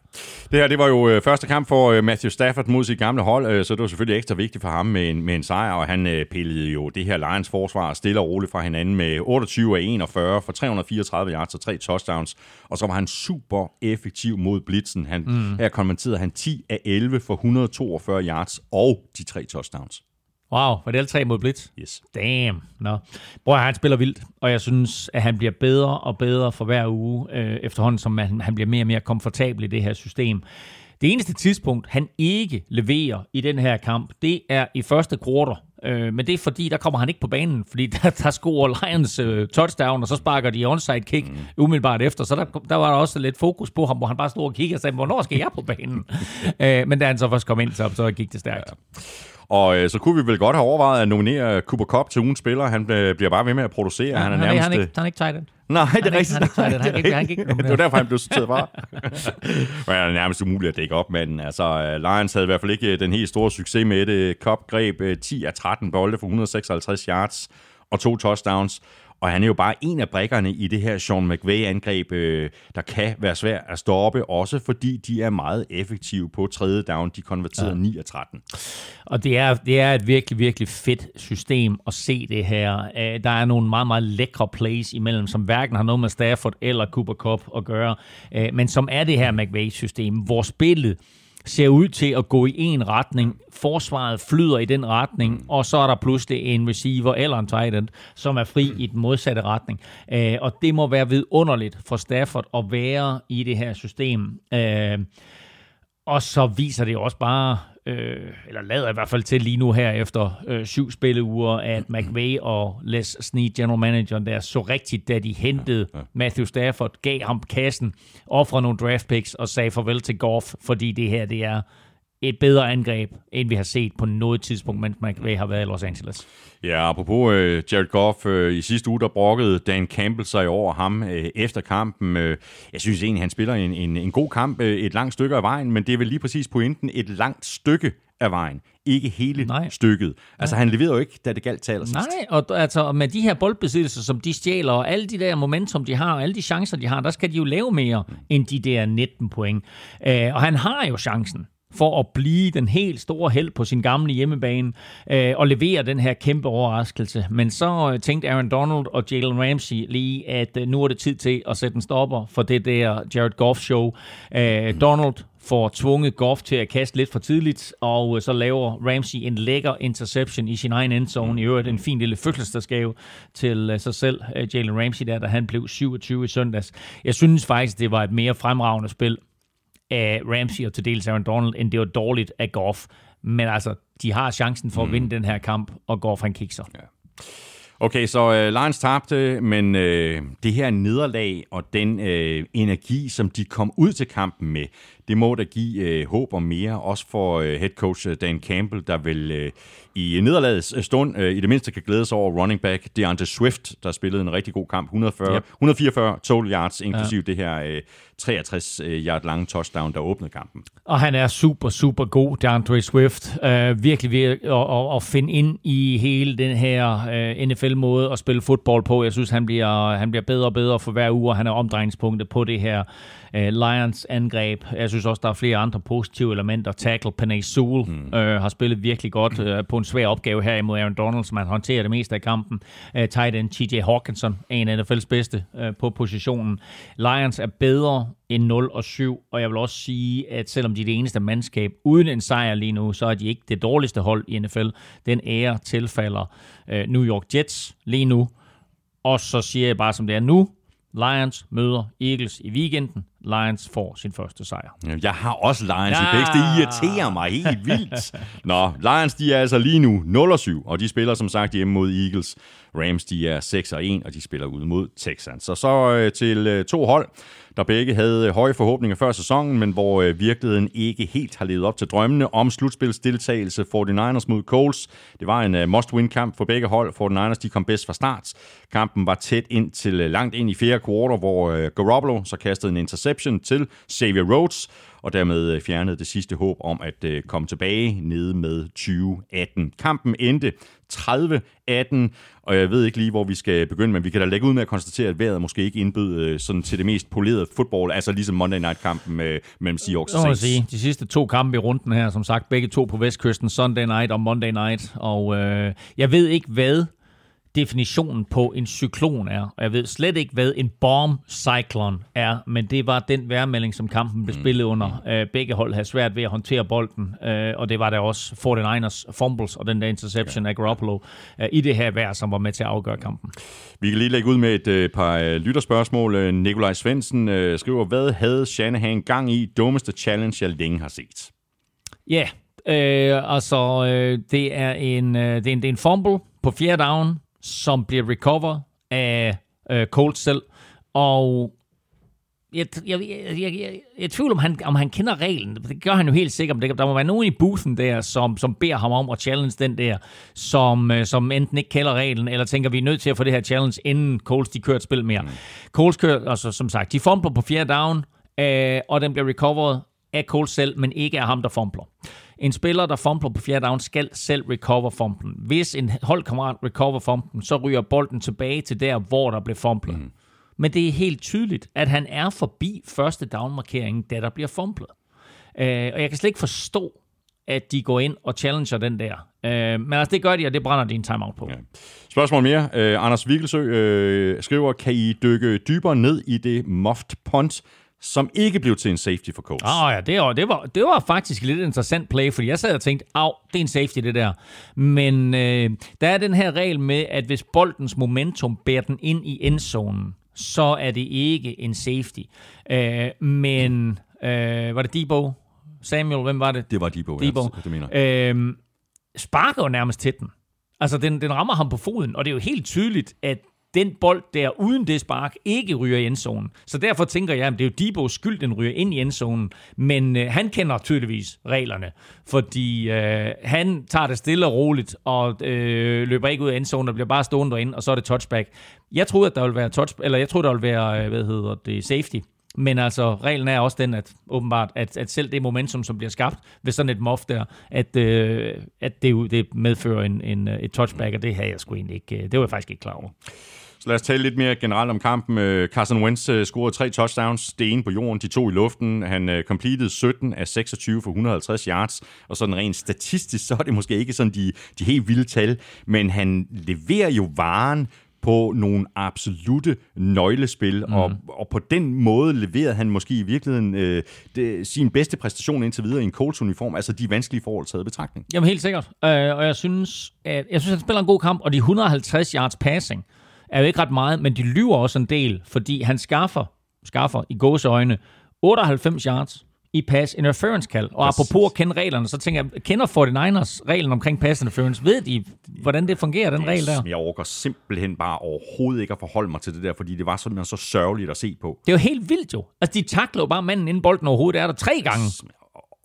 Det her, det var jo øh, første kamp for øh, Matthew Stafford mod sit gamle hold, øh, så det var selvfølgelig ekstra vigtigt for ham med en, med en sejr, og han øh, pillede jo det her Lions forsvar stille og roligt fra hinanden med 28 af 41 for 334 yards og tre touchdowns, og så var han super effektiv mod blitzen. Han, mm. Her konverterede han 10 af 11 for 142 yards og og de tre touchdowns. Wow, var det alle tre mod Blitz? Yes. Damn. Nå. Bror, han spiller vildt, og jeg synes, at han bliver bedre og bedre for hver uge, øh, efterhånden som han, han bliver mere og mere komfortabel i det her system. Det eneste tidspunkt, han ikke leverer i den her kamp, det er i første kvartal. Øh, men det er fordi, der kommer han ikke på banen, fordi der, der scorer Lions øh, touchdown, og så sparker de onside kick mm. umiddelbart efter. Så der, der var der også lidt fokus på ham, hvor han bare stod og kiggede og sagde, hvornår skal jeg på banen? øh, men da han så først kom ind, så, så gik det stærkt. Ja. Og øh, så kunne vi vel godt have overvejet at nominere Cooper Cup til ugens spiller. Han øh, bliver bare ved med at producere. Ja, han er han, nærmest... Han er ikke, han er ikke tight end. Nej, det er rigtigt. Han han ikke, han ikke, det var derfor, han blev sorteret fra. Men det er nærmest umuligt at dække op med den. Altså, øh, Lions havde i hvert fald ikke øh, den helt store succes med det. Cup greb 10 af 13 bolde for 156 yards og to touchdowns. Og han er jo bare en af brækkerne i det her Sean McVay-angreb, øh, der kan være svært at stoppe, også fordi de er meget effektive på tredje down. De konverterede ja. 9 af 13. Og det er, det er et virkelig, virkelig fedt system at se det her. Øh, der er nogle meget, meget lækre plays imellem, som hverken har noget med Stafford eller Cooper Cup at gøre, øh, men som er det her McVay-system, hvor spillet ser ud til at gå i en retning. Forsvaret flyder i den retning, og så er der pludselig en receiver eller en tight end, som er fri i den modsatte retning. Øh, og det må være vidunderligt for Stafford at være i det her system. Øh, og så viser det også bare, øh, eller lader i hvert fald til lige nu her efter øh, syv spilleuger, at McVay og Les Snead, general manager, der så rigtigt, da de hentede Matthew Stafford, gav ham kassen, offrede nogle draft picks og sagde farvel til Goff, fordi det her det er et bedre angreb, end vi har set på noget tidspunkt, mens McVay har været i Los Angeles. Ja, apropos uh, Jared Goff, uh, i sidste uge, der brokkede Dan Campbell sig over ham uh, efter kampen. Uh, jeg synes egentlig, han spiller en, en, en god kamp uh, et langt stykke af vejen, men det er vel lige præcis pointen, et langt stykke af vejen. Ikke hele Nej. stykket. Altså, Nej. han leverede jo ikke, da det galt allersidst. Nej, og altså, med de her boldbesiddelser, som de stjæler, og alle de der momentum, de har, og alle de chancer, de har, der skal de jo lave mere mm. end de der 19 point. Uh, og han har jo chancen for at blive den helt store held på sin gamle hjemmebane øh, og levere den her kæmpe overraskelse. Men så øh, tænkte Aaron Donald og Jalen Ramsey lige, at øh, nu er det tid til at sætte en stopper for det der Jared Goff-show. Øh, Donald får tvunget Goff til at kaste lidt for tidligt, og øh, så laver Ramsey en lækker interception i sin egen endzone. I øvrigt en fin lille fødselsdagsgave til øh, sig selv, øh, Jalen Ramsey, der, da han blev 27 i søndags. Jeg synes faktisk, det var et mere fremragende spil af Ramsey og til dels Aaron Donald, end det var dårligt af Goff. Men altså, de har chancen for at vinde den her kamp og går fra en kikser. Ja. Okay, så øh, Lions tabte, men øh, det her nederlag og den øh, energi, som de kom ud til kampen med, det må da give øh, håb om mere, også for øh, head coach øh, Dan Campbell, der vil øh, i nederlagets stund øh, i det mindste kan glæde sig over running back DeAndre Swift, der spillede en rigtig god kamp, 140, yep. 144 total yards, inklusiv ja. det her øh, 63 øh, yard lange touchdown, der åbnede kampen. Og han er super, super god, DeAndre Swift. Øh, virkelig ved at, at, at finde ind i hele den her øh, NFL-måde at spille fodbold på. Jeg synes, han bliver, han bliver bedre og bedre for hver uge, og han er omdrejningspunktet på det her øh, Lions angreb. Jeg synes også, der er flere andre positive elementer. Tackle Panay Sewell mm. øh, har spillet virkelig godt øh, på en svær opgave her imod Aaron Donald, som han håndterer det meste af kampen. Øh, tight end TJ Hawkinson en af NFL's bedste øh, på positionen. Lions er bedre end 0 og 7, og jeg vil også sige, at selvom de er det eneste mandskab uden en sejr lige nu, så er de ikke det dårligste hold i NFL. Den ære tilfalder øh, New York Jets lige nu. Og så siger jeg bare, som det er nu, Lions møder Eagles i weekenden. Lions får sin første sejr. Jeg har også Lions ja. i begge. Det irriterer mig helt vildt. Nå, Lions de er altså lige nu 0-7, og de spiller som sagt hjemme mod Eagles. Rams de er 6-1, og de spiller ud mod Texans. Så så øh, til øh, to hold, der begge havde øh, høje forhåbninger før sæsonen, men hvor øh, virkeligheden ikke helt har levet op til drømmene om slutspilsdeltagelse 49ers mod Colts. Det var en øh, must-win-kamp for begge hold. 49ers de kom bedst fra start. Kampen var tæt ind til øh, langt ind i fjerde kvartal, hvor øh, Garoppolo så kastede en interception til Xavier Rhodes, og dermed øh, fjernede det sidste håb om at øh, komme tilbage nede med 2018. Kampen endte 30-18, og jeg ved ikke lige, hvor vi skal begynde, men vi kan da lægge ud med at konstatere, at vejret måske ikke indbød øh, sådan til det mest polerede fodbold, altså ligesom Monday Night-kampen mellem Seahawks og Saints. Sige, de sidste to kampe i runden her, som sagt, begge to på Vestkysten, Sunday Night og Monday Night, og øh, jeg ved ikke, hvad definitionen på en cyklon er. Og jeg ved slet ikke, hvad en bomb cyclone er, men det var den værmelding, som kampen blev mm. spillet under. Mm. begge hold havde svært ved at håndtere bolden, øh, og det var der også 49ers fumbles og den der interception ja. af Garoppolo øh, i det her vejr, som var med til at afgøre kampen. Vi kan lige lægge ud med et par lytterspørgsmål. Nikolaj Svendsen skriver, hvad havde Shanahan gang i dummeste challenge, jeg længe har set? Ja, yeah. øh, altså det er en, det er en, det er en fumble på fjerde down, som bliver recover af øh, Colts selv. Og jeg, jeg, jeg, jeg, jeg, jeg tvivler, om han, om han kender reglen. Det gør han jo helt sikkert. Der må være nogen i bussen der, som, som beder ham om at challenge den der, som, øh, som enten ikke kender reglen, eller tænker, vi er nødt til at få det her challenge, inden Colts de kører et spil mere. Mm. Colts kører, altså som sagt, de fumbler på fjerde down, øh, og den bliver recovered af Colts selv, men ikke af ham, der fumbler. En spiller, der fumbler på fjerde down, skal selv recover fumblen. Hvis en holdkammerat recover fumblen, så ryger bolden tilbage til der, hvor der blev fumblet. Mm. Men det er helt tydeligt, at han er forbi første down-markeringen, da der bliver fumblet. Øh, og jeg kan slet ikke forstå, at de går ind og challenger den der. Øh, men altså, det gør de, og det brænder de en timeout på. Ja. Spørgsmål mere. Øh, Anders Vigelsø øh, skriver, kan I dykke dybere ned i det muffed punt, som ikke blev til en safety for Colts. Ah ja, det var, det, var, det var faktisk lidt interessant play, fordi jeg sad og tænkte, af, det er en safety det der. Men øh, der er den her regel med, at hvis boldens momentum bærer den ind i endzonen, så er det ikke en safety. Øh, men øh, var det Debo? Samuel, hvem var det? Det var Debo, Debo. Ja, det mener. Øh, sparker jo nærmest til den. Altså, den, den rammer ham på foden, og det er jo helt tydeligt, at den bold der uden det spark ikke ryger i endzonen. Så derfor tænker jeg, at det er jo Dibos skyld, den ryger ind i endzonen. Men øh, han kender tydeligvis reglerne, fordi øh, han tager det stille og roligt og øh, løber ikke ud af endzonen og bliver bare stående derinde, og så er det touchback. Jeg troede, at der ville være touch, eller jeg troede, der ville være, øh, hvad hedder det, safety. Men altså, reglen er også den, at åbenbart, at, at selv det momentum, som bliver skabt ved sådan et mof der, at, øh, at det, det medfører en, en, et touchback, og det havde jeg sgu egentlig ikke, øh, det var jeg faktisk ikke klar over. Så lad os tale lidt mere generelt om kampen. Øh, Carson Wentz øh, scorede tre touchdowns, det ene på jorden, de to i luften. Han uh, completed 17 af 26 for 150 yards, og sådan rent statistisk, så er det måske ikke sådan de, de helt vilde tal, men han leverer jo varen på nogle absolute nøglespil, mm. og, og på den måde leverede han måske i virkeligheden øh, det, sin bedste præstation indtil videre i en Colts uniform, altså de vanskelige forhold taget betragtning. Jamen helt sikkert, øh, og jeg synes, at jeg synes, han spiller en god kamp, og de 150 yards passing, er jo ikke ret meget, men de lyver også en del, fordi han skaffer, skaffer i gåseøjne 98 yards i pass interference kald. Og Præcis. apropos at kende reglerne, så tænker jeg, kender 49ers reglen omkring pass interference? Ved de, hvordan det fungerer, den regel der? Jeg overgår simpelthen bare overhovedet ikke at forholde mig til det der, fordi det var simpelthen så sørgeligt at se på. Det er jo helt vildt jo. Altså, de takler jo bare manden inden bolden overhovedet er der tre gange.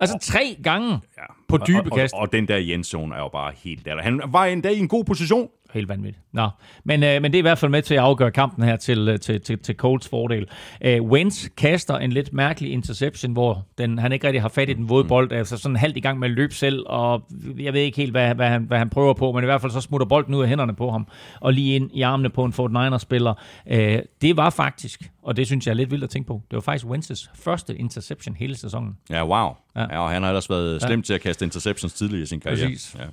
Altså tre gange Ja. på dybe og, og, kast. Og, og den der Jensen er jo bare helt der. Han var endda i en god position. Helt vanvittigt. Nå, men, øh, men det er i hvert fald med til at afgøre kampen her til, øh, til, til, til Colts fordel. Øh, Wentz kaster en lidt mærkelig interception, hvor den, han ikke rigtig har fat i den våde bold, altså sådan halvt i gang med at løbe selv, og jeg ved ikke helt, hvad, hvad, han, hvad han prøver på, men i hvert fald så smutter bolden ud af hænderne på ham, og lige ind i armene på en Fort Niners-spiller. Øh, det var faktisk, og det synes jeg er lidt vildt at tænke på, det var faktisk Wentz's første interception hele sæsonen. Ja, wow. Ja. Ja. Ja, og han har ellers været slem til at kaste interceptions tidligere i sin karriere. Præcis. Ja.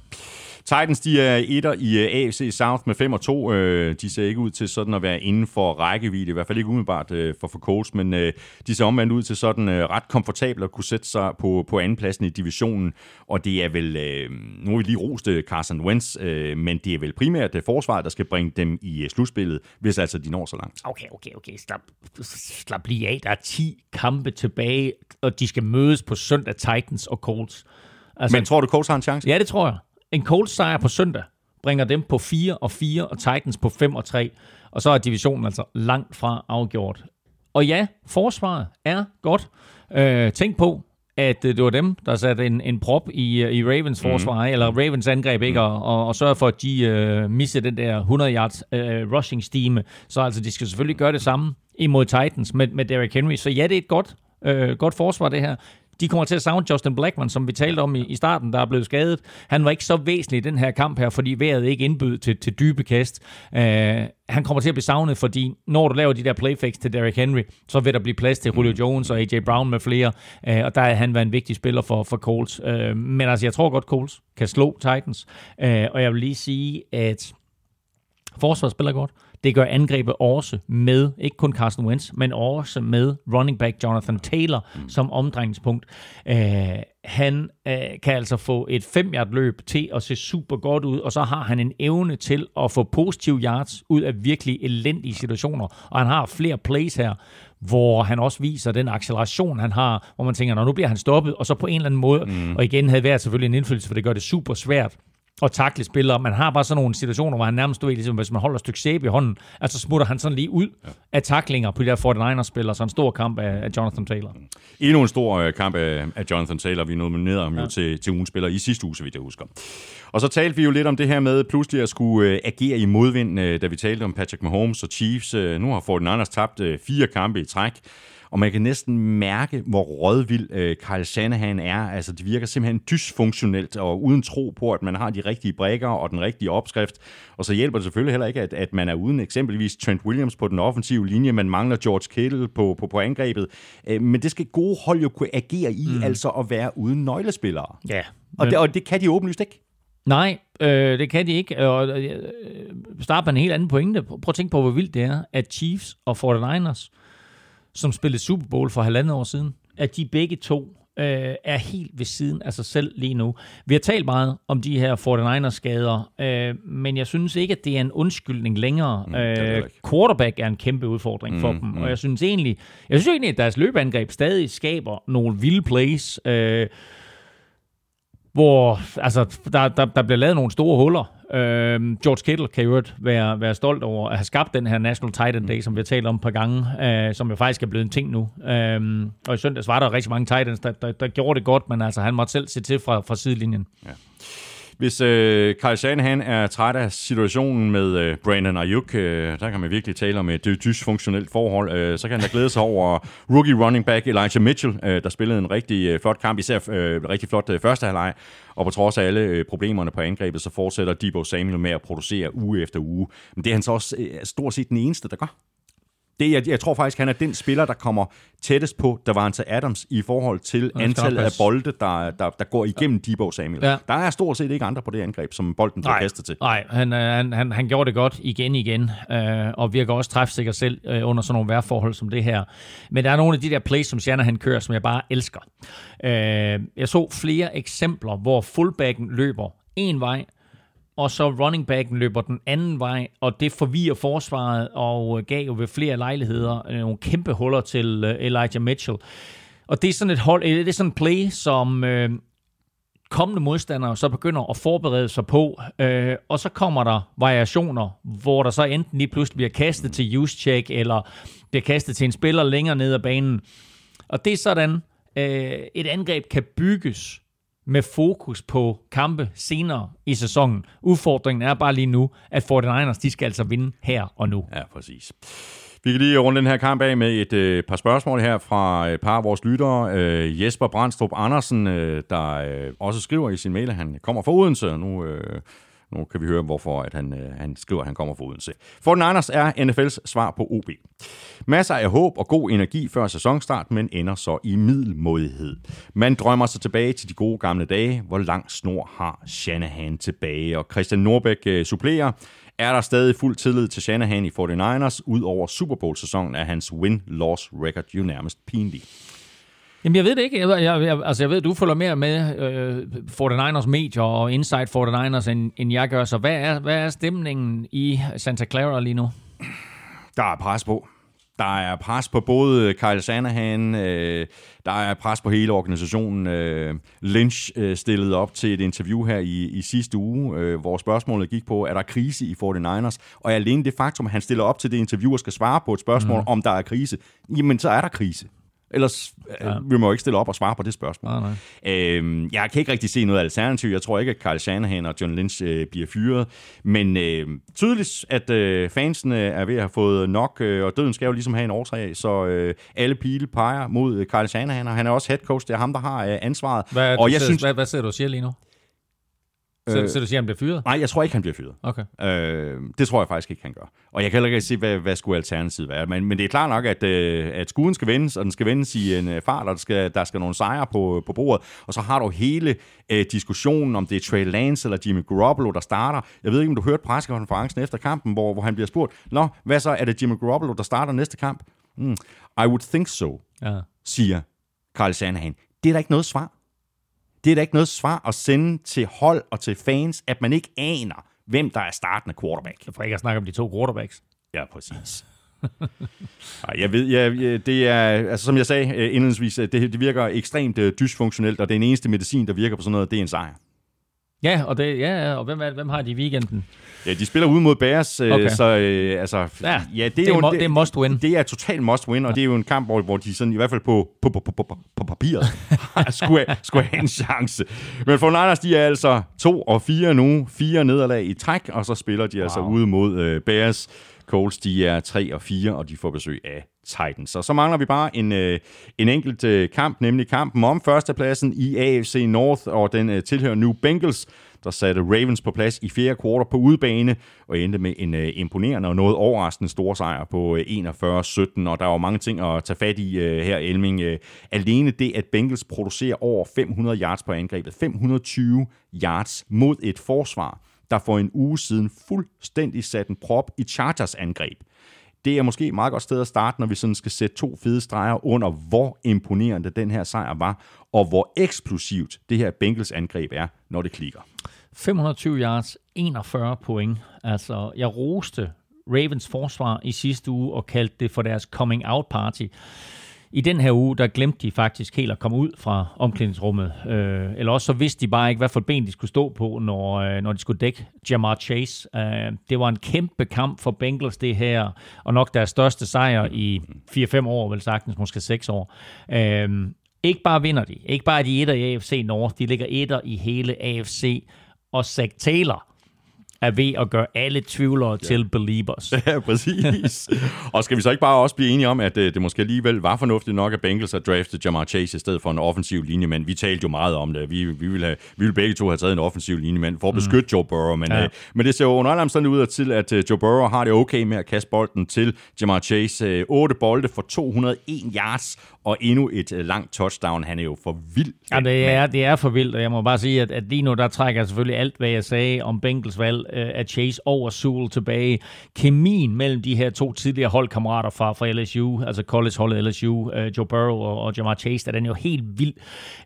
Titans, de er etter i øh, AFC South med 5 og 2. Øh, De ser ikke ud til sådan at være inden for rækkevidde, i hvert fald ikke umiddelbart øh, for, for Colts, men de ser omvendt ud til sådan ret komfortabelt at kunne sætte sig på, på andenpladsen i divisionen. Og det er vel, nu har vi lige rost øh, Carson Wentz, men det er vel primært det forsvaret, der skal bringe dem i slutspillet, hvis altså de når så langt. Okay, okay, okay. Slap, slap lige af. Der er 10 kampe tilbage, og de skal mødes på søndag Titans og Colts. Altså, Men tror du, Colts har en chance? Ja, det tror jeg. En Colts sejr på søndag bringer dem på 4 og 4, og Titans på 5 og 3. Og så er divisionen altså langt fra afgjort. Og ja, forsvaret er godt. Øh, tænk på, at øh, det var dem, der satte en, en prop i, øh, i Ravens forsvar, mm. eller Ravens angreb, ikke? Og, og, og sørge for, at de øh, missede den der 100 yards øh, rushing stime. Så altså, de skal selvfølgelig gøre det samme imod Titans med, med Derrick Henry. Så ja, det er et godt, øh, godt forsvar, det her. De kommer til at savne Justin Blackman, som vi talte om i, i starten, der er blevet skadet. Han var ikke så væsentlig i den her kamp her, fordi vejret ikke indbød til, til dybe kast. Uh, han kommer til at blive savnet, fordi når du laver de der playfakes til Derrick Henry, så vil der blive plads til Julio Jones og AJ Brown med flere, uh, og der er han været en vigtig spiller for, for Colts. Uh, men altså, jeg tror godt, Colts kan slå Titans, uh, og jeg vil lige sige, at forsvaret spiller godt. Det gør angrebet også med, ikke kun Carson Wentz, men også med running back Jonathan Taylor mm. som omdrejningspunkt. Uh, han uh, kan altså få et 5 yard løb til at se super godt ud, og så har han en evne til at få positive yards ud af virkelig elendige situationer. Og han har flere plays her, hvor han også viser den acceleration, han har, hvor man tænker, når nu bliver han stoppet, og så på en eller anden måde, mm. og igen havde været selvfølgelig en indflydelse, for det gør det super svært at takle spillere. Man har bare sådan nogle situationer, hvor han nærmest, du ved, ligesom, hvis man holder et stykke sæbe i hånden, altså smutter han sådan lige ud ja. af taklinger på de der 49ers-spillere. Så en stor kamp af, af Jonathan Taylor. Endnu en stor øh, kamp af, af Jonathan Taylor. Vi nominerede ham ja. jo til, til ugens spiller i sidste uge, så vidt jeg husker. Og så talte vi jo lidt om det her med pludselig at skulle øh, agere i modvind, øh, da vi talte om Patrick Mahomes og Chiefs. Øh, nu har 49ers tabt øh, fire kampe i træk. Og man kan næsten mærke, hvor rådvild øh, Kyle Shanahan er. Altså, det virker simpelthen dysfunktionelt og uden tro på, at man har de rigtige brækker og den rigtige opskrift. Og så hjælper det selvfølgelig heller ikke, at, at man er uden eksempelvis Trent Williams på den offensive linje. Man mangler George Kittle på, på, på angrebet. Øh, men det skal gode hold jo kunne agere i, mm. altså at være uden nøglespillere. Ja. Og det, og det kan de åbenlyst ikke. Nej, øh, det kan de ikke. Og øh, starte med en helt anden pointe. Prøv at tænke på, hvor vildt det er, at Chiefs og 49ers, som spillede Super Bowl for halvandet år siden, at de begge to øh, er helt ved siden af sig selv lige nu. Vi har talt meget om de her 49ers-skader, øh, men jeg synes ikke, at det er en undskyldning længere. Mm, øh, quarterback er en kæmpe udfordring mm, for dem, og jeg synes egentlig, jeg synes egentlig, at deres løbeangreb stadig skaber nogle vilde plays, øh, hvor altså, der, der, der bliver lavet nogle store huller. Øh, George Kittle kan jo være, være stolt over at have skabt den her National Titan Day, som vi har talt om et par gange, øh, som jo faktisk er blevet en ting nu. Øh, og i søndags var der rigtig mange Titans, der, der, der gjorde det godt, men altså, han måtte selv se til fra, fra sidelinjen. Hvis øh, Kyle Shanahan er træt af situationen med øh, Brandon Ayuk, øh, der kan man virkelig tale om et øh, dysfunktionelt forhold, øh, så kan han da glæde sig over rookie running back Elijah Mitchell, øh, der spillede en rigtig øh, flot kamp, især øh, rigtig flot øh, første halvleg, og på trods af alle øh, problemerne på angrebet, så fortsætter Debo Samuel med at producere uge efter uge. Men det er han så også øh, stort set den eneste, der gør. Det, jeg, jeg tror faktisk, han er den spiller, der kommer tættest på Davante Adams i forhold til antallet af bolde, der, der, der går igennem Debo Samuel. Ja. Der er stort set ikke andre på det angreb, som bolden bliver kastet til. Nej, han, øh, han, han, han gjorde det godt igen igen, øh, og virker også træfsikker selv øh, under sådan nogle vejrforhold som det her. Men der er nogle af de der plays, som Shanahan kører, som jeg bare elsker. Øh, jeg så flere eksempler, hvor fullbacken løber en vej, og så running backen løber den anden vej, og det forvirrer forsvaret, og øh, gav jo ved flere lejligheder øh, nogle kæmpe huller til øh, Elijah Mitchell. Og det er sådan et hold, det er sådan en play, som øh, kommende modstandere så begynder at forberede sig på, øh, og så kommer der variationer, hvor der så enten lige pludselig bliver kastet til use check, eller bliver kastet til en spiller længere ned ad banen. Og det er sådan, øh, et angreb kan bygges med fokus på kampe senere i sæsonen. Udfordringen er bare lige nu, at 49ers, de skal altså vinde her og nu. Ja, præcis. Vi kan lige runde den her kamp af med et øh, par spørgsmål her fra et par af vores lyttere. Øh, Jesper Brandstrup Andersen, øh, der øh, også skriver i sin mail, at han kommer fra Odense. Nu, øh, nu kan vi høre, hvorfor at han, øh, han skriver, at han kommer fra Odense. For Niners er NFL's svar på OB. Masser af håb og god energi før sæsonstart, men ender så i middelmodighed. Man drømmer sig tilbage til de gode gamle dage. Hvor lang snor har Shanahan tilbage? Og Christian Norbæk øh, supplerer. Er der stadig fuld tillid til Shanahan i 49ers? Udover Super Bowl-sæsonen er hans win-loss record jo nærmest pinlig. Jamen, jeg ved det ikke. Jeg, jeg, jeg, altså, jeg ved, du følger mere med øh, 49ers medier og Inside 49ers, end, end jeg gør. Så hvad er, hvad er stemningen i Santa Clara lige nu? Der er pres på. Der er pres på både Kyle Shanahan, øh, der er pres på hele organisationen. Øh, Lynch øh, stillede op til et interview her i, i sidste uge, øh, hvor spørgsmålet gik på, er der krise i 49ers? Og alene det faktum, at han stiller op til det interview og skal svare på et spørgsmål, mm. om der er krise, jamen så er der krise. Ellers ja. øh, vi må ikke stille op og svare på det spørgsmål. Nej, nej. Øhm, jeg kan ikke rigtig se noget alternativ. Jeg tror ikke, at Carl Shanahan og John Lynch øh, bliver fyret. Men øh, tydeligt, at øh, fansene er ved at have fået nok, øh, og døden skal jo ligesom have en årsag, så øh, alle pile peger mod Carl Shanahan, og han er også head coach. Det er ham, der har øh, ansvaret. Hvad, og jeg synes, hvad, hvad sidder du siger lige nu? Så, Øh, så du siger, han bliver fyret? Nej, jeg tror ikke, han bliver fyret. Okay. Øh, det tror jeg faktisk ikke, han gør. Og jeg kan heller ikke se, hvad, hvad skulle alternativet være. Men, men det er klart nok, at, øh, at skuden skal vendes, og den skal vendes i en øh, fart, og der skal, der skal nogle sejre på, på bordet. Og så har du hele øh, diskussionen, om det er Trey Lance eller Jimmy Garoppolo, der starter. Jeg ved ikke, om du hørte pressekonferencen efter kampen, hvor, hvor han bliver spurgt, Nå, hvad så, er det Jimmy Garoppolo, der starter næste kamp? Mm, I would think so, Ja. siger Carl Shanahan. Det er da ikke noget svar. Det er da ikke noget svar at sende til hold og til fans, at man ikke aner, hvem der er startende quarterback. For ikke at snakke om de to quarterbacks. Ja, præcis. Ej, jeg ved, jeg, jeg- det er, altså som jeg sagde øh, indledningsvis, øh, det, det virker ekstremt øh, dysfunktionelt, og den eneste medicin, der virker på sådan noget, det er en sejr. Ja, og, det, ja, ja, og hvem, er, hvem har de i weekenden? Ja, de spiller ude mod Bears, øh, Okay. så øh, altså, Ja, ja det, det er jo mo- det er must win. Det er totalt must win, og det er jo en kamp, hvor, hvor de sådan, i hvert fald på, på, på, på, på, på papiret skulle, have- skulle have en chance. Men for Niners, de er altså 2 og 4 nu, fire nederlag i træk, og så spiller de wow. altså ude mod øh, Bears. Colts, de er 3 og 4, og de får besøg af Titans. Så så mangler vi bare en, øh, en enkelt øh, kamp, nemlig kampen om førstepladsen i AFC North, og den øh, tilhører New Bengals, der satte Ravens på plads i fjerde kvartal på udebane, og endte med en øh, imponerende og noget overraskende stor sejr på øh, 41-17, og der var mange ting at tage fat i øh, her, Elming. Øh, alene det, at Bengals producerer over 500 yards på angrebet, 520 yards mod et forsvar, der for en uge siden fuldstændig satte en prop i Chargers angreb. Det er måske et meget godt sted at starte, når vi sådan skal sætte to fede streger under, hvor imponerende den her sejr var, og hvor eksplosivt det her Bengals angreb er, når det klikker. 520 yards, 41 point. Altså, jeg roste Ravens forsvar i sidste uge og kaldte det for deres coming out party. I den her uge, der glemte de faktisk helt at komme ud fra omklædningsrummet. Øh, eller også så vidste de bare ikke, hvad for ben de skulle stå på, når, øh, når de skulle dække Jamar Chase. Øh, det var en kæmpe kamp for Bengals, det her, og nok deres største sejr i 4-5 år, vel sagtens, måske 6 år. Øh, ikke bare vinder de, ikke bare er de etter i AFC North, de ligger etter i hele AFC, og Zach Taylor er ved at gøre alle tvivlere ja. til believers. Ja, præcis. og skal vi så ikke bare også blive enige om, at øh, det måske alligevel var fornuftigt nok, at Bengals har draftet Jamar Chase i stedet for en offensiv linjemand. Vi talte jo meget om det. Vi, vi, ville, have, vi ville begge to have taget en offensiv linjemand for at beskytte mm. Joe Burrow. Men, Ja. ja. øh, men det ser jo under alle omstændigheder ud til, at øh, Joe Burrow har det okay med at kaste bolden til Jamar Chase. Øh, 8 bolde for 201 yards og endnu et øh, langt touchdown. Han er jo for vild. Ja, det er, det er for vildt, og jeg må bare sige, at, at lige nu, der trækker jeg selvfølgelig alt, hvad jeg sagde om Bengals valg øh, af Chase over Sewell tilbage. Kemien mellem de her to tidligere holdkammerater fra, fra LSU, altså college-holdet LSU, øh, Joe Burrow og, og Jamar Chase, der den er jo helt vild.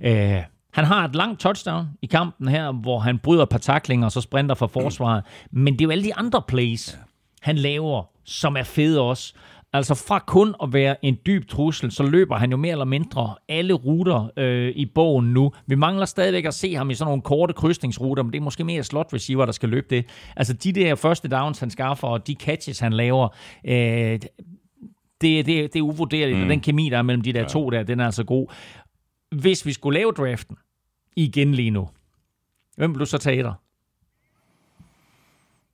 Øh, han har et langt touchdown i kampen her, hvor han bryder et par taklinger og så sprinter fra forsvaret. Men det er jo alle de andre plays, han laver, som er fede også. Altså fra kun at være en dyb trussel, så løber han jo mere eller mindre alle ruter øh, i bogen nu. Vi mangler stadigvæk at se ham i sådan nogle korte krydsningsruter, men det er måske mere slot receiver, der skal løbe det. Altså de der første downs, han skaffer, og de catches, han laver, øh, det, det, det er uvurderligt, mm. og den kemi, der er mellem de der ja. to der, den er altså god. Hvis vi skulle lave draften igen lige nu, hvem vil du så tage dig?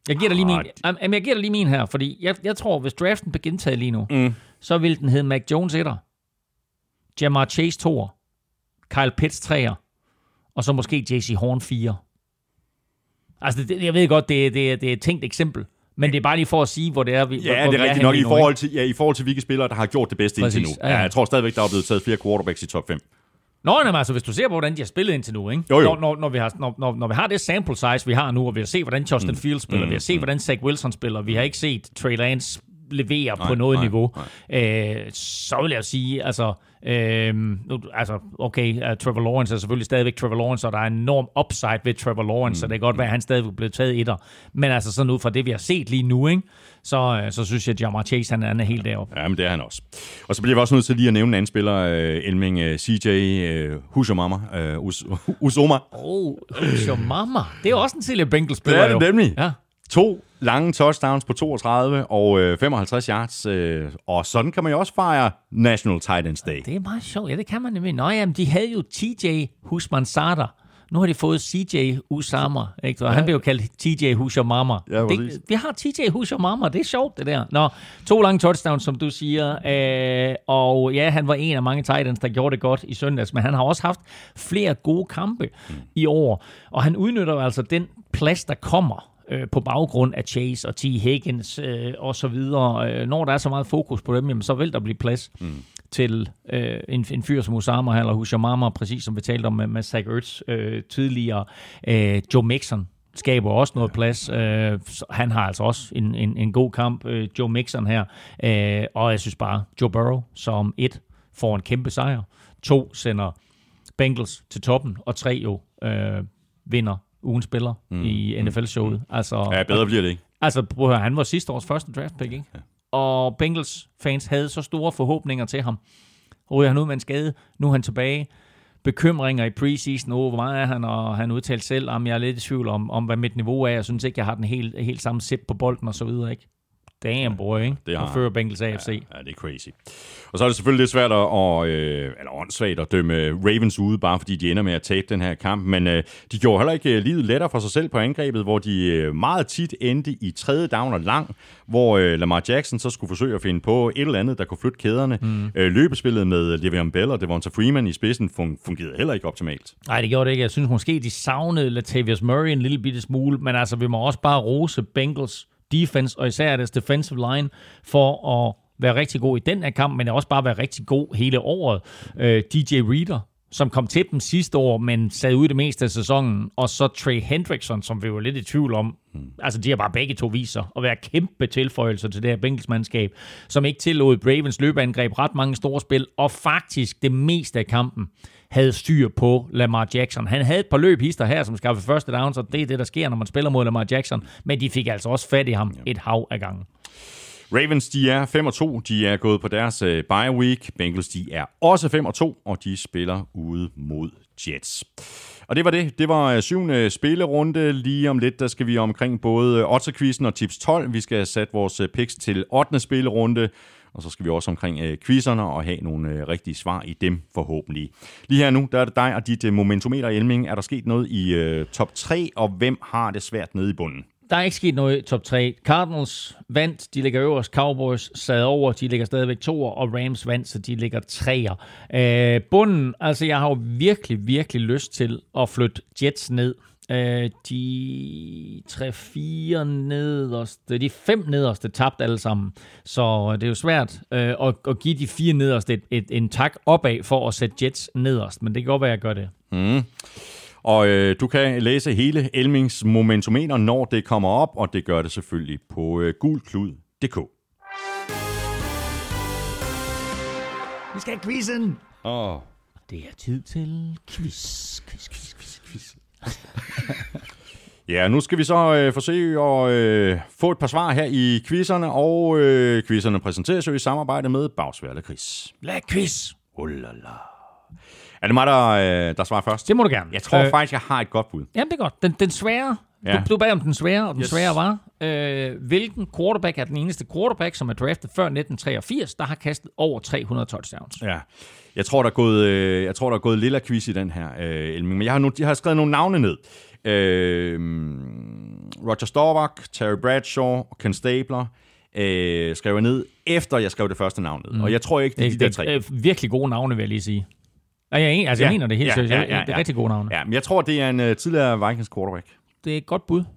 Jeg giver dig lige min, jamen, jeg giver dig lige min her, fordi jeg, jeg tror, hvis draften bliver gentaget lige nu, mm. så vil den hedde Mac Jones 1'er, Jamar Chase 2'er, Kyle Pitts 3'er, og så måske JC Horn 4. Altså, det, jeg ved godt, det, det, det er et tænkt eksempel, men det er bare lige for at sige, hvor det er, vi, ja, hvor det er rigtigt nok i forhold, til, ja, i forhold til hvilke spillere, der har gjort det bedste Præcis. indtil nu. Ja, ja. Jeg tror stadigvæk, der er blevet taget flere quarterbacks i top 5. Nå, nej, altså hvis du ser på, hvordan de har spillet indtil nu, ikke? Jo, jo. Når, når, når, vi har, når, når, når vi har det sample size, vi har nu, og vi har set, hvordan Justin mm. Fields spiller, mm. vi har set, mm. hvordan Zach Wilson spiller, vi har ikke set Trey Lance levere nej, på noget nej, niveau, nej. Øh, så vil jeg sige, altså, øh, altså okay, uh, Trevor Lawrence er selvfølgelig stadigvæk Trevor Lawrence, og der er en enorm upside ved Trevor Lawrence, mm. så det kan godt være, at han stadigvæk blevet taget etter. Men altså sådan ud fra det, vi har set lige nu, ikke? Så, øh, så synes jeg, at Jamar Chase han, han er helt deroppe. Ja, men det er han også. Og så bliver vi også nødt til lige at nævne en anden spiller, uh, Elming uh, CJ uh, Hushamama. Uh, Us Usoma. Oh, Hushamama. Det er også en tidligere Bengals-spiller. Det er det nemlig. Ja. To lange touchdowns på 32 og øh, 55 yards. Øh, og sådan kan man jo også fejre National Titans Day. Det er meget sjovt. Ja, det kan man nemlig. Nå jamen, de havde jo TJ Husman Sarter. Nu har de fået CJ Usama, ikke? Og ja. han bliver jo kaldt TJ Hushamama. Ja, det, vi har TJ Hushamama, det er sjovt det der. Nå, to lange touchdowns, som du siger. Øh, og ja, han var en af mange Titans, der gjorde det godt i søndags, men han har også haft flere gode kampe mm. i år. Og han udnytter altså den plads, der kommer øh, på baggrund af Chase og T. Higgins øh, og så videre. Øh, når der er så meget fokus på dem, jamen, så vil der blive plads mm. til øh, en, en fyr som Osama eller Hushamama, præcis som vi talte om med, med Zach Ertz øh, tidligere. Øh, Joe Mixon skaber også noget plads. Øh, han har altså også en, en, en god kamp, øh, Joe Mixon her. Øh, og jeg synes bare, Joe Burrow som et får en kæmpe sejr. To sender Bengals til toppen, og tre jo øh, vinder ugen spiller mm. i NFL-showet. Mm. Altså, ja, bedre bliver det ikke. Altså, prøv at høre, han var sidste års første draft pick, ikke? Ja. Og Bengals fans havde så store forhåbninger til ham. Ryger han ud med en skade, nu er han tilbage. Bekymringer i preseason, oh, hvor meget er han, og han udtalte selv, om jeg er lidt i tvivl om, om hvad mit niveau er. Jeg synes ikke, jeg har den helt, helt samme sæt på bolden og så videre, ikke? Damn boy, ikke? Det har, fører Bengals AFC. Ja, ja, det er crazy. Og så er det selvfølgelig lidt svært at, øh, eller åndssvagt at dømme Ravens ude, bare fordi de ender med at tabe den her kamp. Men øh, de gjorde heller ikke øh, livet lettere for sig selv på angrebet, hvor de øh, meget tit endte i tredje down og lang, hvor øh, Lamar Jackson så skulle forsøge at finde på et eller andet, der kunne flytte kæderne. Mm. Øh, løbespillet med Le'Veon Bell og Devonta Freeman i spidsen fungerede heller ikke optimalt. Nej, det gjorde det ikke. Jeg synes måske, de savnede Latavius Murray en lille bitte smule, men altså, vi må også bare rose Bengals defense, og især deres defensive line, for at være rigtig god i den her kamp, men også bare være rigtig god hele året. Øh, DJ Reader, som kom til dem sidste år, men sad ude det meste af sæsonen, og så Trey Hendrickson, som vi var lidt i tvivl om. Hmm. Altså, de har bare begge to viser at være kæmpe tilføjelser til det her Bengals-mandskab, som ikke tillod Ravens løbeangreb ret mange store spil, og faktisk det meste af kampen havde styr på Lamar Jackson. Han havde et par løb hister her, som skaffede første downs, og det er det, der sker, når man spiller mod Lamar Jackson, men de fik altså også fat i ham et hav af gangen. Ravens, de er 5 og 2. De er gået på deres uh, bye week. Bengals, de er også 5 og 2, og de spiller ude mod Jets. Og det var det. Det var øh, syvende spillerunde. Lige om lidt, der skal vi omkring både Otterquizzen og Tips 12. Vi skal have sat vores øh, picks til 8. spillerunde. Og så skal vi også omkring øh, quizzerne og have nogle øh, rigtige svar i dem forhåbentlig. Lige her nu, der er det dig og dit øh, momentometer, Elming. Er der sket noget i øh, top 3, og hvem har det svært nede i bunden? Der er ikke sket noget i top 3. Cardinals vandt, de ligger øverst. Cowboys sad over, de ligger stadigvæk toer. Og Rams vandt, så de ligger treer. Øh, bunden, altså jeg har jo virkelig, virkelig lyst til at flytte Jets ned. Øh, de 3-4 nederste, de fem nederste tabte alle sammen. Så det er jo svært øh, at, at give de fire nederste et, et, en tak opad for at sætte Jets nederst. Men det kan godt være, at jeg gør det. Mm. Og øh, du kan læse hele Elmings momentometer, når det kommer op, og det gør det selvfølgelig på øh, gulklud.dk. Vi skal have quizzen! Åh. Oh. Det er tid til quiz, quiz, quiz. Ja, nu skal vi så øh, forsøge at øh, få et par svar her i quizzerne, og øh, quizzerne præsenteres jo i samarbejde med Bagsværle Chris. La quiz. Ulala. Er det mig, der, øh, der svarer først? Det må du gerne. Jeg tror Øh, faktisk, jeg har et godt bud. Jamen, det er godt. Den, den svære. Ja. Du, du bag om den svære, og den. Yes. svære var, øh, hvilken quarterback er den eneste quarterback, som er draftet før 1983, der har kastet over 300 touchdowns? Ja. Jeg tror, der er gået, øh, jeg tror, der er gået lilla quiz i den her, øh, Elming. Men jeg har, nu, jeg har skrevet nogle navne ned. Øh, Roger Staubach, Terry Bradshaw Ken Stabler øh, skrev jeg ned, efter jeg skrev det første navn ned. Mm. Og jeg tror ikke, det er de der tre. Det er virkelig gode navne, vil jeg lige sige. Jeg, en- altså, jeg Ja, mener det helt ja, seriøst. ja, Ja, ja, Det er ja. rigtig gode navne. Ja, men jeg tror, det er en uh, tidligere Vikings quarterback. Det er et godt bud.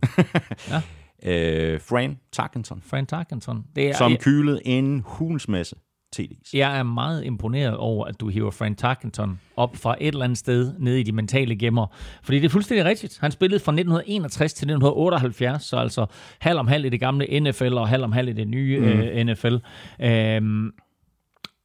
Øh, Fran Tarkenton, Frank Tarkenton. Det er, som jeg, kylede en hulens masse TD's. jeg er meget imponeret over, at du hiver Frank Tarkenton op fra et eller andet sted nede i de mentale gemmer. Fordi det er fuldstændig rigtigt. Han spillede fra 1961 til 1978, så altså halv om halv i det gamle NFL og halv om halv i det nye mm. øh, NFL. Øhm,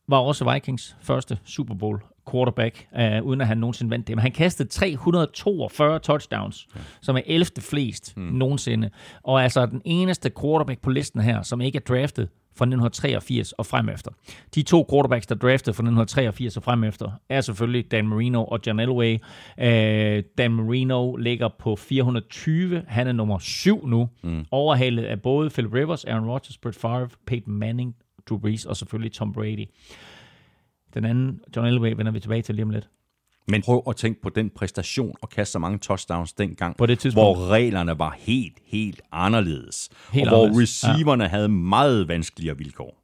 var også Vikings første Super Bowl quarterback, øh, uden at han nogensinde vandt det. Men han kastede 342 touchdowns, ja. som er 11. flest mm. nogensinde. Og altså den eneste quarterback på listen her, som ikke er draftet fra 1983 og frem efter. De to quarterbacks, der draftede fra 1983 og frem efter, er selvfølgelig Dan Marino og John Elway. Øh, Dan Marino ligger på 420. Han er nummer 7 nu. Mm. Overhalet af både Phil Rivers, Aaron Rodgers, Brett Favre, Peyton Manning, Drew Brees og selvfølgelig Tom Brady. Den anden, John Elway, vender vi tilbage til lige om lidt. Men prøv at tænke på den præstation og kaste så mange touchdowns dengang, På det tidspunkt. hvor reglerne var helt, helt anderledes. Helt og hvor anderledes, receiverne ja. havde meget vanskeligere vilkår.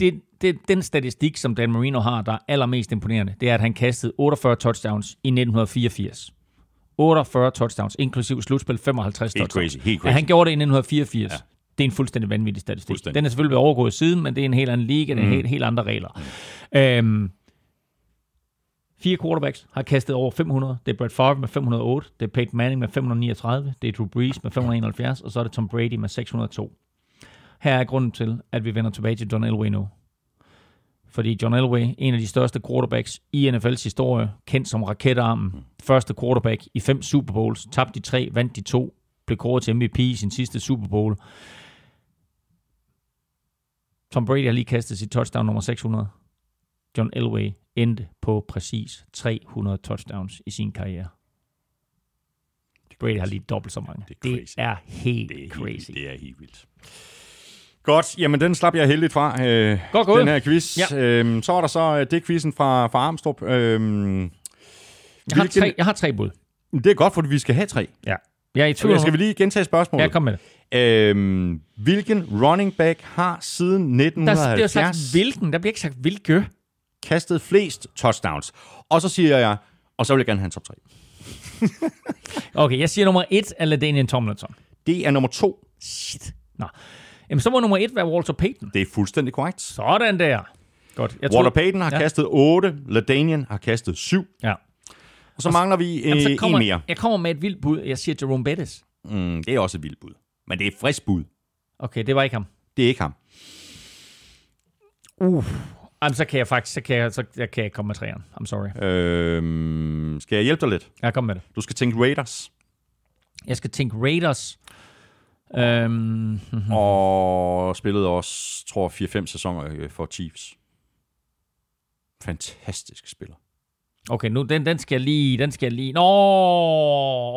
det, det, den statistik, som Dan Marino har, der er allermest imponerende, det er, at han kastede 48 touchdowns i 1984. 48 touchdowns, inklusiv slutspil 55 Helt touchdowns. crazy, helt At crazy. han gjorde det i 1984. Ja. Det er en fuldstændig vanvittig statistik. Fuldstændig. Den er selvfølgelig blevet overgået siden, men det er en helt anden liga, det er mm. helt, helt andre regler. Mm. Øhm, fire quarterbacks har kastet over 500. Det er Brett Favre med 508, det er Peyton Manning med 539, det er Drew Brees med 571, og så er det Tom Brady med 602. Her er grunden til, at vi vender tilbage til John Elway nu. Fordi John Elway, en af de største quarterbacks i NFL's historie, kendt som raketarmen, første quarterback i fem Super Bowls, tabte de tre, vandt de to, blev kåret til MVP i sin sidste Super Bowl. Tom Brady har lige kastet sit touchdown nummer 600. John Elway endte på præcis 300 touchdowns i sin karriere. Brady har lige dobbelt så mange. Det er Det crazy. er helt Det er crazy. Helt, det er helt vildt. Godt, jamen den slap jeg heldigt fra, øh, Godt gået. den her quiz. Ja. Øhm, så er der så øh, det quizzen fra, fra Armstrong. Øhm, Jeg har, hvilken- tre, jeg har tre bud. Det er godt, for vi skal have tre. Ja. Jeg er i tvivl skal vi lige gentage spørgsmålet? Ja, kom med det. Øhm, hvilken running back har siden Der, der bliver 1970 sagt hvilken. Der bliver ikke sagt hvilke. Kastet flest touchdowns? Og så siger jeg, og så vil jeg gerne have en top 3. Okay, jeg siger nummer et er LaDainian Tomlinson. Det er nummer to. Shit. Nå. Jamen, så må nummer et være Walter Payton. Det er fuldstændig korrekt. Sådan der. Godt. Jeg Walter Payton har Ja. kastet 8, LaDainian har kastet 7. Ja. Og så mangler vi øh, Jamen, så en kommer, mere. Jeg kommer med et vildt bud. Jeg siger Jerome Bettis. Mm, det er også et vildt bud. Men det er et frisk bud. Okay, det var ikke ham. Det er ikke ham. Jamen, så kan jeg faktisk, så kan jeg, så jeg kan jeg komme med træerne. I'm sorry. Øhm, skal jeg hjælpe dig lidt? Jeg kommer med det. Du skal tænke Raiders. Jeg skal tænke Raiders. Øhm, Mm. Og spillede også, tror jeg, 4-5 sæsoner øh, for Chiefs. Fantastisk spiller. okay, nu den, den skal jeg lige, den skal jeg lige. Nå,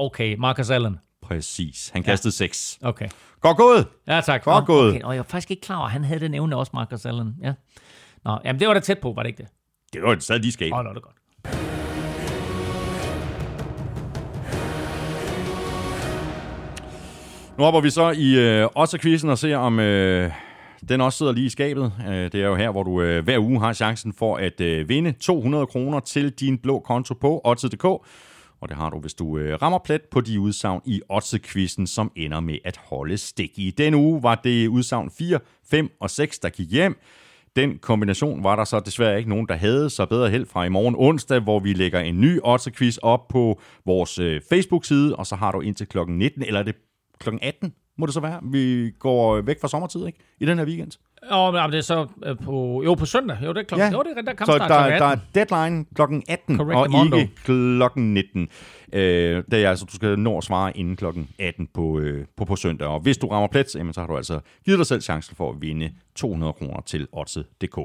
okay, Marcus Allen. Præcis. Han kastede 6. Okay. Godt gået. Ja, tak. Godt gået. Okay. Og jeg var faktisk ikke klar over, at han havde den evne også, Marcus Allen. Ja. Nå, jamen det var da tæt på, var det ikke det? Det var det sad de skab. Åh, oh, nå, det er godt. Nu hopper vi så i øh, også quizzen og ser, om øh, den også sidder lige i skabet. Øh, det er jo her, hvor du øh, hver uge har chancen for at øh, vinde 200 kroner til din blå konto på Odds.dk. Og det har du, hvis du øh, rammer plet på de udsagn i Odds-quizzen, som ender med at holde stik. I denne uge var det udsagn 4, 5 og 6, der gik hjem. Den kombination var der så desværre ikke nogen, der havde, så bedre held fra i morgen onsdag, hvor vi lægger en ny odds op på vores øh, Facebook-side, og så har du indtil klokken 19, eller er det klokken 18, må det så være. Vi går øh, væk fra sommertid, ikke? I den her weekend. Åh, men det er så øh, på, jo, på søndag. Jo, det er klokken. Ja. Jo, det er der Så kampstart der, der 18. er deadline klokken 18, Correct, og Mondo. ikke klokken 19. Øh, det er altså, du skal nå at svare inden klokken 18 på, øh, på, på søndag. Og hvis du rammer plet, jamen, så har du altså givet dig selv chancen for at vinde 200 kroner til Odset.dk.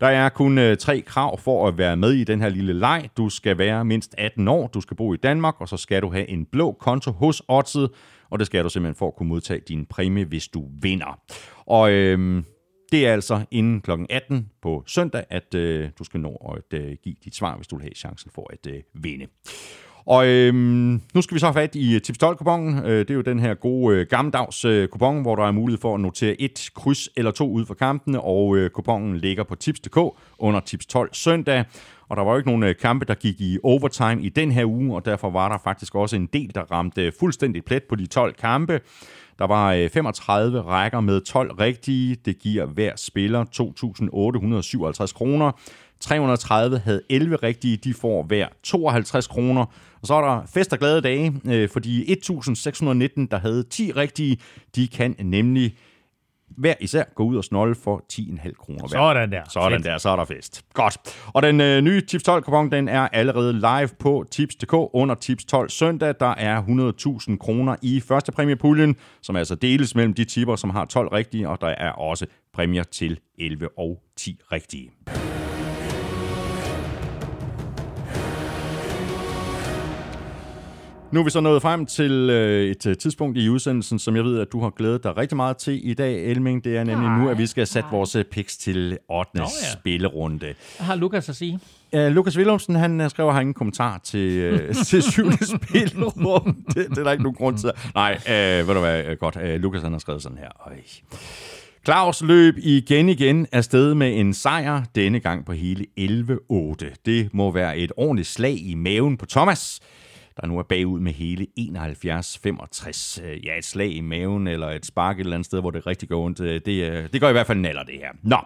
Der er kun øh, tre krav for at være med i den her lille leg. Du skal være mindst 18 år, du skal bo i Danmark, og så skal du have en blå konto hos Odset, og det skal du simpelthen for at kunne modtage din præmie, hvis du vinder. Og øh, det er altså inden kl. 18 på søndag, at øh, du skal nå at øh, give dit svar, hvis du vil have chancen for at øh, vinde. Og øhm, nu skal vi så have fat i øh, Tips 12-kupongen. Øh, det er jo den her gode øh, gammeldags øh, kupon, hvor der er mulighed for at notere et kryds eller to ud for kampene, og øh, kupongen ligger på tips.dk under Tips 12 søndag. Og der var jo ikke nogen øh, kampe, der gik i overtime i den her uge, og derfor var der faktisk også en del, der ramte øh, fuldstændig plet på de 12 kampe. Der var øh, 35 rækker med 12 rigtige. Det giver hver spiller 2.857 kroner. 330 havde 11 rigtige, de får hver 52 kroner. Og så er der fest og glade dage, øh, fordi 1.619, der havde 10 rigtige, de kan nemlig hver især gå ud og snolde for 10,5 kroner hver. Sådan der. Sådan Fedt. der, så er der fest. Godt. Og den øh, nye Tips 12 kupon, den er allerede live på tips.dk under Tips 12 søndag. Der er 100.000 kroner i første præmiepuljen, som altså deles mellem de tipper, som har 12 rigtige, og der er også præmier til 11 og 10 rigtige. Nu er vi så nået frem til øh, et øh, tidspunkt i udsendelsen, som jeg ved, at du har glædet dig rigtig meget til i dag, Elming. Det er nemlig nu, at vi skal sætte vores øh, picks til 8. Nå, ja. spillerunde. Hvad har Lukas at sige? Uh, Lukas Willumsen, han uh, skriver, han ingen kommentar til, uh, til syvende spilrum. Det, det er der ikke nogen grund til. Nej, uh, ved du hvad, godt. Uh, Lukas, han har skrevet sådan her. Øj. Claus løb igen igen afsted med en sejr, denne gang på hele 11-8. Det må være et ordentligt slag i maven på Thomas, der nu er bagud med hele 71-65. Øh, ja, et slag i maven, eller et spark et eller andet sted, hvor det rigtig går ondt. Øh, det, øh, det gør i hvert fald naller, det her. Nå,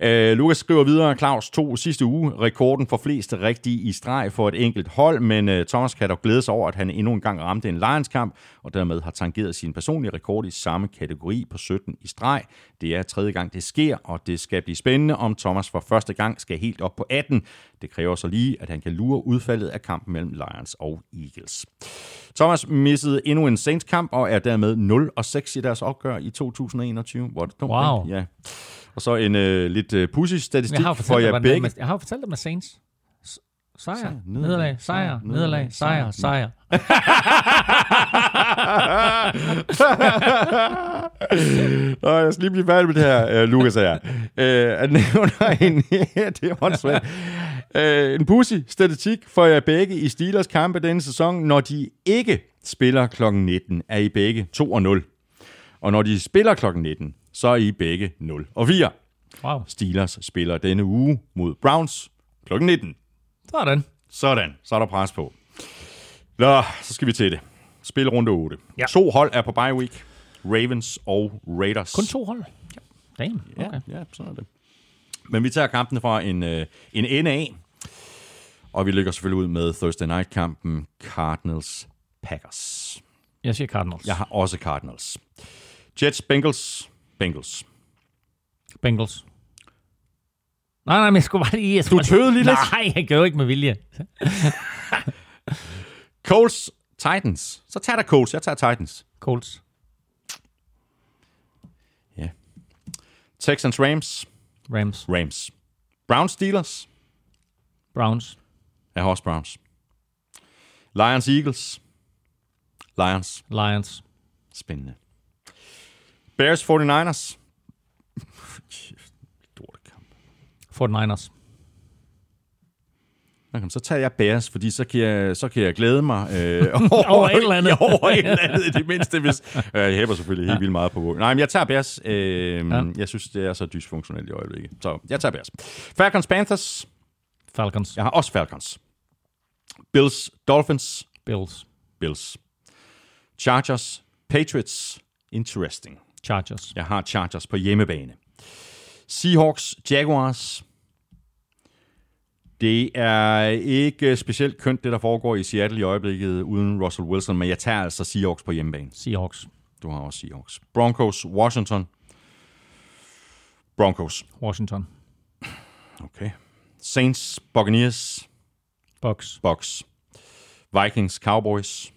øh, Lukas skriver videre, Claus to sidste uge rekorden for flest rigtige i streg for et enkelt hold, men øh, Thomas kan dog glæde sig over, at han endnu en gang ramte en Lions-kamp, og dermed har tangeret sin personlige rekord i samme kategori på 17 i streg. Det er tredje gang, det sker, og det skal blive spændende, om Thomas for første gang skal helt op på 18. Det kræver så lige, at han kan lure udfaldet af kampen mellem Lions og Eagles. Thomas missede endnu en Saints-kamp og er dermed 0 og 6 i deres opgør i 2021. Hvor er det dumt, Wow. ikke? Ja. Og så en øh, lidt øh, pussy statistik Jeg har jo for jer begge. begge. jeg har jo fortalt dig med Saints. Sejr, nederlag, sejr, nederlag, sejr, sejr. Nå, jeg skal lige blive færdig med det her, uh, Lukas her. Han nævner en, det er åndssvagt. Uh, en pussy statistik for jer begge i Steelers kampe denne sæson. Når de ikke spiller kl. 19, er I begge 2 og 0. Og når de spiller kl. 19, så er I begge 0 og 4. Wow. Steelers spiller denne uge mod Browns kl. 19. Sådan. Sådan, så er der pres på. Nå, så skal vi til det. Spil runde 8. Ja. To hold er på bye week. Ravens og Raiders. Kun to hold. Damn, Ja, okay. ja, sådan er det. Men vi tager kampene fra en, øh, en ende af. Og vi ligger selvfølgelig ud med Thursday Night-kampen Cardinals Packers. Jeg siger Cardinals. Jeg har også Cardinals. Jets Bengals. Bengals. Bengals. Nej, nej, men jeg skulle bare lige... Jeg skulle Du tøvede lige lidt. Nej, jeg gør jo ikke med vilje. Colts Titans. Så tager der Colts. Jeg tager Titans. Colts. Ja. Texans Rams. Rams. Rams. Browns Steelers. Browns. Jeg har også Browns. Lions Eagles. Lions. Lions. Spændende. Bears 49ers. Lortekamp. 49ers. Okay, så tager jeg Bears, fordi så kan jeg, så kan jeg glæde mig øh, Over et eller andet. Ja, over et eller andet, i det mindste. Hvis, øh, jeg hæber selvfølgelig helt vildt meget på Nej, men jeg tager Bears. Øh, Ja. Jeg synes, det er så dysfunktionelt i øjeblikket. Så jeg tager Bears. Falcons Panthers. Falcons. Jeg har også Falcons. Bills Dolphins. Bills. Bills. Chargers Patriots. Interesting. Chargers. Jeg har Chargers på hjemmebane. Seahawks, Jaguars. Det er ikke specielt kønt, det der foregår i Seattle i øjeblikket uden Russell Wilson, men jeg tager altså Seahawks på hjemmebane. Seahawks. Du har også Seahawks. Broncos, Washington. Broncos. Washington. Okay. Saints, Buccaneers, Bucks. Bucks. Vikings, Cowboys.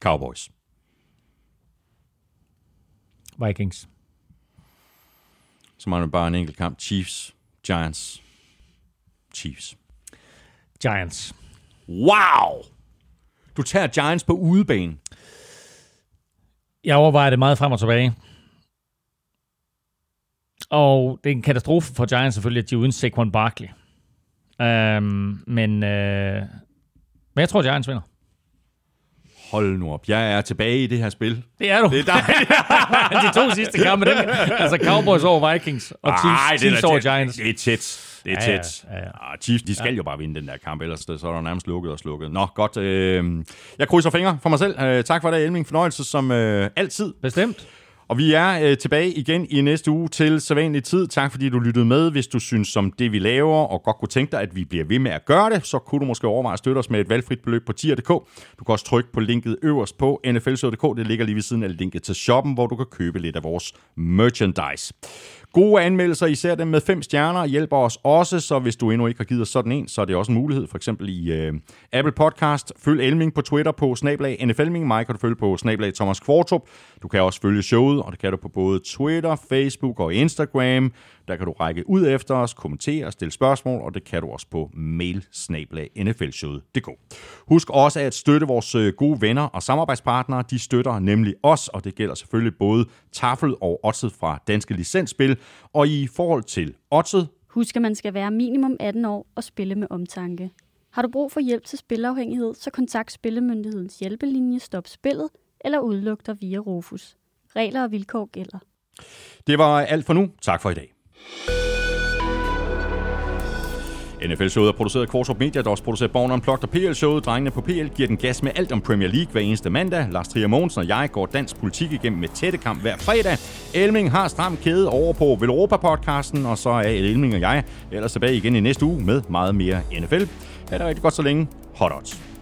Cowboys. Vikings. Så mangler bare en enkelt kamp. Chiefs, Giants, Chiefs. Giants. Wow! Du tager Giants på udebane. Jeg overvejer det meget frem og tilbage. Og det er en katastrofe for Giants selvfølgelig, at de er uden Saquon Barkley. Um, men, øh, men jeg tror, Giants vinder. Hold nu op. Jeg er tilbage i det her spil. Det er du. Det er dig. de to sidste kampe, dem, altså Cowboys over Vikings og Chiefs, Ej, Chiefs er, over Giants. det er tæt. Det er Ja, ja, tæt. ja, ja. Ah, Chiefs, de skal jo bare vinde den der kamp, ellers så er der nærmest lukket og slukket. Nå, godt. Øh, jeg krydser fingre for mig selv. Øh, tak for det, Elming. Fornøjelse som øh, altid. Bestemt. Og vi er øh, tilbage igen i næste uge til sædvanlig tid. Tak fordi du lyttede med. Hvis du synes om det, vi laver, og godt kunne tænke dig, at vi bliver ved med at gøre det, så kunne du måske overveje at støtte os med et valgfrit beløb på tier.dk. Du kan også trykke på linket øverst på nflsød.dk. Det ligger lige ved siden af linket til shoppen, hvor du kan købe lidt af vores merchandise. Gode anmeldelser, især dem med fem stjerner, hjælper os også, så hvis du endnu ikke har givet sådan en, så er det også en mulighed, for eksempel i øh, Apple Podcast. Følg Elming på Twitter på snablag NFLming. Mig kan du følge på snablag Thomas Kvartrup. Du kan også følge showet, og det kan du på både Twitter, Facebook og Instagram. Der kan du række ud efter os, kommentere, stille spørgsmål, og det kan du også på mail. Husk også at støtte vores øh, gode venner og samarbejdspartnere. De støtter nemlig os, og det gælder selvfølgelig både Tafel og Odset fra Danske Licensspil. Og i forhold til Odset, Husk, at man skal være minimum 18 år og spille med omtanke. Har du brug for hjælp til spilafhængighed, så kontakt Spillemyndighedens hjælpelinje Stop Spillet eller udluk dig via Rufus. Regler og vilkår gælder. Det var alt for nu. Tak for i dag. NFL-showet er produceret af Kvartrup Media, der også producerer Born Unplugged og PL-showet. Drengene på PL giver den gas med alt om Premier League hver eneste mandag. Lars Trier Mogensen og jeg går dansk politik igennem med tætte kamp hver fredag. Elming har stram kæde over på Velropa-podcasten, og så er Elming og jeg ellers tilbage igen i næste uge med meget mere NFL. Ha' det rigtig godt så længe. Hot odds.